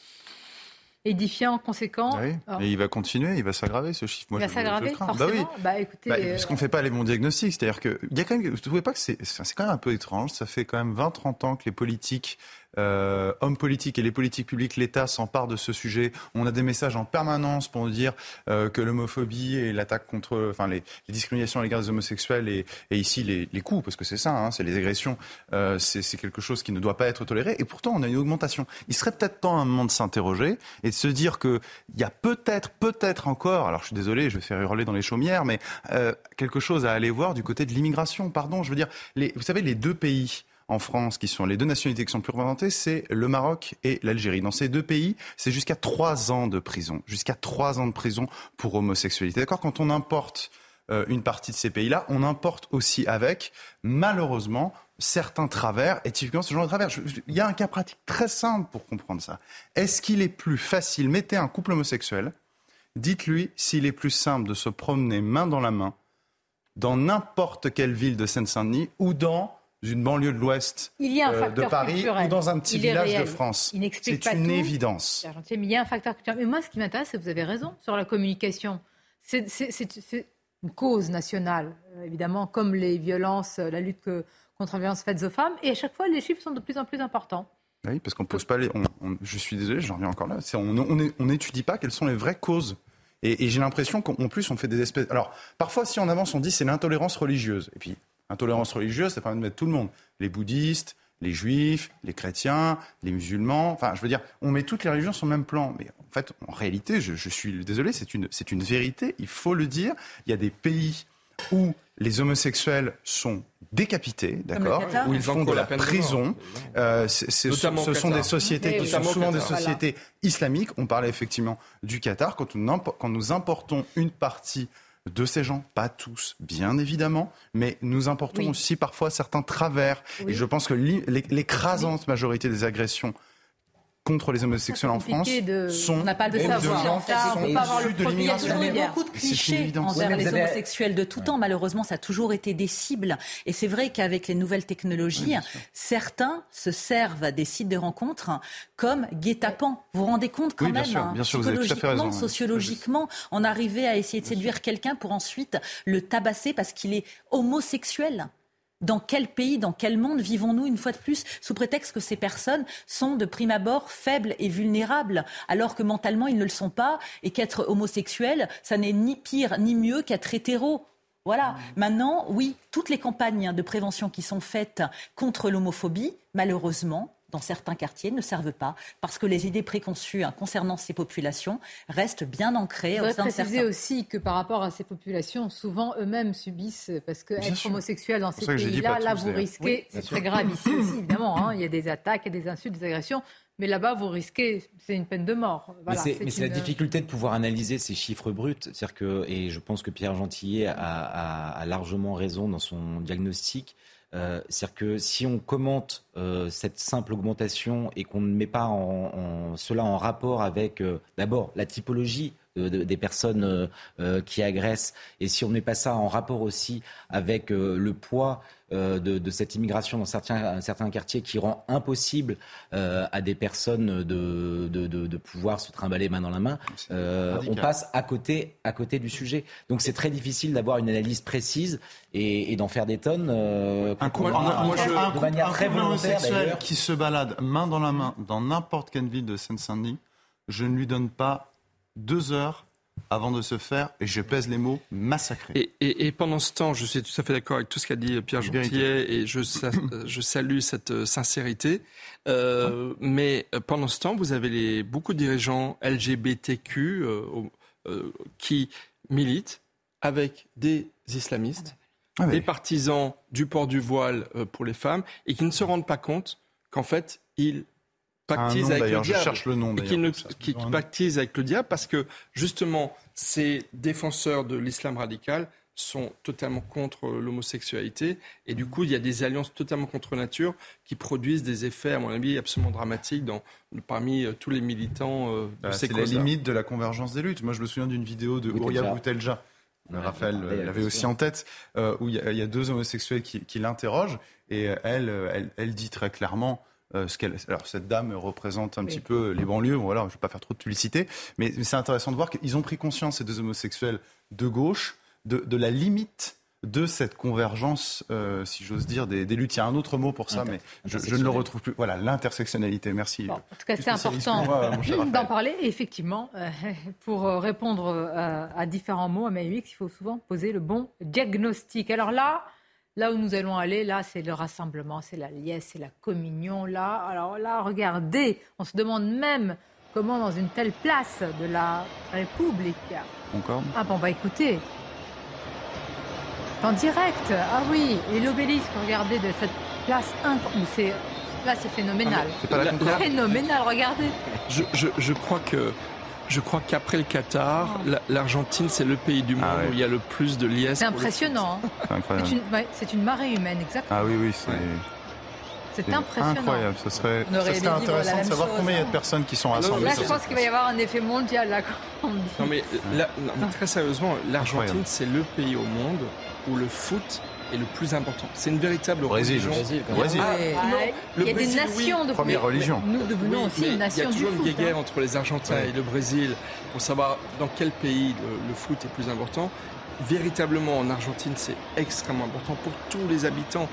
euh, édifiant, conséquent.
Oui, mais il va continuer, il va s'aggraver ce chiffre.
Moi, il va s'aggraver, forcément. Bah oui.
Bah, écoutez, bah, parce qu'on ne fait pas les bons diagnostics. C'est-à-dire que, il y a quand même, vous ne trouvez pas que c'est, c'est quand même un peu étrange. Ça fait quand même 20-30 ans que les politiques euh, hommes politiques et les politiques publiques, l'État s'emparent de ce sujet. On a des messages en permanence pour nous dire euh, que l'homophobie et l'attaque contre, enfin les, les, discriminations à l'égard des homosexuels et, et ici les, les, coups, parce que c'est ça, hein, c'est les agressions, euh, c'est quelque chose qui ne doit pas être toléré. Et pourtant, on a une augmentation. Il serait peut-être temps à un moment de s'interroger et de se dire qu'il y a peut-être, peut-être encore, alors je suis désolé, je vais faire hurler dans les chaumières, mais euh, quelque chose à aller voir du côté de l'immigration. Pardon, je veux dire, les, vous savez, les deux pays en France, qui sont les deux nationalités qui sont plus représentées, c'est le Maroc et l'Algérie. Dans ces deux pays, c'est jusqu'à trois ans de prison, jusqu'à trois ans de prison pour homosexualité. D'accord Quand on importe euh, une partie de ces pays-là, on importe aussi avec, malheureusement, certains travers, et typiquement ce genre de travers. il y a un cas pratique très simple pour comprendre ça. Est-ce qu'il est plus facile, mettez un couple homosexuel, dites-lui s'il est plus simple de se promener main dans la main dans n'importe quelle ville de Seine-Saint-Denis ou dans une banlieue de l'Ouest euh, de Paris ou dans un petit village de France. C'est une évidence.
Mais il y a un facteur culturel. Mais moi, ce qui m'intéresse, c'est vous avez raison sur la communication. C'est une cause nationale, euh, évidemment, comme les violences, la lutte contre les violences faites aux femmes. Et à chaque fois, les chiffres sont de plus en plus importants.
Oui, parce qu'on pose pas les. je suis désolé, j'en reviens encore là. on n'étudie pas quelles sont les vraies causes. Et, et j'ai l'impression qu'en plus, on fait des espèces. Alors, parfois, si on avance, on dit c'est l'intolérance religieuse. Et puis, Intolérance religieuse, ça permet de mettre tout le monde. Les bouddhistes, les juifs, les chrétiens, les musulmans. Enfin, je veux dire, on met toutes les religions sur le même plan. Mais en fait, en réalité, je, je suis désolé, c'est une, c'est une vérité. Il faut le dire. Il y a des pays où les homosexuels sont décapités, d'accord, où ils font de la prison. Euh, ce sont des sociétés qui sont souvent des sociétés islamiques. On parlait effectivement du Qatar. Quand, quand nous importons une partie de ces gens, pas tous, bien évidemment, mais nous importons aussi parfois certains travers. Et je pense que l'écrasante majorité des agressions contre les homosexuels en France sont
on n'a pas le savoir.
Il y
a beaucoup de clichés envers les homosexuels de tout temps. Malheureusement, ça a toujours été des cibles. Et c'est vrai qu'avec les nouvelles technologies, certains se servent des sites de rencontres comme guet-apens. Vous vous rendez compte quand même,
hein, psychologiquement,
sociologiquement, on arrivait à essayer de séduire quelqu'un pour ensuite le tabasser parce qu'il est homosexuel. Dans quel pays, dans quel monde vivons-nous une fois de plus sous prétexte que ces personnes sont de prime abord faibles et vulnérables, alors que mentalement ils ne le sont pas et qu'être homosexuel, ça n'est ni pire ni mieux qu'être hétéro. Voilà. Mmh. Maintenant, oui, toutes les campagnes de prévention qui sont faites contre l'homophobie, malheureusement, dans certains quartiers ne servent pas parce que les idées préconçues hein, concernant ces populations restent bien ancrées.
Je voudrais préciser aussi que par rapport à ces populations, souvent eux-mêmes subissent, parce que être homosexuel dans ces pays-là, là, vous risquez, c'est très grave ici aussi évidemment, hein, il y a des attaques, il y a des insultes, des agressions. Mais là-bas, vous risquez, c'est une peine de mort.
mais c'est la difficulté de pouvoir analyser ces chiffres bruts. que, et je pense que Pierre Gentillet a largement raison dans son diagnostic, euh, c'est-à-dire que si on commente euh, cette simple augmentation et qu'on ne met pas cela en rapport avec euh, d'abord la typologie des personnes qui agressent et si on ne met pas ça en rapport aussi avec le poids euh, de, cette immigration dans certains, certains quartiers qui rend impossible euh, à des personnes de, de, pouvoir se trimballer main dans la main, euh, on passe à côté, à côté du sujet. Donc c'est très difficile d'avoir une analyse précise et, d'en faire des tonnes.
un couple, de manière très homosexuel qui se balade main dans la main dans n'importe quelle ville de Seine-Saint-Denis, je ne lui donne pas deux heures avant de se faire, et je pèse les mots, massacrer.
Et, pendant ce temps, je suis tout à fait d'accord avec tout ce qu'a dit Pierre Gentillet, et je, je salue cette euh, sincérité. Euh, mais euh, pendant ce temps, vous avez les, beaucoup de dirigeants LGBTQ qui militent avec des islamistes, ah des partisans du port du voile pour les femmes, et qui ne se rendent pas compte qu'en fait, ils pactise avec le diable.
Je cherche le nom,
et qui, ne, qui, pactise avec le diable parce que justement, ces défenseurs de l'islam radical sont totalement contre l'homosexualité et du coup il y a des alliances totalement contre nature qui produisent des effets à mon avis absolument dramatiques dans, parmi euh, tous les militants euh, de
ah,
ces
C'est la limite de la convergence des luttes. Moi je me souviens d'une vidéo de Ouria Boutelja. Raphaël l'avait aussi en tête, euh, où il y, a deux homosexuels qui, qui l'interrogent et elle, elle, elle, dit très clairement euh, alors cette dame représente un petit peu les banlieues. voilà, je ne vais pas faire trop de publicité, mais, c'est intéressant de voir qu'ils ont pris conscience ces deux homosexuels de gauche de, la limite de cette convergence, euh, si j'ose dire, des, luttes. Il y a un autre mot pour ça, mais je, ne le retrouve plus. Voilà, l'intersectionnalité. Merci.
en tout cas, c'est important d'en parler. effectivement, euh, pour répondre à, différents mots à MAUX, il faut souvent poser le bon diagnostic. Alors là, Là où nous allons aller, là, c'est le rassemblement, c'est la liesse, c'est la communion. Là, alors là, regardez, on se demande même comment dans une telle place de la République.
Concorde
Ah bon, bah écoutez, en direct, ah oui, et l'obélisque, regardez, de cette place incroyable. Là, c'est phénoménal.
Ah, c'est pas la
Phénoménal, regardez.
Je, je, je crois que je crois qu'après le Qatar, ah. l'Argentine, c'est le pays du monde ah où il y a le plus de liesse.
C'est impressionnant. C'est une, marée humaine, exactement.
Ah oui, oui, c'est.
C'est impressionnant.
Incroyable. Ce serait, intéressant de savoir combien il y a de personnes qui sont rassemblées.
Là, je pense qu'il va y avoir un effet mondial. Là,
non, mais, très sérieusement, l'Argentine, c'est le pays au monde où le foot est le plus important. C'est une véritable
Brésil,
religion.
Brésil,
Brésil. Ah, il y a des nations de
première religion.
Nous devenons aussi une nation
Il y a toujours
une
guerre hein. entre les Argentins et le Brésil pour savoir dans quel pays le, foot est plus important véritablement en Argentine, c'est extrêmement important pour tous les habitants.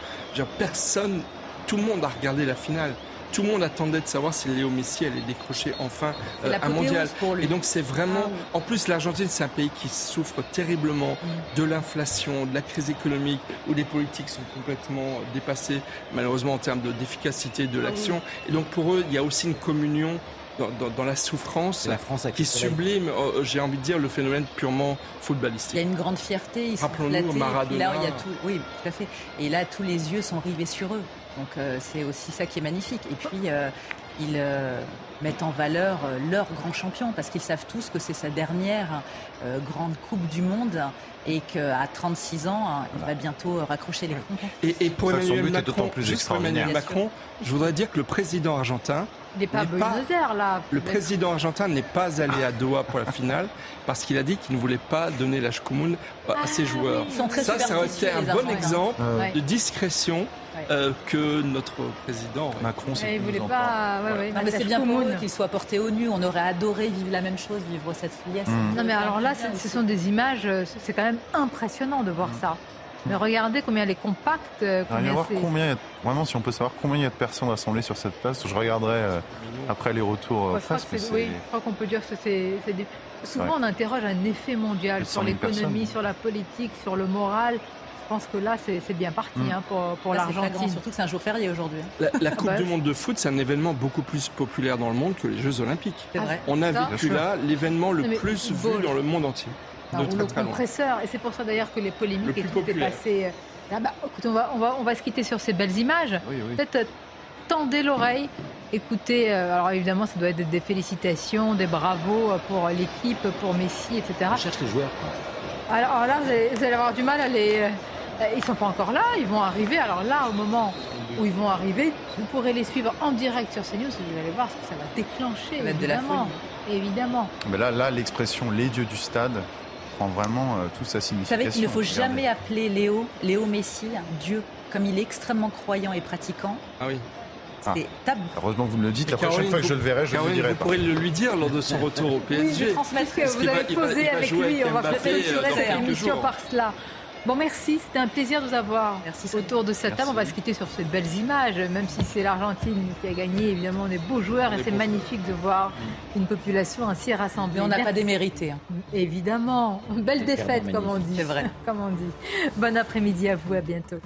personne, tout le monde a regardé la finale tout le monde attendait de savoir si Léo Messi allait décrocher enfin euh, un mondial. Et donc c'est vraiment, ah en plus l'Argentine c'est un pays qui souffre terriblement mm. de l'inflation, de la crise économique, où les politiques sont complètement dépassées malheureusement en termes d'efficacité de, ah l'action. Et donc pour eux il y a aussi une communion dans, la souffrance
la France
qui sublime, euh, j'ai envie de dire, le phénomène purement footballistique.
Il y a une grande fierté.
Rappelons-nous Maradona.
Là, il y a tout, oui, tout à fait. Et là, tous les yeux sont rivés sur eux. Donc euh, c'est aussi ça qui est magnifique. Et puis euh, ils euh, mettent en valeur leur grand champion parce qu'ils savent tous que c'est sa dernière grande Coupe du Monde et qu'à 36 ans, hein, il va bientôt raccrocher les crampons.
Et, et, pour Emmanuel Macron, juste pour Emmanuel Macron, je voudrais dire que le président argentin
n'est pas, pas là.
Le président argentin n'est pas allé à Doha pour la finale parce qu'il a dit qu'il ne voulait pas donner la à ses ah joueurs.
Ça,
ça aurait été un bon exemple de discrétion euh, que notre président
Macron.
Il voulait pas.
Ouais, mais c'est bien pour qu'il soit porté au nu. On aurait adoré vivre la même chose, vivre cette liesse.
Mm. Non, mais alors là, ce sont des images. Euh, c'est quand même impressionnant de voir mm. ça. Mais regardez combien elle est compacte.
Euh, combien voir combien, vraiment, si on peut savoir combien il y a de personnes rassemblées sur cette place, je regarderai après les retours.
je, crois oui, je crois qu'on peut dire que c'est. Souvent, on interroge un effet mondial sur l'économie, sur la politique, sur le moral. Je pense que là, c'est bien parti mm. hein, pour, pour l'Argentine.
Surtout que c'est un jour férié aujourd'hui.
La, ah Coupe bah du Monde de foot, c'est un événement beaucoup plus populaire dans le monde que les Jeux Olympiques.
Vrai.
On a vécu là l'événement le plus vu dans le monde entier.
De très, le compresseur, et c'est pour ça d'ailleurs que les polémiques étaient passées. Euh, bah, écoute, on va, on, va, on va se quitter sur ces belles images. Peut-être euh, tendez l'oreille, écoutez. Euh, alors évidemment, ça doit être des félicitations, des bravos pour l'équipe, pour Messi, etc.
On cherche les joueurs.
Alors, là, vous allez, avoir du mal à les. Ils sont pas encore là, ils vont arriver. Alors là, au moment où ils vont arriver, vous pourrez les suivre en direct sur CNews et vous allez voir ce que ça va déclencher, évidemment. évidemment.
Mais là, là l'expression les dieux du stade prend vraiment euh, toute sa signification.
Vous savez qu'il ne faut jamais appeler Léo, Léo Messi, Dieu, comme il est extrêmement croyant et pratiquant.
Ah oui.
Ah. Heureusement que vous me le dites. La prochaine fois que je le verrai, je ne le dirai
vous
pas.
Vous pourrez le lui dire lors de son retour au PSG.
Oui, je transmettrai. Vous allez poser avec lui. On va peut-être cette émission par cela. Bon, merci. C'était un plaisir de vous avoir merci, autour de cette table. On va se quitter sur ces belles images, même si c'est l'Argentine qui a gagné. Évidemment, on est beaux joueurs et c'est magnifique de voir mm. une population ainsi rassemblée.
Mais on n'a pas démérité. Hein.
Évidemment. Belle défaite, comme on dit.
C'est vrai.
Comme on dit. Bon après-midi à vous. À bientôt.